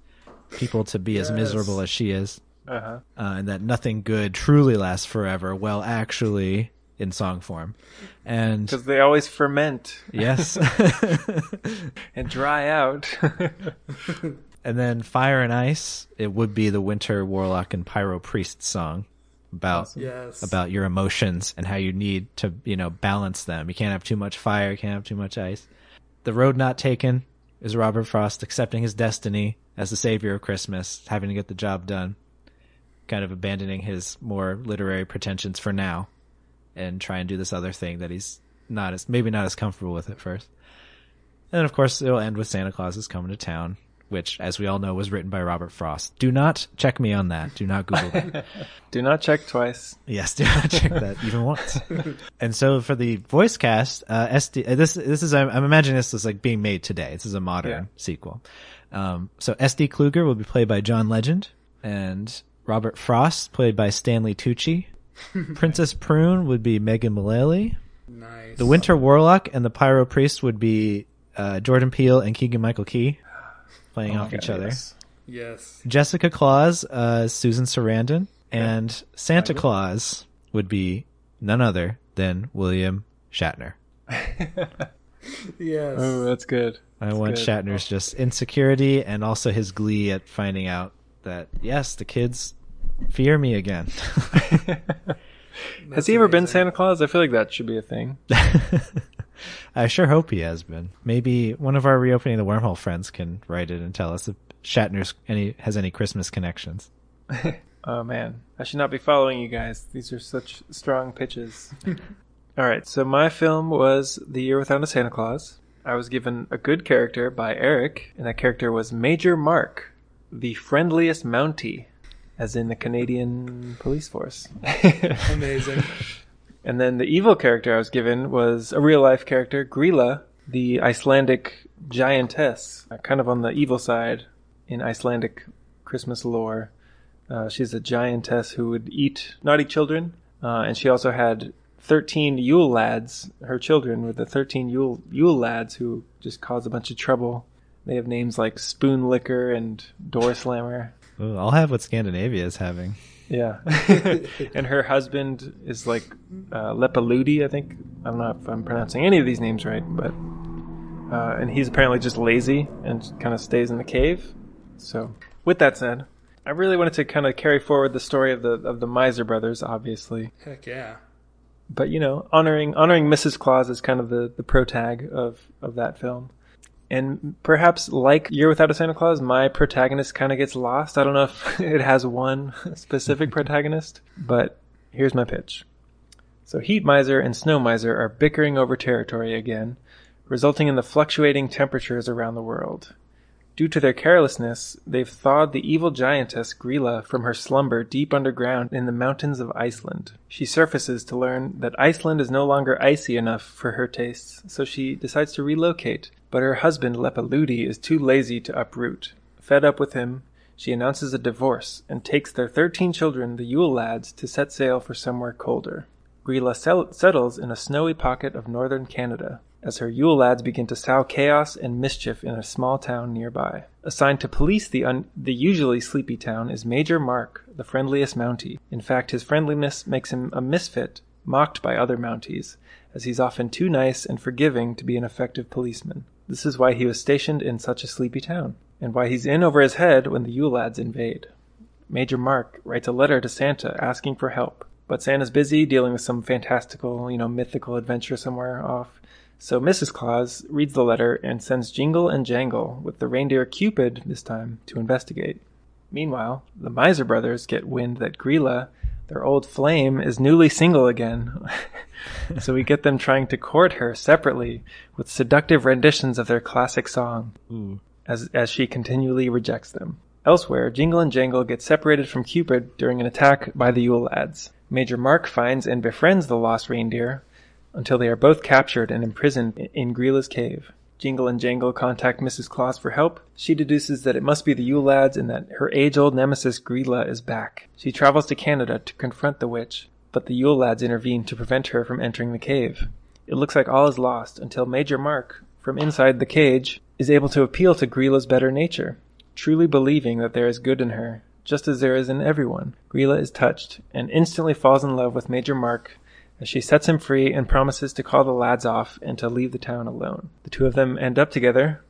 people to be as miserable as she is. Uh-huh. Uh, and that nothing good truly lasts forever. Well, actually, in song form. And Because they always ferment yes. and dry out. And then Fire and Ice, it would be the Winter Warlock and Pyro Priest song about Yes. about your emotions and how you need to, you know, balance them. You can't have too much fire, you can't have too much ice. The Road Not Taken is Robert Frost accepting his destiny as the savior of Christmas, having to get the job done, kind of abandoning his more literary pretensions for now and try and do this other thing that he's not as maybe not as comfortable with at first. And then of course it'll end with Santa Claus is coming to town, which as we all know was written by Robert Frost. Do not check me on that. Do not Google that. Do not check twice. Yes, do not check that even once. and so for the voice cast, uh, SD, uh, this this is I'm, I'm imagining this is like being made today. This is a modern Yeah. sequel. Um, so SD Kluger will be played by John Legend, and Robert Frost played by Stanley Tucci. Princess Prune would be Megan Mullally. Nice. The Winter Warlock and the Pyro Priest would be uh, Jordan Peele and Keegan Michael Key playing off each other. Yes. Yes. Jessica Claus, uh, Susan Sarandon, and Santa Claus would be none other than William Shatner. Yes. Oh, that's good. I want good. Shatner's just insecurity and also his glee at finding out that yes, the kids fear me again. Has he ever been Santa Claus? I feel like that should be a thing. I sure hope he has been. Maybe one of our reopening the wormhole friends can write it and tell us if Shatner's any has any Christmas connections. Oh man, I should not be following you guys. These are such strong pitches. All right, so my film was The Year Without a Santa Claus. I was given a good character by Eric, and that character was Major Mark, the friendliest Mountie, as in the Canadian police force. Amazing. And then the evil character I was given was a real life character, Gryla, the Icelandic giantess, uh, kind of on the evil side in Icelandic Christmas lore. Uh, she's a giantess who would eat naughty children, uh, and she also had 13 Yule lads. Her children were the 13 Yule, Yule lads who just caused a bunch of trouble. They have names like Spoon Licker and Door Slammer. Ooh, I'll have what Scandinavia is having. Yeah. and her husband is like uh, Leppaludi, I think. I don't know if I'm pronouncing any of these names right, but. Uh, and he's apparently just lazy and kind of stays in the cave. So, with that said, I really wanted to kind of carry forward the story of the of the Miser brothers, obviously. Heck yeah. But you know, honoring honoring Mrs. Claus is kind of the the pro tag of of that film. And perhaps like Year Without a Santa Claus, my protagonist kind of gets lost. I don't know if it has one specific protagonist, but here's my pitch. So Heat Miser and Snow Miser are bickering over territory again, resulting in the fluctuating temperatures around the world. Due to their carelessness, they've thawed the evil giantess Gryla from her slumber deep underground in the mountains of Iceland. She surfaces to learn that Iceland is no longer icy enough for her tastes, so she decides to relocate, but her husband Leppaludi is too lazy to uproot. Fed up with him, she announces a divorce and takes their 13 children, the Yule lads, to set sail for somewhere colder. Gryla settles in a snowy pocket of northern Canada as her Yule lads begin to sow chaos and mischief in a small town nearby. Assigned to police the, un- the usually sleepy town is Major Mark, the friendliest Mountie. In fact, his friendliness makes him a misfit, mocked by other Mounties, as he's often too nice and forgiving to be an effective policeman. This is why he was stationed in such a sleepy town, and why he's in over his head when the Yule lads invade. Major Mark writes a letter to Santa asking for help, but Santa's busy dealing with some fantastical, you know, mythical adventure somewhere off. So Mrs. Claus reads the letter and sends Jingle and Jangle, with the reindeer Cupid this time, to investigate. Meanwhile, the Miser brothers get wind that Gryla, their old flame, is newly single again. so we get them trying to court her separately with seductive renditions of their classic song, Ooh. as, as she continually rejects them. Elsewhere, Jingle and Jangle get separated from Cupid during an attack by the Yule lads. Major Mark finds and befriends the lost reindeer, until they are both captured and imprisoned in Gryla's cave. Jingle and Jangle contact Mrs. Claus for help. She deduces that it must be the Yule lads and that her age-old nemesis Gryla is back. She travels to Canada to confront the witch, but the Yule lads intervene to prevent her from entering the cave. It looks like all is lost until Major Mark, from inside the cage, is able to appeal to Gryla's better nature, truly believing that there is good in her, just as there is in everyone. Gryla is touched and instantly falls in love with Major Mark she sets him free and promises to call the lads off and to leave the town alone. The two of them end up together,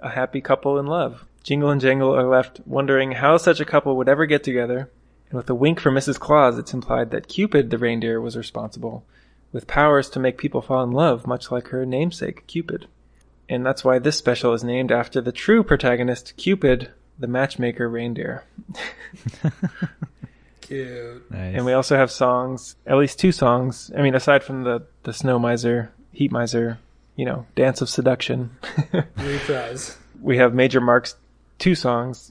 a happy couple in love. Jingle and Jangle are left wondering how such a couple would ever get together, and with a wink from Mrs. Claus, it's implied that Cupid the reindeer was responsible, with powers to make people fall in love, much like her namesake, Cupid. And that's why this special is named after the true protagonist, Cupid, the matchmaker reindeer. Cute. Nice. And we also have songs, at least two songs. I mean, aside from the the Snow Miser, Heat Miser, you know, Dance of Seduction, Reprise. we have Major Mark's two songs.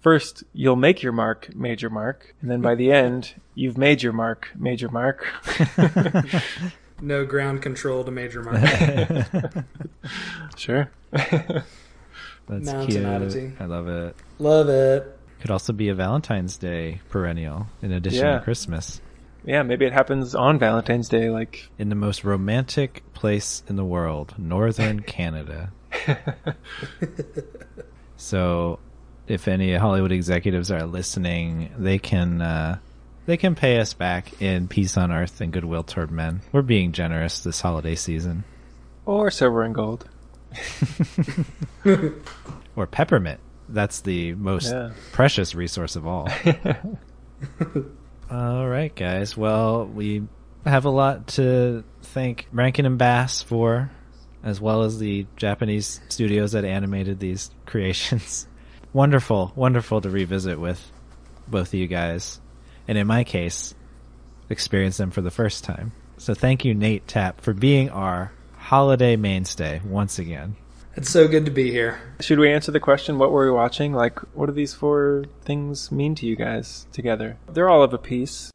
First, you'll make your mark, Major Mark, and then by the end, you've made your mark, Major Mark. No ground control to Major Mark. sure. That's Mountain cute. Oddity. I love it. Love it. Could also be a Valentine's Day perennial in addition Yeah. to Christmas. Yeah, maybe it happens on Valentine's Day. Like, In the most romantic place in the world, northern Canada. So, if any Hollywood executives are listening, they can uh, they can pay us back in peace on earth and goodwill toward men. We're being generous this holiday season. or silver and gold. Or peppermint. That's the most Yeah. precious resource of all. all right, guys. Well, we have a lot to thank Rankin and Bass for, as well as the Japanese studios that animated these creations. wonderful, wonderful to revisit with both of you guys, and in my case, experience them for the first time. So thank you, Nate Tapp, for being our holiday mainstay once again. It's so good to be here. Should we answer the question, what were we watching? Like, what do these four things mean to you guys together? They're all of a piece.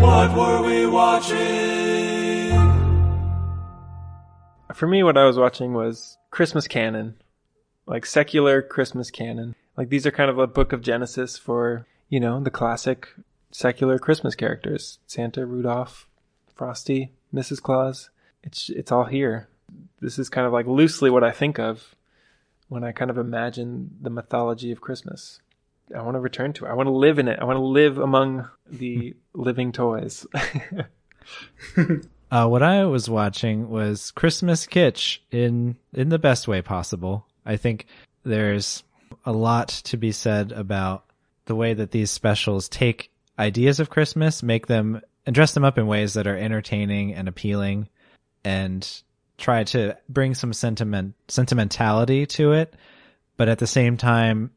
What were we watching? For me, what I was watching was Christmas canon, like secular Christmas canon. Like these are kind of a book of Genesis for, you know, the classic secular Christmas characters. Santa, Rudolph, Frosty, Mrs. Claus. It's it's all here. This is kind of like loosely what I think of when I kind of imagine the mythology of Christmas. I want to return to it. I want to live in it. I want to live among the living toys. Uh, what I was watching was Christmas kitsch in in the best way possible. I think there's a lot to be said about the way that these specials take ideas of Christmas, make them and dress them up in ways that are entertaining and appealing, and try to bring some sentiment sentimentality to it, but at the same time,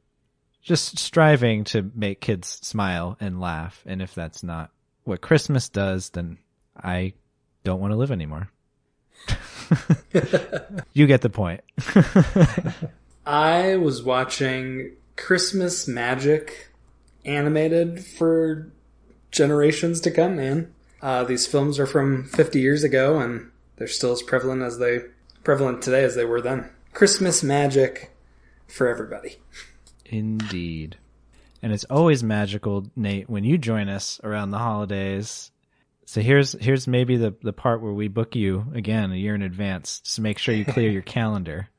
just striving to make kids smile and laugh. And if that's not what Christmas does, then I don't want to live anymore. you get the point. I was watching Christmas Magic animated for generations to come, man. Uh, these films are from 50 years ago and they're still as prevalent as they prevalent today as they were then. Christmas Magic for everybody. Indeed. And it's always magical, Nate, when you join us around the holidays. So here's here's maybe the, the part where we book you again a year in advance to make sure you clear your calendar.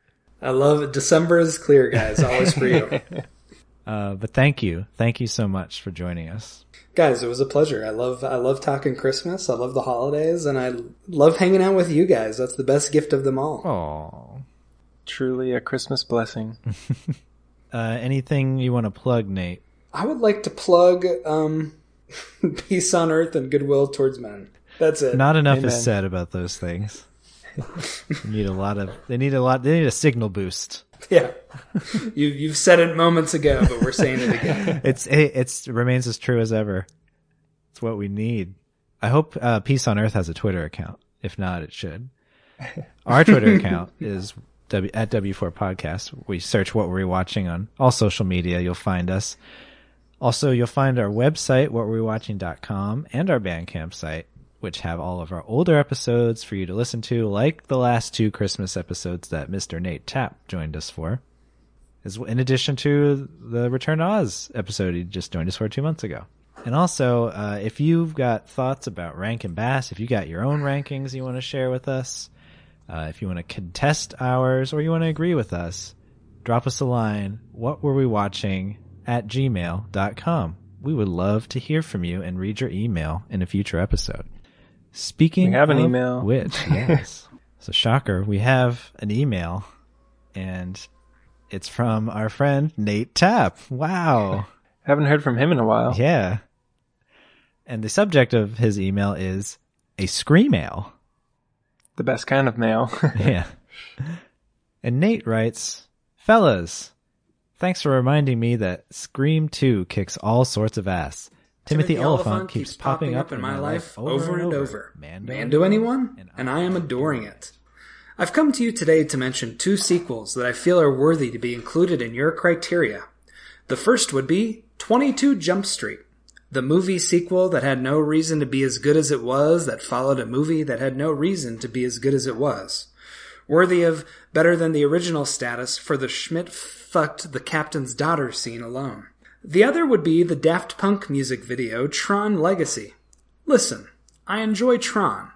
I love it. December is clear, guys. Always for you. Uh, but thank you, thank you so much for joining us. guys, it was a pleasure. I love I love talking Christmas. I love the holidays and I love hanging out with you guys. That's the best gift of them all. Oh, Truly a Christmas blessing. uh, anything you want to plug, Nate? I would like to plug um, peace on earth and goodwill towards men. That's it. Not enough Amen. is said about those things. need a lot of. They need a lot. They need a signal boost. Yeah, you you've said it moments ago, but we're saying it again. It's it, it's it remains as true as ever. It's what we need. I hope uh, Peace on Earth has a Twitter account. If not, it should. Our Twitter account is w, at W4 Podcast. We search what we're watching on all social media. You'll find us. Also, you'll find our website, whatwe'rewatching.com, and our Bandcamp site, which have all of our older episodes for you to listen to, like the last two Christmas episodes that Mr. Nate Tapp joined us for. As in addition to the Return to Oz episode he just joined us for two months ago. And also, uh, if you've got thoughts about Rankin Bass, if you got your own rankings you want to share with us, uh, if you want to contest ours or you want to agree with us, drop us a line. What were we watching at gmail.com? We would love to hear from you and read your email in a future episode. Speaking We have an of email. which, yes. so shocker, we have an email and it's from our friend Nate Tapp. Wow. Haven't heard from him in a while. Yeah. And the subject of his email is a screamail. The best kind of mail. yeah. And Nate writes, Fellas, thanks for reminding me that Scream 2 kicks all sorts of ass. Timothy, Olyphant keeps popping up in my life over and over. Mando, anyone? And And I am adoring it. I've come to you today to mention two sequels that I feel are worthy to be included in your criteria. The first would be 22 Jump Street. The movie sequel that had no reason to be as good as it was, that followed a movie that had no reason to be as good as it was. Worthy of better than the original status for the Schmidt fucked the captain's daughter scene alone. The other would be the Daft Punk music video, Tron Legacy. Listen, I enjoy Tron.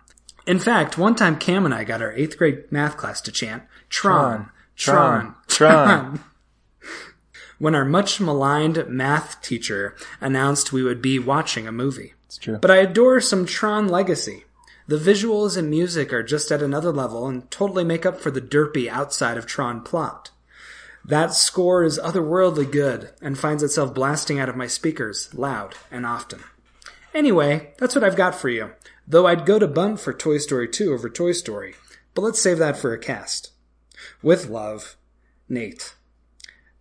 In fact, one time Cam and I got our eighth grade math class to chant Tron, Tron, Tron, Tron. when our much maligned math teacher announced we would be watching a movie. It's true. But I adore some Tron Legacy. The visuals and music are just at another level and totally make up for the derpy outside of Tron plot. That score is otherworldly good and finds itself blasting out of my speakers loud and often. Anyway, that's what I've got for you. Though I'd go to bunt for Toy Story 2 over Toy Story, but let's save that for a cast. With love, Nate.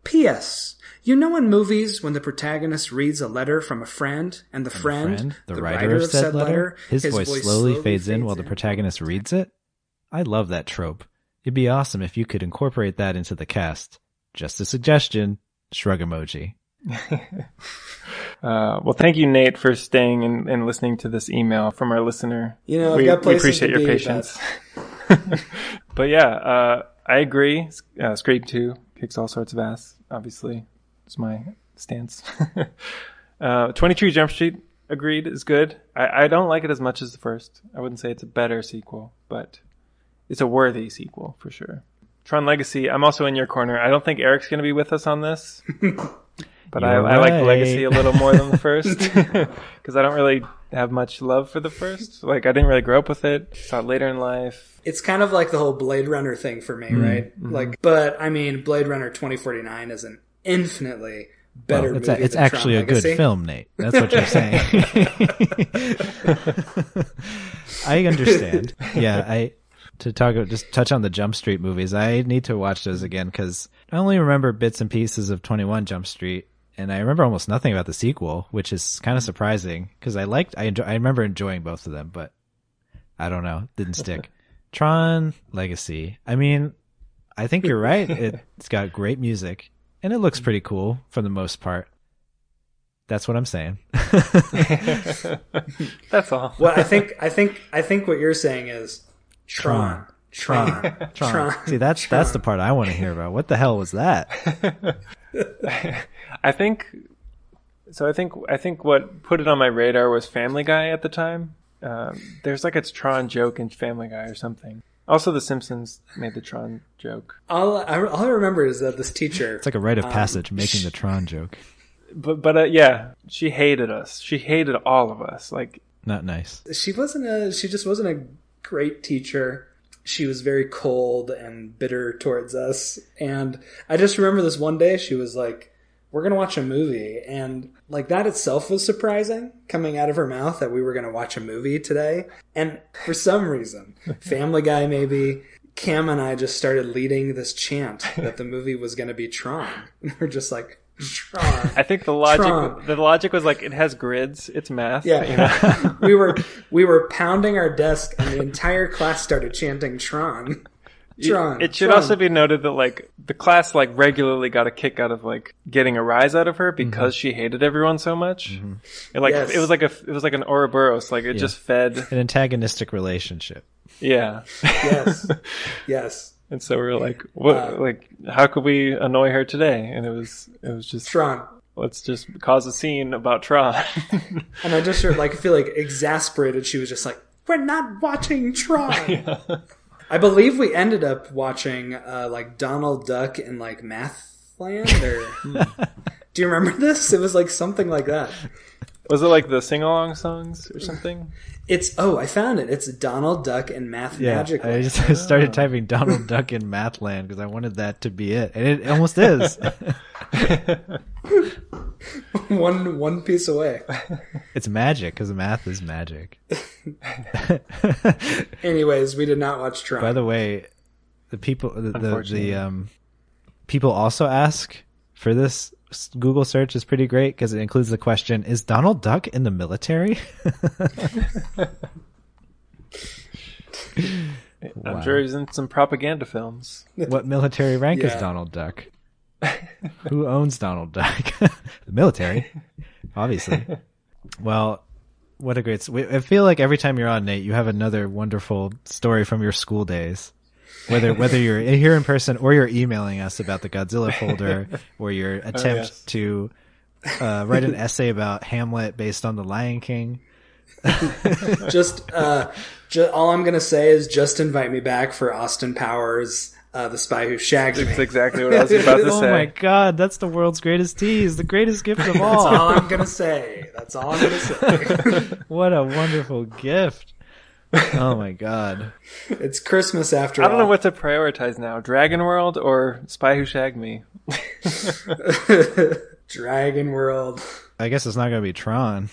P.S. You know in movies when the protagonist reads a letter from a friend and the friend, the, writer, of said letter, his, voice, slowly, fades in while the protagonist reads it? I love that trope. It'd be awesome if you could incorporate that into the cast. Just a suggestion. Shrug emoji. Uh, well, thank you, Nate, for staying and, and listening to this email from our listener. You know, we, got we appreciate your patience. but yeah, uh, I agree. Uh, Scream 2 kicks all sorts of ass, obviously. It's my stance. uh, 23 Jump Street, agreed, is good. I, I don't like it as much as the first. I wouldn't say it's a better sequel, but it's a worthy sequel for sure. Tron Legacy, I'm also in your corner. I don't think Eric's going to be with us on this. But I, You're I like legacy a little more than the first because I don't really have much love for the first. Like I didn't really grow up with it. Saw it later in life. It's kind of like the whole Blade Runner thing for me, Mm-hmm. right? Like, but I mean, Blade Runner 2049 is an infinitely better Well, it's movie a, it's than actually Tron a good film, Nate. That's what you're saying. I understand. Yeah, I to talk about just touch on the Jump Street movies. I need to watch those again because I only remember bits and pieces of 21 Jump Street, and I remember almost nothing about the sequel, which is kind of surprising because I liked. I enjoy, I remember enjoying both of them, but I don't know, didn't stick. Tron Legacy. I mean, I think you're right. It, it's got great music, and it looks pretty cool for the most part. That's what I'm saying. That's all. Well, I think, I think, I think what you're saying is Tron, Tron, Tron. See, that's that's the part I want to hear about. What the hell was that? I think so. I think I think what put it on my radar was Family Guy at the time. Um, there's like a Tron joke in Family Guy or something. Also, The Simpsons made the Tron joke. All I, all I remember is that this teacher. It's like a rite of passage making the Tron joke. But but uh, yeah, she hated us. She hated all of us. Like Not nice. she wasn't a she just wasn't a great teacher. She was very cold and bitter towards us. And i just remember this one day she was like we're gonna watch a movie. And like that itself was surprising coming out of her mouth that we were gonna watch a movie today. And for some reason family guy maybe cam and i just started leading this chant that the movie was gonna be tron. And we're just like tron I think the logic Tron. the logic was like it has grids. It's math. Yeah, you know? we were we were pounding our desk, and the entire class started chanting Tron. Tron. It should Tron. also be noted that like the class like regularly got a kick out of like getting a rise out of her because mm-hmm. she hated everyone so much. Mm-hmm. It, like Yes. it was like a it was like an Ouroboros. Like it just fed. An antagonistic relationship. Yeah. yes, yes, and so we were like, what? Uh, like how could we annoy her today? And it was it was just Tron. let's just cause a scene about Tron. And I just heard, like I feel like exasperated. She was just like, "We're not watching Tron." I believe we ended up watching uh, like Donald Duck in like Mathland. Or do you remember this? It was like something like that. Was it like the sing along songs or something? It's oh, I found it. It's Donald Duck and Math Yeah, Magic. I Land. just started typing Donald Duck in Mathland because I wanted that to be it, and it almost is. one one piece away. it's magic because math is magic. Anyways, we did not watch Tron. By the way, the people, the, the, the um, people also ask for this s- Google search is pretty great because it includes the question: Is Donald Duck in the military? I'm sure he's in some propaganda films. what military rank is Donald Duck? Who owns Donald Duck? the military, obviously. Well, what a great! I feel like every time you're on, Nate, you have another wonderful story from your school days. Whether whether you're here in person or you're emailing us about the Godzilla folder or your attempt yes. to uh, write an essay about Hamlet based on The Lion King. just, uh, ju- all I'm gonna say is just invite me back for Austin Powers, uh, The Spy Who Shagged Me. That's exactly what I was about to oh say. my god, that's the world's greatest tease, the greatest gift of That's all. all I'm gonna say. That's all I'm gonna say. what a wonderful gift. Oh my god. it's Christmas after I don't know what to prioritize now: Dragon World or Spy Who Shagged Me. Dragon World. I guess it's not going to be Tron.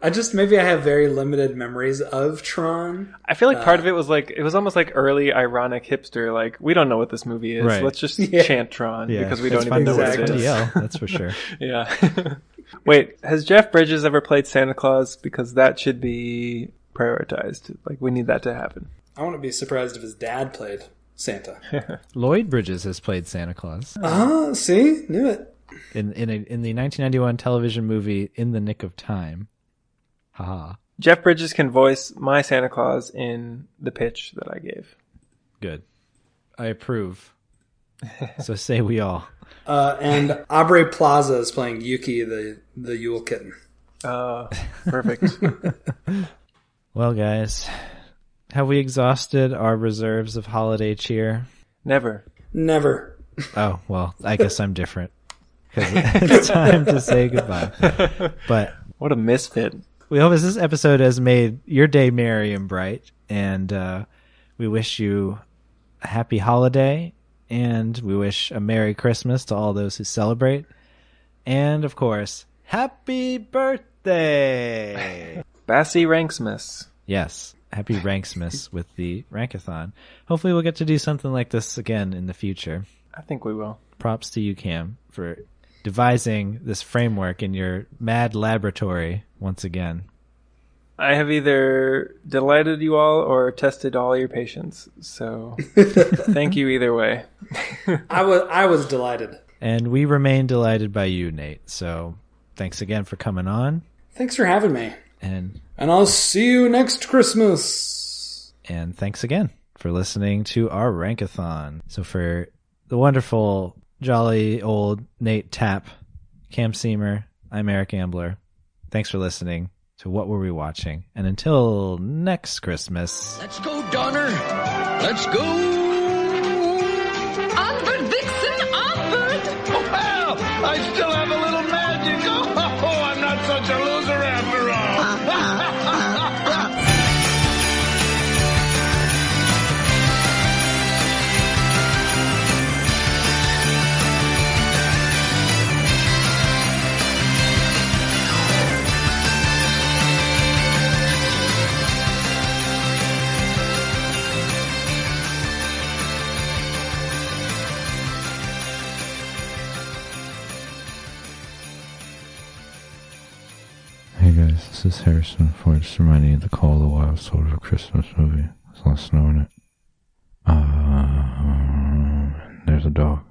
I just maybe I have very limited memories of Tron. I feel like part uh, of it was like it was almost like early ironic hipster. Like we don't know what this movie is. Right. Let's just Yeah. chant Tron Yeah, because we it's don't fun even know to- what it's it fun to is. yell, that's for sure. Yeah. Wait, has Jeff Bridges ever played Santa Claus? Because that should be prioritized. Like we need that to happen. I wouldn't be surprised if his dad played Santa. Lloyd Bridges has played Santa Claus Ah, see, knew it. in in, a, in the 1991 television movie In the Nick of Time. Haha. Jeff Bridges can voice my Santa Claus in the pitch that I gave. Good. I approve. so say we all. Uh, and Aubrey Plaza is playing Yuki, the the Yule kitten. Uh, perfect. Well, guys, have we exhausted our reserves of holiday cheer? Never. Never. Oh, well, I guess I'm different. Because it's time to say goodbye. But What a misfit. we hope this episode has made your day merry and bright. And uh, we wish you a happy holiday. And we wish a Merry Christmas to all those who celebrate. And, of course, Happy Birthday! Bassy Ranksmith. Yes. Happy Ranksmas with the Rankathon. Hopefully we'll get to do something like this again in the future. I think we will. Props to you, Cam, for devising this framework in your mad laboratory once again. I have either delighted you all or tested all your patience. So thank you either way. I was I was delighted. And we remain delighted by you, Nate. So thanks again for coming on. Thanks for having me. And And I'll see you next Christmas. and thanks again for listening to our Rankathon. So for the wonderful, jolly old Nate Tapp, Cam Seamer, I'm Eric Ambler. Thanks for listening to What Were We Watching? And until next Christmas, Let's go, Donner. Let's go. Albert Vixen, Albert! Oh, well, I still have a little is Harrison Ford just reminding of the Call of the Wild sort of Christmas movie. There's a lot of snow in it. Uh, there's a dog.